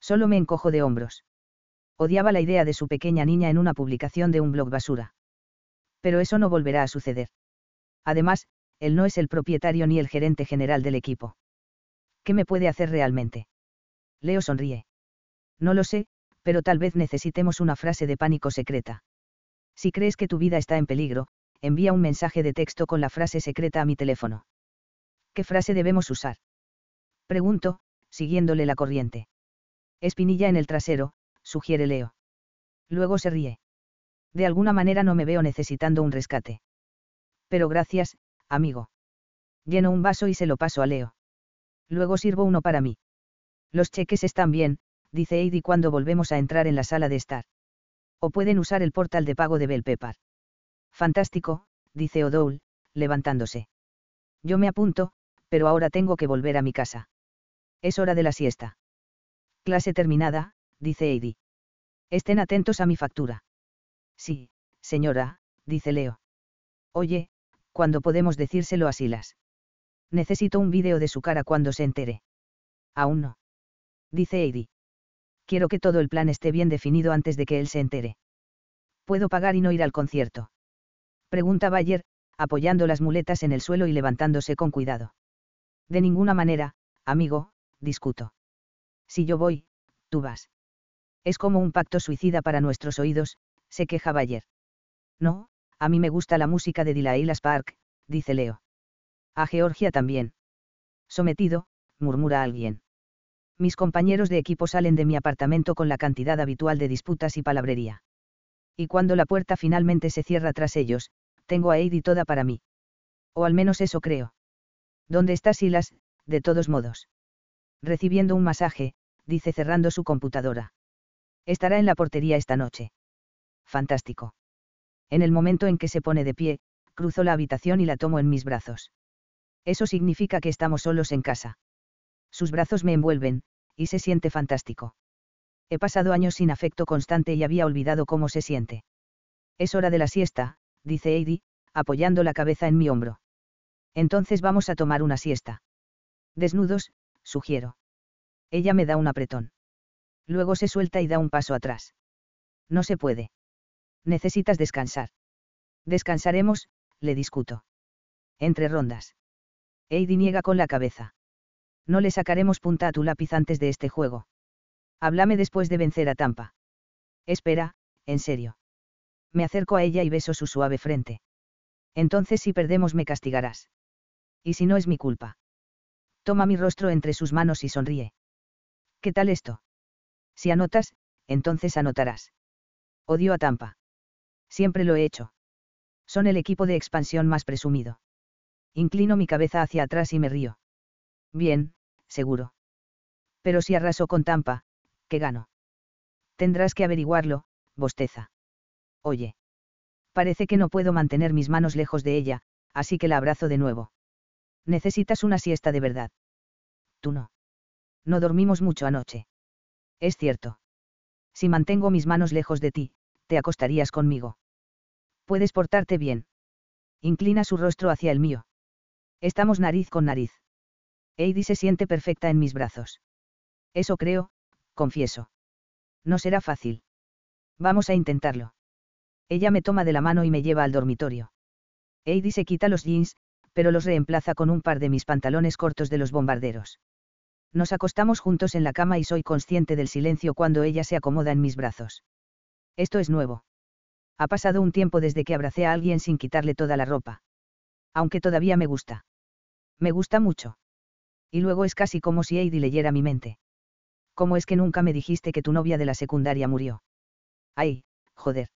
Solo me encojo de hombros. Odiaba la idea de su pequeña niña en una publicación de un blog basura. Pero eso no volverá a suceder. Además, él no es el propietario ni el gerente general del equipo. ¿Qué me puede hacer realmente? Leo sonríe. No lo sé, pero tal vez necesitemos una frase de pánico secreta. Si crees que tu vida está en peligro, envía un mensaje de texto con la frase secreta a mi teléfono. ¿Qué frase debemos usar? Pregunto, siguiéndole la corriente. Espinilla en el trasero, sugiere Leo. Luego se ríe. De alguna manera no me veo necesitando un rescate. Pero gracias, amigo. Lleno un vaso y se lo paso a Leo. Luego sirvo uno para mí. Los cheques están bien, dice Heidi cuando volvemos a entrar en la sala de estar. O pueden usar el portal de pago de Belpepar. Fantástico, dice O'Dowd, levantándose. Yo me apunto, pero ahora tengo que volver a mi casa. Es hora de la siesta. Clase terminada, dice Heidi. Estén atentos a mi factura. Sí, señora, dice Leo. Oye, ¿cuándo podemos decírselo a Silas? Necesito un vídeo de su cara cuando se entere. Aún no. Dice Heidi. Quiero que todo el plan esté bien definido antes de que él se entere. ¿Puedo pagar y no ir al concierto? Pregunta Bayer, apoyando las muletas en el suelo y levantándose con cuidado. De ninguna manera, amigo, discuto. Si yo voy, tú vas. Es como un pacto suicida para nuestros oídos, se queja Bayer. No, a mí me gusta la música de Dilailas Park, dice Leo. A Georgia también. Sometido, murmura alguien. Mis compañeros de equipo salen de mi apartamento con la cantidad habitual de disputas y palabrería. Y cuando la puerta finalmente se cierra tras ellos, tengo a Heidi toda para mí. O al menos eso creo. ¿Dónde está Silas, de todos modos? Recibiendo un masaje, dice cerrando su computadora. Estará en la portería esta noche. Fantástico. En el momento en que se pone de pie, cruzo la habitación y la tomo en mis brazos. Eso significa que estamos solos en casa. Sus brazos me envuelven, y se siente fantástico. He pasado años sin afecto constante y había olvidado cómo se siente. Es hora de la siesta, dice Heidi, apoyando la cabeza en mi hombro. Entonces vamos a tomar una siesta. Desnudos, sugiero. Ella me da un apretón. Luego se suelta y da un paso atrás. No se puede. Necesitas descansar. Descansaremos, le discuto. Entre rondas. Heidi niega con la cabeza. No le sacaremos punta a tu lápiz antes de este juego. Háblame después de vencer a Tampa. Espera, en serio. Me acerco a ella y beso su suave frente. Entonces si perdemos me castigarás. Y si no es mi culpa. Toma mi rostro entre sus manos y sonríe. ¿Qué tal esto? Si anotas, entonces anotarás. Odio a Tampa. Siempre lo he hecho. Son el equipo de expansión más presumido. Inclino mi cabeza hacia atrás y me río. Bien, seguro. Pero si arraso con Tampa, ¿qué gano? Tendrás que averiguarlo, bosteza. Oye. Parece que no puedo mantener mis manos lejos de ella, así que la abrazo de nuevo. Necesitas una siesta de verdad. Tú no. No dormimos mucho anoche. Es cierto. Si mantengo mis manos lejos de ti, te acostarías conmigo. Puedes portarte bien. Inclina su rostro hacia el mío. Estamos nariz con nariz. Heidi se siente perfecta en mis brazos. Eso creo, confieso. No será fácil. Vamos a intentarlo. Ella me toma de la mano y me lleva al dormitorio. Heidi se quita los jeans, pero los reemplaza con un par de mis pantalones cortos de los bombarderos. Nos acostamos juntos en la cama y soy consciente del silencio cuando ella se acomoda en mis brazos. Esto es nuevo. Ha pasado un tiempo desde que abracé a alguien sin quitarle toda la ropa. Aunque todavía me gusta. Me gusta mucho. Y luego es casi como si Heidi leyera mi mente. ¿Cómo es que nunca me dijiste que tu novia de la secundaria murió? Ay, joder.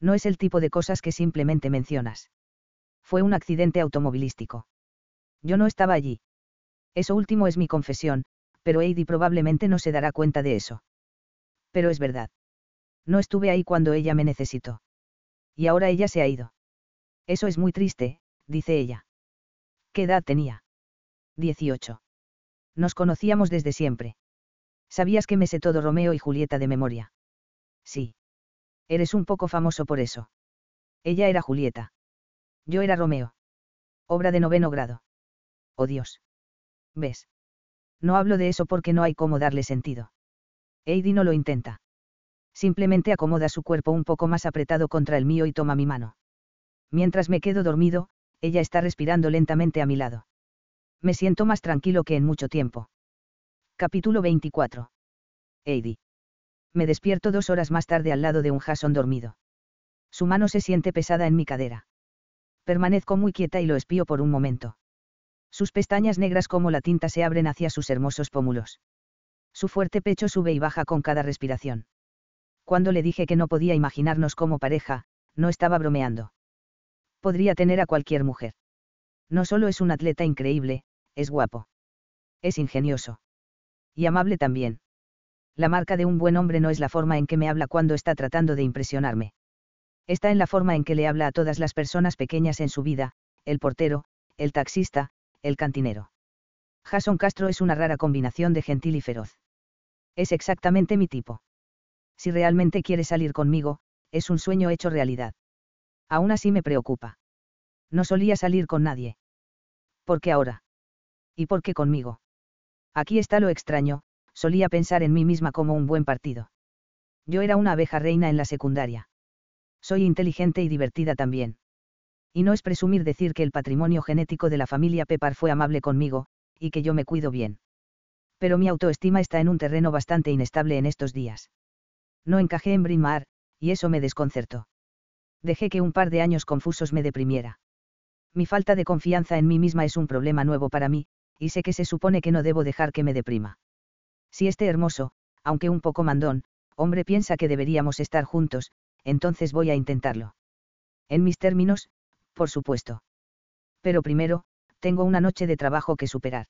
No es el tipo de cosas que simplemente mencionas. Fue un accidente automovilístico. Yo no estaba allí. Eso último es mi confesión, pero Heidi probablemente no se dará cuenta de eso. Pero es verdad. No estuve ahí cuando ella me necesitó. Y ahora ella se ha ido. Eso es muy triste, dice ella. ¿Qué edad tenía? 18. Nos conocíamos desde siempre. ¿Sabías que me sé todo Romeo y Julieta de memoria? Sí. Eres un poco famoso por eso. Ella era Julieta. Yo era Romeo. Obra de noveno grado. Oh Dios. ¿Ves? No hablo de eso porque no hay cómo darle sentido. Heidi no lo intenta. Simplemente acomoda su cuerpo un poco más apretado contra el mío y toma mi mano. Mientras me quedo dormido, ella está respirando lentamente a mi lado. Me siento más tranquilo que en mucho tiempo. Capítulo 24. Heidi. Me despierto dos horas más tarde al lado de un Jason dormido. Su mano se siente pesada en mi cadera. Permanezco muy quieta y lo espío por un momento. Sus pestañas negras como la tinta se abren hacia sus hermosos pómulos. Su fuerte pecho sube y baja con cada respiración. Cuando le dije que no podía imaginarnos como pareja, no estaba bromeando. Podría tener a cualquier mujer. No solo es un atleta increíble, es guapo. Es ingenioso. Y amable también. La marca de un buen hombre no es la forma en que me habla cuando está tratando de impresionarme. Está en la forma en que le habla a todas las personas pequeñas en su vida, el portero, el taxista, el cantinero. Jason Castro es una rara combinación de gentil y feroz. Es exactamente mi tipo. Si realmente quiere salir conmigo, es un sueño hecho realidad. Aún así me preocupa. No solía salir con nadie. ¿Por qué ahora? ¿Y por qué conmigo? Aquí está lo extraño, solía pensar en mí misma como un buen partido. Yo era una abeja reina en la secundaria. Soy inteligente y divertida también. Y no es presumir decir que el patrimonio genético de la familia Pepar fue amable conmigo, y que yo me cuido bien. Pero mi autoestima está en un terreno bastante inestable en estos días. No encajé en Bryn y eso me desconcertó. Dejé que un par de años confusos me deprimiera. Mi falta de confianza en mí misma es un problema nuevo para mí, y sé que se supone que no debo dejar que me deprima. Si este hermoso, aunque un poco mandón, hombre piensa que deberíamos estar juntos, entonces voy a intentarlo. En mis términos, por supuesto. Pero primero, tengo una noche de trabajo que superar.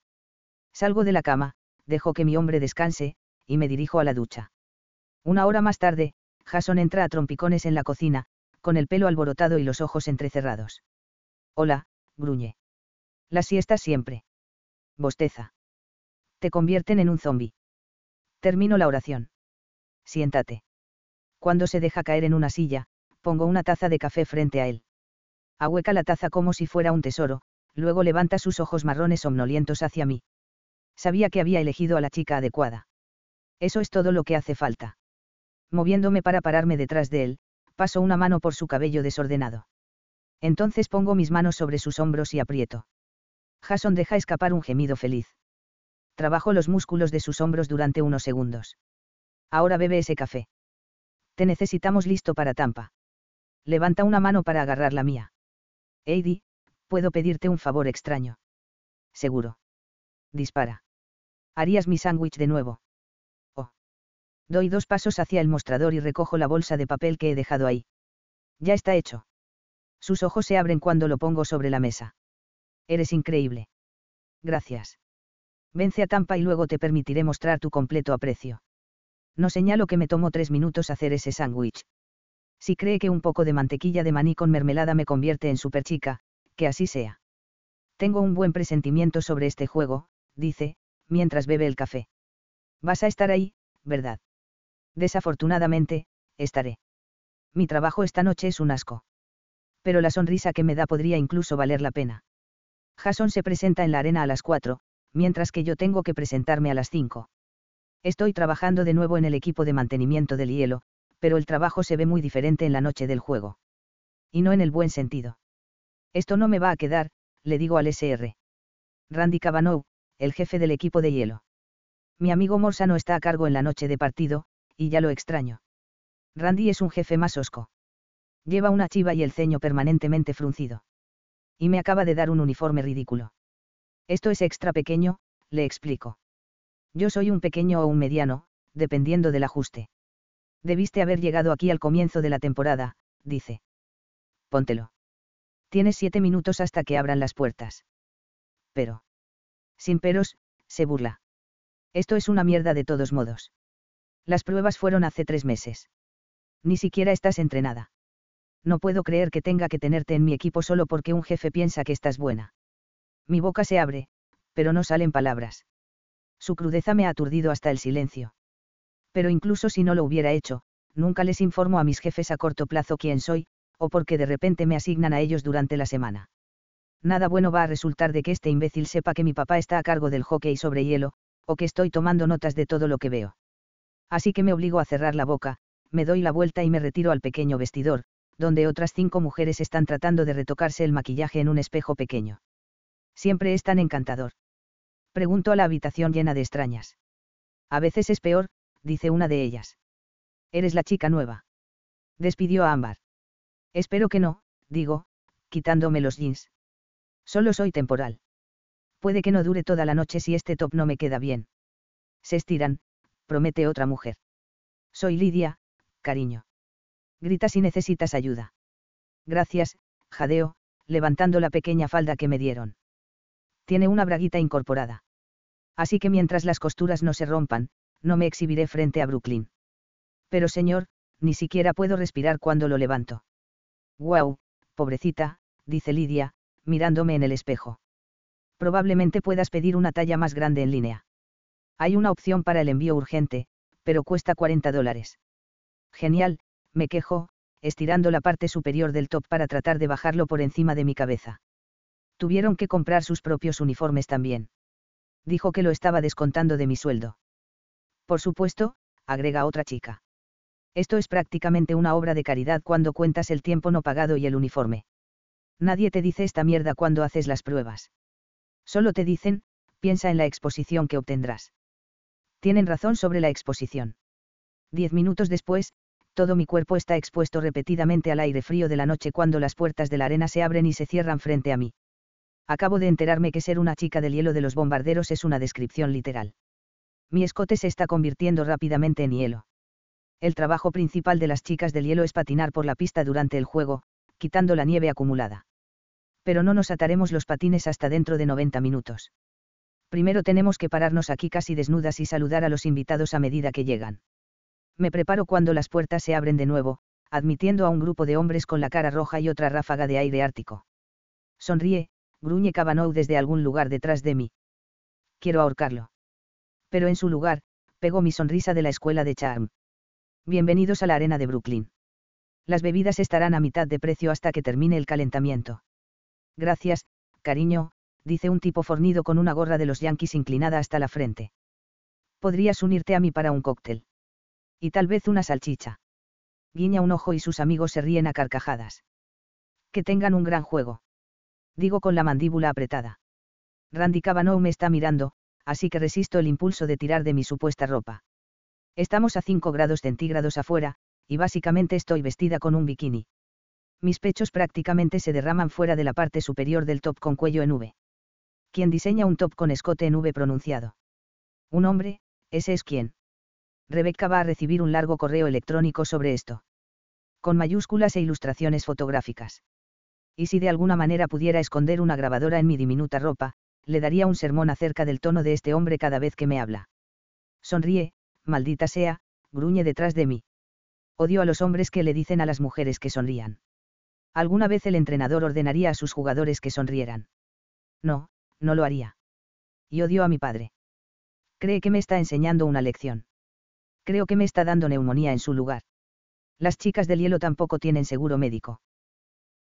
Salgo de la cama, dejo que mi hombre descanse, y me dirijo a la ducha. Una hora más tarde, Jason entra a trompicones en la cocina, con el pelo alborotado y los ojos entrecerrados. Hola, gruñe. Las siestas siempre. Bosteza. Te convierten en un zombi. Termino la oración. Siéntate. Cuando se deja caer en una silla, pongo una taza de café frente a él. Ahueca la taza como si fuera un tesoro, luego levanta sus ojos marrones somnolientos hacia mí. Sabía que había elegido a la chica adecuada. Eso es todo lo que hace falta. Moviéndome para pararme detrás de él, paso una mano por su cabello desordenado. Entonces pongo mis manos sobre sus hombros y aprieto. Jason deja escapar un gemido feliz. Trabajo los músculos de sus hombros durante unos segundos. Ahora bebe ese café. Te necesitamos listo para Tampa. Levanta una mano para agarrar la mía. Heidi, puedo pedirte un favor extraño. Seguro. Dispara. ¿Harías mi sándwich de nuevo? Doy dos pasos hacia el mostrador y recojo la bolsa de papel que he dejado ahí. Ya está hecho. Sus ojos se abren cuando lo pongo sobre la mesa. Eres increíble. Gracias. Vence a Tampa y luego te permitiré mostrar tu completo aprecio. No señalo que me tomó tres minutos hacer ese sándwich. Si cree que un poco de mantequilla de maní con mermelada me convierte en super chica, que así sea. Tengo un buen presentimiento sobre este juego, dice, mientras bebe el café. Vas a estar ahí, ¿verdad? Desafortunadamente, estaré. Mi trabajo esta noche es un asco. Pero la sonrisa que me da podría incluso valer la pena. Jason se presenta en la arena a las cuatro, mientras que yo tengo que presentarme a las cinco. Estoy trabajando de nuevo en el equipo de mantenimiento del hielo, pero el trabajo se ve muy diferente en la noche del juego. Y no en el buen sentido. Esto no me va a quedar, le digo al SR. Randy Cavanaugh, el jefe del equipo de hielo. Mi amigo Morsa no está a cargo en la noche de partido, y ya lo extraño. Randy es un jefe más osco. Lleva una chiva y el ceño permanentemente fruncido. Y me acaba de dar un uniforme ridículo. Esto es extra pequeño, le explico. Yo soy un pequeño o un mediano, dependiendo del ajuste. Debiste haber llegado aquí al comienzo de la temporada, dice. Póntelo. Tienes siete minutos hasta que abran las puertas. Pero. Sin peros, se burla. Esto es una mierda de todos modos. Las pruebas fueron hace tres meses. Ni siquiera estás entrenada. No puedo creer que tenga que tenerte en mi equipo solo porque un jefe piensa que estás buena. Mi boca se abre, pero no salen palabras. Su crudeza me ha aturdido hasta el silencio. Pero incluso si no lo hubiera hecho, nunca les informo a mis jefes a corto plazo quién soy, o porque de repente me asignan a ellos durante la semana. Nada bueno va a resultar de que este imbécil sepa que mi papá está a cargo del hockey sobre hielo, o que estoy tomando notas de todo lo que veo. Así que me obligo a cerrar la boca, me doy la vuelta y me retiro al pequeño vestidor, donde otras cinco mujeres están tratando de retocarse el maquillaje en un espejo pequeño. Siempre es tan encantador. Pregunto a la habitación llena de extrañas. A veces es peor, dice una de ellas. Eres la chica nueva. Despidió a Ámbar. Espero que no, digo, quitándome los jeans. Solo soy temporal. Puede que no dure toda la noche si este top no me queda bien. Se estiran, promete otra mujer. Soy Lidia, cariño. Grita si necesitas ayuda. Gracias, jadeo, levantando la pequeña falda que me dieron. Tiene una braguita incorporada. Así que mientras las costuras no se rompan, no me exhibiré frente a Brooklyn. Pero señor, ni siquiera puedo respirar cuando lo levanto. Guau, pobrecita, dice Lidia, mirándome en el espejo. Probablemente puedas pedir una talla más grande en línea. Hay una opción para el envío urgente, pero cuesta 40 dólares. Genial, me quejo, estirando la parte superior del top para tratar de bajarlo por encima de mi cabeza. Tuvieron que comprar sus propios uniformes también. Dijo que lo estaba descontando de mi sueldo. Por supuesto, agrega otra chica. Esto es prácticamente una obra de caridad cuando cuentas el tiempo no pagado y el uniforme. Nadie te dice esta mierda cuando haces las pruebas. Solo te dicen, piensa en la exposición que obtendrás. Tienen razón sobre la exposición. Diez minutos después, todo mi cuerpo está expuesto repetidamente al aire frío de la noche cuando las puertas de la arena se abren y se cierran frente a mí. Acabo de enterarme que ser una chica del hielo de los bombarderos es una descripción literal mi escote se está convirtiendo rápidamente en hielo. El trabajo principal de las chicas del hielo es patinar por la pista durante el juego, quitando la nieve acumulada. Pero no nos ataremos los patines hasta dentro de 90 minutos. Primero tenemos que pararnos aquí casi desnudas y saludar a los invitados a medida que llegan. Me preparo cuando las puertas se abren de nuevo, admitiendo a un grupo de hombres con la cara roja y otra ráfaga de aire ártico. Sonríe, gruñe Cabanou desde algún lugar detrás de mí. Quiero ahorcarlo. Pero en su lugar, pego mi sonrisa de la escuela de Charm. Bienvenidos a la arena de Brooklyn. Las bebidas estarán a mitad de precio hasta que termine el calentamiento. Gracias, cariño, dice un tipo fornido con una gorra de los Yankees inclinada hasta la frente. Podrías unirte a mí para un cóctel. Y tal vez una salchicha. Guiña un ojo y sus amigos se ríen a carcajadas. Que tengan un gran juego. Digo con la mandíbula apretada. Randy Cavanaugh me está mirando, así que resisto el impulso de tirar de mi supuesta ropa. Estamos a 5 grados centígrados afuera, y básicamente estoy vestida con un bikini. Mis pechos prácticamente se derraman fuera de la parte superior del top con cuello en V. ¿Quién diseña un top con escote en V pronunciado? Un hombre, ese es quién. Rebecca va a recibir un largo correo electrónico sobre esto. Con mayúsculas e ilustraciones fotográficas. Y si de alguna manera pudiera esconder una grabadora en mi diminuta ropa, le daría un sermón acerca del tono de este hombre cada vez que me habla. Sonríe, maldita sea, gruñe detrás de mí. Odio a los hombres que le dicen a las mujeres que sonrían. Alguna vez el entrenador ordenaría a sus jugadores que sonrieran. No, no lo haría. Y odio a mi padre. Cree que me está enseñando una lección. Creo que me está dando neumonía en su lugar. Las chicas del hielo tampoco tienen seguro médico.